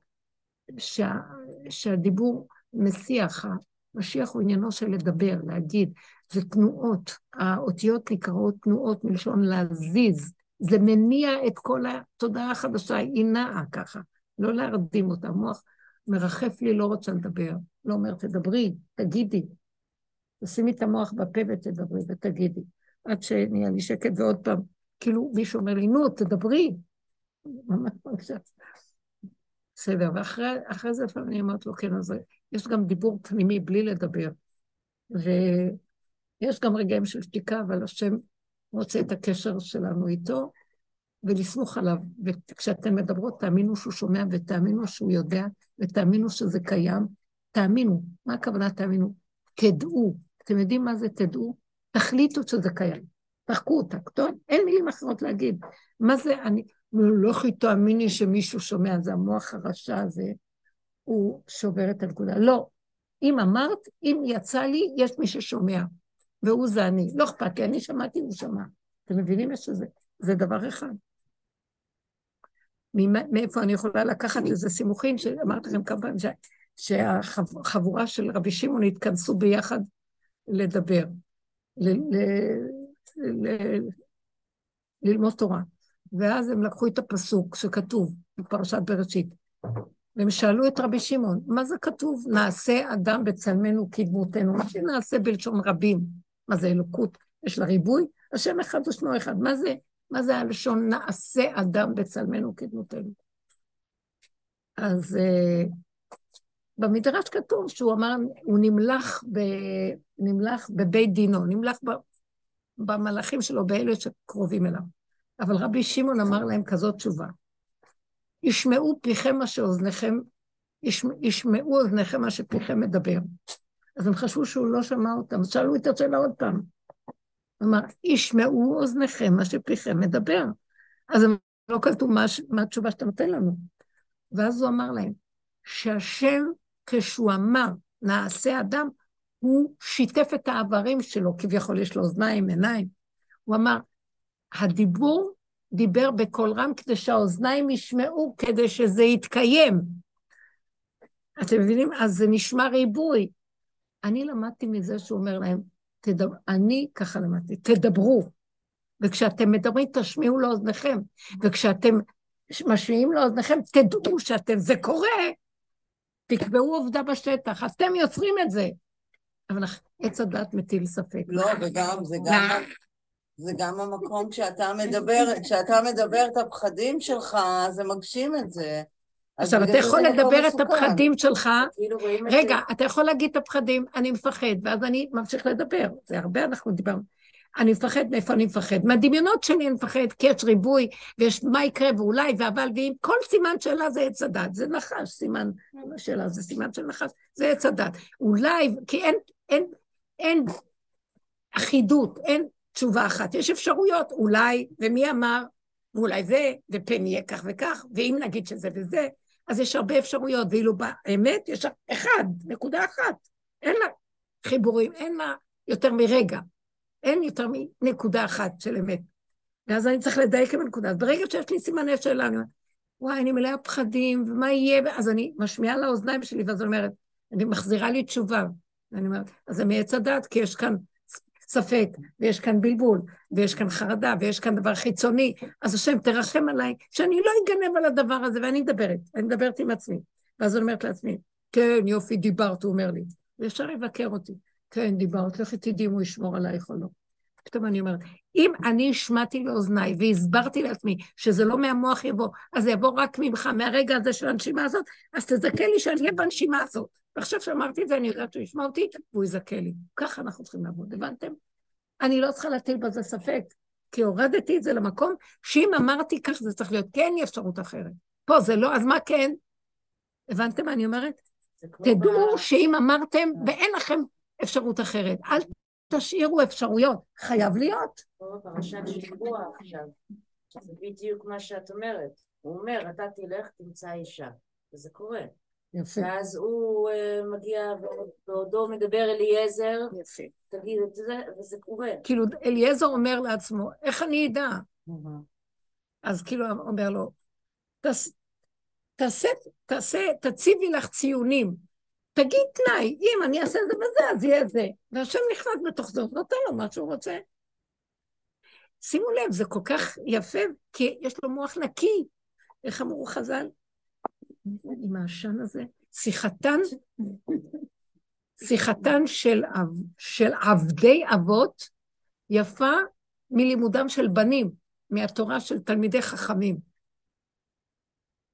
Speaker 1: שה, שהדיבור מסיח, המשיח הוא עניינו של לדבר, להגיד, זה תנועות, האותיות נקראות תנועות מלשון להזיז, זה מניע את כל התודעה החדשה, היא נעה ככה, לא להרדים אותה. המוח מרחף לי, לא רוצה לדבר, לא אומר, תדברי, תגידי. תשימי את המוח בפה ותדברי ותגידי. עד שנהיה לי שקט ועוד פעם, כאילו מישהו אומר לי, נו, תדברי. בסדר, ואחרי זה לפעמים אני אומרת לו, כן, אז יש גם דיבור פנימי בלי לדבר. ויש גם רגעים של שתיקה, אבל השם רוצה את הקשר שלנו איתו, ולסמוך עליו. וכשאתן מדברות, תאמינו שהוא שומע, ותאמינו שהוא יודע, ותאמינו שזה קיים. תאמינו. מה הכוונה תאמינו? תדעו. אתם יודעים מה זה תדעו? תחליטו שזה קיים. תחקו אותה. טוב, אין מילים אחרות להגיד. מה זה, אני, לא הכי תאמיני שמישהו שומע, זה המוח הרשע הזה, הוא שובר את הנקודה. לא. אם אמרת, אם יצא לי, יש מי ששומע, והוא זה אני. לא אכפת לי, אני שמעתי, הוא שמע. אתם מבינים שזה זה דבר אחד. מאיפה אני יכולה לקחת איזה סימוכים, שאמרתי לכם כמה פעמים, שהחבורה של רבי שמעון התכנסו ביחד לדבר, ללמוד תורה. ואז הם לקחו את הפסוק שכתוב בפרשת בראשית, והם שאלו את רבי שמעון, מה זה כתוב? נעשה אדם בצלמנו כדמותנו. מה שנעשה בלשון רבים? מה זה אלוקות? יש לה ריבוי? השם אחד ושמו אחד. מה זה, מה זה הלשון נעשה אדם בצלמנו כדמותנו? אז uh, במדרש כתוב שהוא אמר, הוא נמלח, ב, נמלח בבית דינו, נמלח ב, במלאכים שלו, באלה שקרובים אליו. אבל רבי שמעון אמר להם כזאת תשובה, ישמעו פיכם מה שאוזניכם, ישמע, ישמעו אוזניכם מה שפיכם מדבר. אז הם חשבו שהוא לא שמע אותם, אז שאלו את השאלה עוד פעם. הוא אמר, ישמעו אוזניכם מה שפיכם מדבר. אז הם לא קלטו מה, מה התשובה שאתה נותן לנו. ואז הוא אמר להם, שהשם, כשהוא אמר, נעשה אדם, הוא שיתף את האיברים שלו, כביכול יש לו אוזניים, עיניים. הוא אמר, הדיבור דיבר בקול רם כדי שהאוזניים ישמעו, כדי שזה יתקיים. אתם מבינים? אז זה נשמע ריבוי. אני למדתי מזה שהוא אומר להם, תדבר, אני ככה למדתי, תדברו. וכשאתם מדברים, תשמיעו לאוזניכם. וכשאתם משמיעים לאוזניכם, תדעו שאתם, זה קורה. תקבעו עובדה בשטח, אתם יוצרים את זה. אבל עץ הדת מטיל ספק.
Speaker 6: לא, וגם, זה גם, זה גם המקום כשאתה מדבר, כשאתה מדבר את הפחדים שלך, זה מגשים את זה.
Speaker 1: עכשיו, אתה יכול
Speaker 6: מקום
Speaker 1: לדבר את. הפחדים שלך,
Speaker 5: כאילו
Speaker 1: רגע, אתה יכול להגיד את הפחדים, אני מפחד, ואז אני ממשיך לדבר. זה הרבה אנחנו דיברנו. אני מפחד, מאיפה אני מפחד? מהדמיונות שלי אני מפחד, כי יש ריבוי, ויש מה יקרה, ואולי, ואבל, ואם כל סימן שאלה זה עץ הדת, זה נחש, סימן שאלה זה סימן של נחש, זה עץ הדת. אולי, כי אין, אין, אין אחידות, אין תשובה אחת, יש אפשרויות, אולי, ומי אמר, ואולי זה, ופן יהיה כך וכך, ואם נגיד שזה וזה, אז יש הרבה אפשרויות, ואילו באמת יש אחד, נקודה אחת, אין לה חיבורים, אין לה יותר מרגע, אין יותר מנקודה אחת של אמת. ואז אני צריך לדייק עם הנקודה. אז ברגע שיש לי סימני שאלה, אני אומרת, וואי, אני מלאה פחדים, ומה יהיה? אז אני משמיעה לאוזניים שלי, ואז אני אומרת, אני מחזירה לי תשובה. ואני אומרת, אז זה מעץ הדת, כי יש כאן ספק, ויש כאן בלבול, ויש כאן חרדה, ויש כאן דבר חיצוני. אז השם, תרחם עליי, שאני לא אגנב על הדבר הזה, ואני מדברת, אני מדברת עם עצמי. ואז אני אומרת לעצמי, כן, יופי, דיברת, הוא אומר לי. וישר יבקר אותי. כן, דיברת, לכי תדעי אם הוא ישמור עלייך או לא. פתאום אני אומרת, אם אני השמעתי לאוזניי והסברתי לעצמי שזה לא מהמוח יבוא, אז זה יבוא רק ממך, מהרגע הזה של הנשימה הזאת, אז תזכה לי שאני אהיה בנשימה הזאת. ועכשיו שאמרתי את זה, אני יודעת שהוא ישמע אותי, והוא יזכה לי. ככה אנחנו צריכים לעבוד, הבנתם? אני לא צריכה להטיל בזה ספק, כי הורדתי את זה למקום שאם אמרתי כך זה צריך להיות, כן, יש אפשרות אחרת. פה זה לא, אז מה כן? הבנתם מה אני אומרת? תדעו שאם אמרתם ואין לכם אפשרות אחרת, אל תשאירו אפשרויות, חייב להיות.
Speaker 5: כמו בפרשת שבוע עכשיו. זה בדיוק מה שאת אומרת. הוא אומר, אתה תלך, תמצא אישה. וזה קורה.
Speaker 1: יפה,
Speaker 5: ואז הוא אה, מגיע, בעודו מדבר אליעזר,
Speaker 1: יפה.
Speaker 5: תגיד את זה, וזה קורה.
Speaker 1: כאילו אליעזר אומר לעצמו, איך אני אדע? אז כאילו אומר לו, "תעש- תעשה, תעשה, תציבי לך ציונים. תגיד תנאי, אם אני אעשה זה וזה, אז יהיה זה. והשם נכנס בתוך זה, נותן לו מה שהוא רוצה. שימו לב, זה כל כך יפה, כי יש לו מוח נקי. איך אמרו חז"ל? עם העשן הזה, שיחתן, שיחתן של, של עבדי אבות יפה מלימודם של בנים, מהתורה של תלמידי חכמים.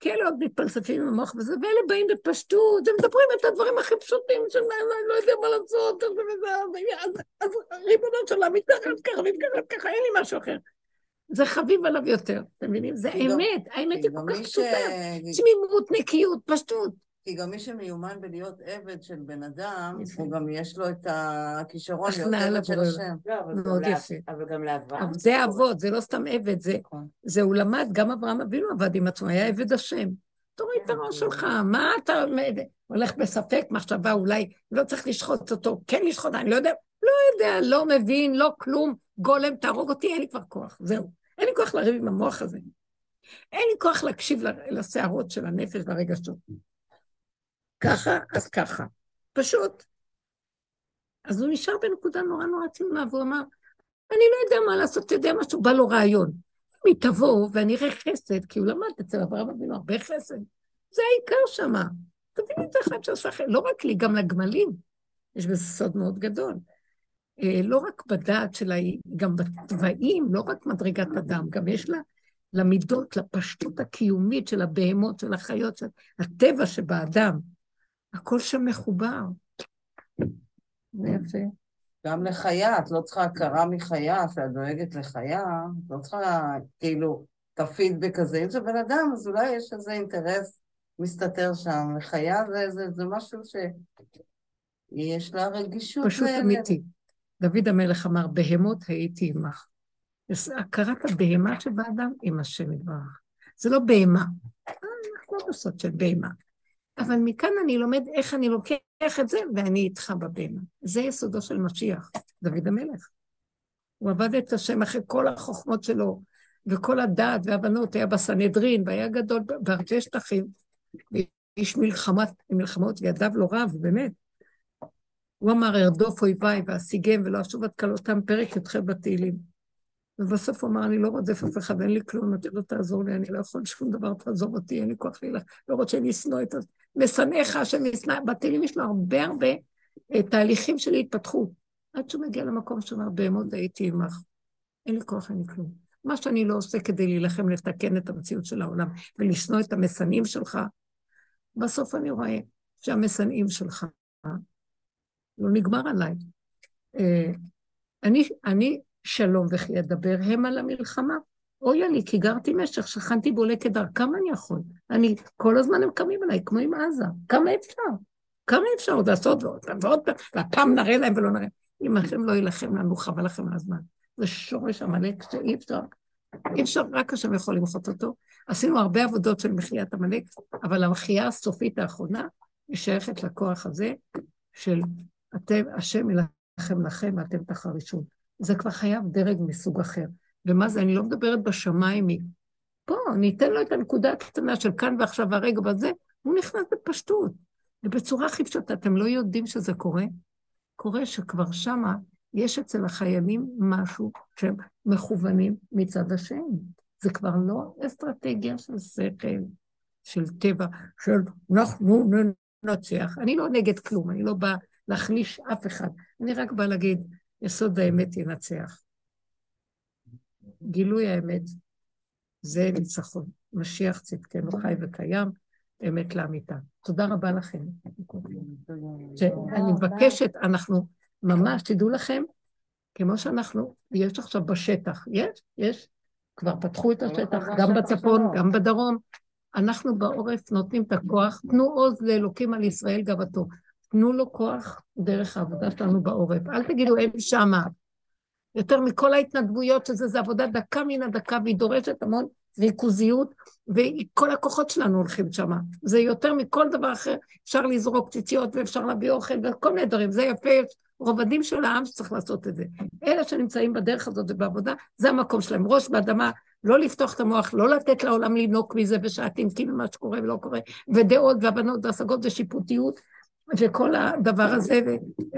Speaker 1: כי אלה עוד מתפלספים עם המוח וזה, ואלה באים בפשטות, הם מדברים את הדברים הכי פשוטים של אני לא יודע מה לעשות, אז, ריבונו של עולם, מתחת ככה, מתחת ככה, אין לי משהו אחר. זה חביב עליו יותר, אתם מבינים? זה
Speaker 6: גם-
Speaker 1: אמת, האמת היא כל כך פשוטה. תמימות, נקיות, פשטות.
Speaker 6: כי גם מי שמיומן בלהיות עבד של בן אדם,
Speaker 1: יפה.
Speaker 6: הוא גם יש לו את הכישרון להיות עבד של. השם.
Speaker 5: לא, אבל
Speaker 1: מאוד
Speaker 5: גם לה-
Speaker 1: יפה.
Speaker 5: אבל גם לאברהם.
Speaker 1: אבל זה אבות, זה לא סתם עבד, זה,
Speaker 6: נכון.
Speaker 1: זה הוא למד, גם אברהם אבינו עבד עם עצמו, היה עבד השם. תוריד את הראש שלך, מה אתה הולך בספק, מחשבה, אולי לא צריך לשחוט אותו, כן לשחוט, אני לא יודע, לא יודע, לא מבין, לא כלום, גולם, תהרוג אותי, אין לי כבר כוח, זהו. אין לי כוח לריב עם המוח הזה. אין לי כוח להקשיב לסערות של הנפש והרגשות. ככה, אז ככה. פשוט. אז הוא נשאר בנקודה נורא נורא תמימה, והוא אמר, אני לא יודע מה לעשות, אתה יודע משהו, בא לו רעיון. אם היא תבוא ואני אראה חסד, כי הוא למד אצל אברהם אבינו הרבה חסד, זה העיקר שמה. תביני את אחד שעושה חסד, לא רק לי, גם לגמלים. יש בזה סוד מאוד גדול. אה, לא רק בדעת שלה, היא גם בתוואים, לא רק מדרגת אדם, גם יש לה למידות, לפשטות הקיומית של הבהמות, של החיות, של הטבע שבאדם. הכל שם מחובר. זה יפה.
Speaker 6: גם לחיה, את לא צריכה הכרה מחיה, שאת דואגת לחיה, את לא צריכה כאילו את הפידבק הזה. אם זה בן אדם, אז אולי יש איזה אינטרס מסתתר שם. לחיה זה, זה, זה משהו שיש לה רגישות.
Speaker 1: פשוט
Speaker 6: ל-
Speaker 1: אמיתי. דוד המלך אמר, בהמות הייתי עמך. הכרת הבהמה שבאדם עם השם יתברך. זה לא בהמה. אה, אנחנו לא בסוד של בהמה. אבל מכאן אני לומד איך אני לוקח את זה, ואני איתך בבהמה. זה יסודו של משיח, דוד המלך. הוא עבד את השם אחרי כל החוכמות שלו, וכל הדעת והבנות, היה בסנהדרין, והיה גדול בהרבה שטחים, ואיש מלחמת, מלחמות, וידיו לא רב, באמת. הוא אמר, ארדוף אויביי ואשיגם ולא אשוב עד כלותם, פרק י"ח בתהילים. ובסוף הוא אמר, אני לא רודף אף אחד, אין לי כלום, אתה לא תעזור לי, אני לא יכול שום דבר, תעזוב אותי, אין לי כוח להילך, לא רוצה לשנוא את ה... משנאיך השם ישנא, בתהילים יש לו הרבה הרבה אה, תהליכים של התפתחות, עד שהוא מגיע למקום שאומר, בהמות הייתי עמך. אין לי כוח, אין לי כלום. מה שאני לא עושה כדי להילחם לתקן את המציאות של העולם ולשנוא את המשנאים שלך, בסוף אני רואה שהמשנאים שלך לא נגמר עליי. אה, אני, אני שלום וכי אדבר הם על המלחמה. אוי לי, כי גרתי משך, שכנתי בולה כדר, כמה אני יכול? אני, כל הזמן הם קמים עליי, כמו עם עזה, כמה אפשר? כמה אפשר עוד לעשות ועוד פעם ועוד פעם, והפעם נראה להם ולא נראה. אם השם לא יילחם לנו, חבל לכם על הזמן. זה שורש עמלק שאי אפשר, אי אפשר, רק השם יכול למחות אותו. עשינו הרבה עבודות של מחיית עמלק, אבל המחייה הסופית האחרונה היא שייכת לכוח הזה של אתם, השם ילחם לכם ואתם תחרישון. זה כבר חייב דרג מסוג אחר. ומה זה, אני לא מדברת בשמיים, פה, ניתן לו את הנקודה הקטנה של כאן ועכשיו הרגע בזה, הוא נכנס בפשטות. ובצורה הכי פשוטה, אתם לא יודעים שזה קורה? קורה שכבר שמה יש אצל החיילים משהו שהם מכוונים מצד השם. זה כבר לא אסטרטגיה של שכל, של טבע, של אנחנו ננצח. אני לא נגד כלום, אני לא באה להחליש אף אחד. אני רק באה להגיד, יסוד האמת ינצח. גילוי האמת זה ניצחון. משיח צדקנו חי וקיים, אמת לאמיתה. תודה רבה לכם. אני מבקשת, אנחנו ממש, תדעו לכם, כמו שאנחנו, יש עכשיו בשטח, יש, יש, כבר פתחו את השטח, גם בצפון, גם בדרום. אנחנו בעורף נותנים את הכוח, תנו עוז לאלוקים על ישראל גאוותו. תנו לו כוח דרך העבודה שלנו בעורף. אל תגידו, הם שמה. יותר מכל ההתנדבויות שזה, זה עבודה דקה מן הדקה, והיא דורשת המון ריכוזיות, וכל הכוחות שלנו הולכים שם. זה יותר מכל דבר אחר, אפשר לזרוק ציציות ואפשר להביא אוכל וכל מיני דברים, זה יפה, יש רובדים של העם שצריך לעשות את זה. אלה שנמצאים בדרך הזאת ובעבודה, זה המקום שלהם, ראש באדמה, לא לפתוח את המוח, לא לתת לעולם לנוק מזה ושעתים כאילו מה שקורה ולא קורה, ודעות והבנות והשגות ושיפוטיות, וכל הדבר הזה,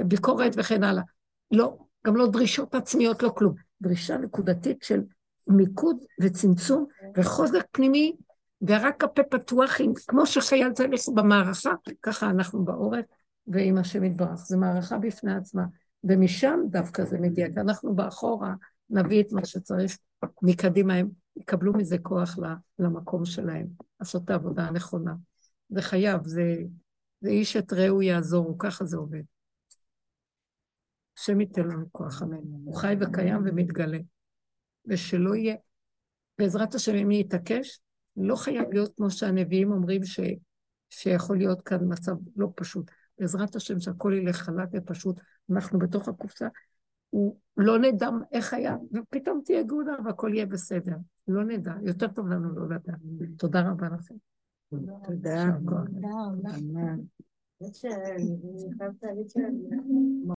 Speaker 1: וביקורת וכן הלאה. לא, גם לא דרישות עצמיות, לא כלום. דרישה נקודתית של מיקוד וצמצום וחוזק פנימי, ורק הפה פתוח, כמו שחייל צריך במערכה, ככה אנחנו בעורף, ועם השם יתברך. זו מערכה בפני עצמה, ומשם דווקא זה מגיע, אנחנו באחורה נביא את מה שצריך, מקדימה הם יקבלו מזה כוח למקום שלהם, לעשות את העבודה הנכונה. זה חייב, זה, זה איש את רעהו יעזורו, ככה זה עובד. השם ייתן לנו כוח, אמן. הוא חי וקיים ומתגלה. ושלא יהיה, בעזרת השם, אם יתעקש, לא חייב להיות כמו שהנביאים אומרים ש, שיכול להיות כאן מצב לא פשוט. בעזרת השם שהכל ילך חלק ופשוט, אנחנו בתוך הקופסה, הוא לא נדע איך היה, ופתאום תהיה גאולה והכל יהיה בסדר. לא נדע, יותר טוב לנו לא לדעת. תודה רבה לכם.
Speaker 3: תודה. תודה.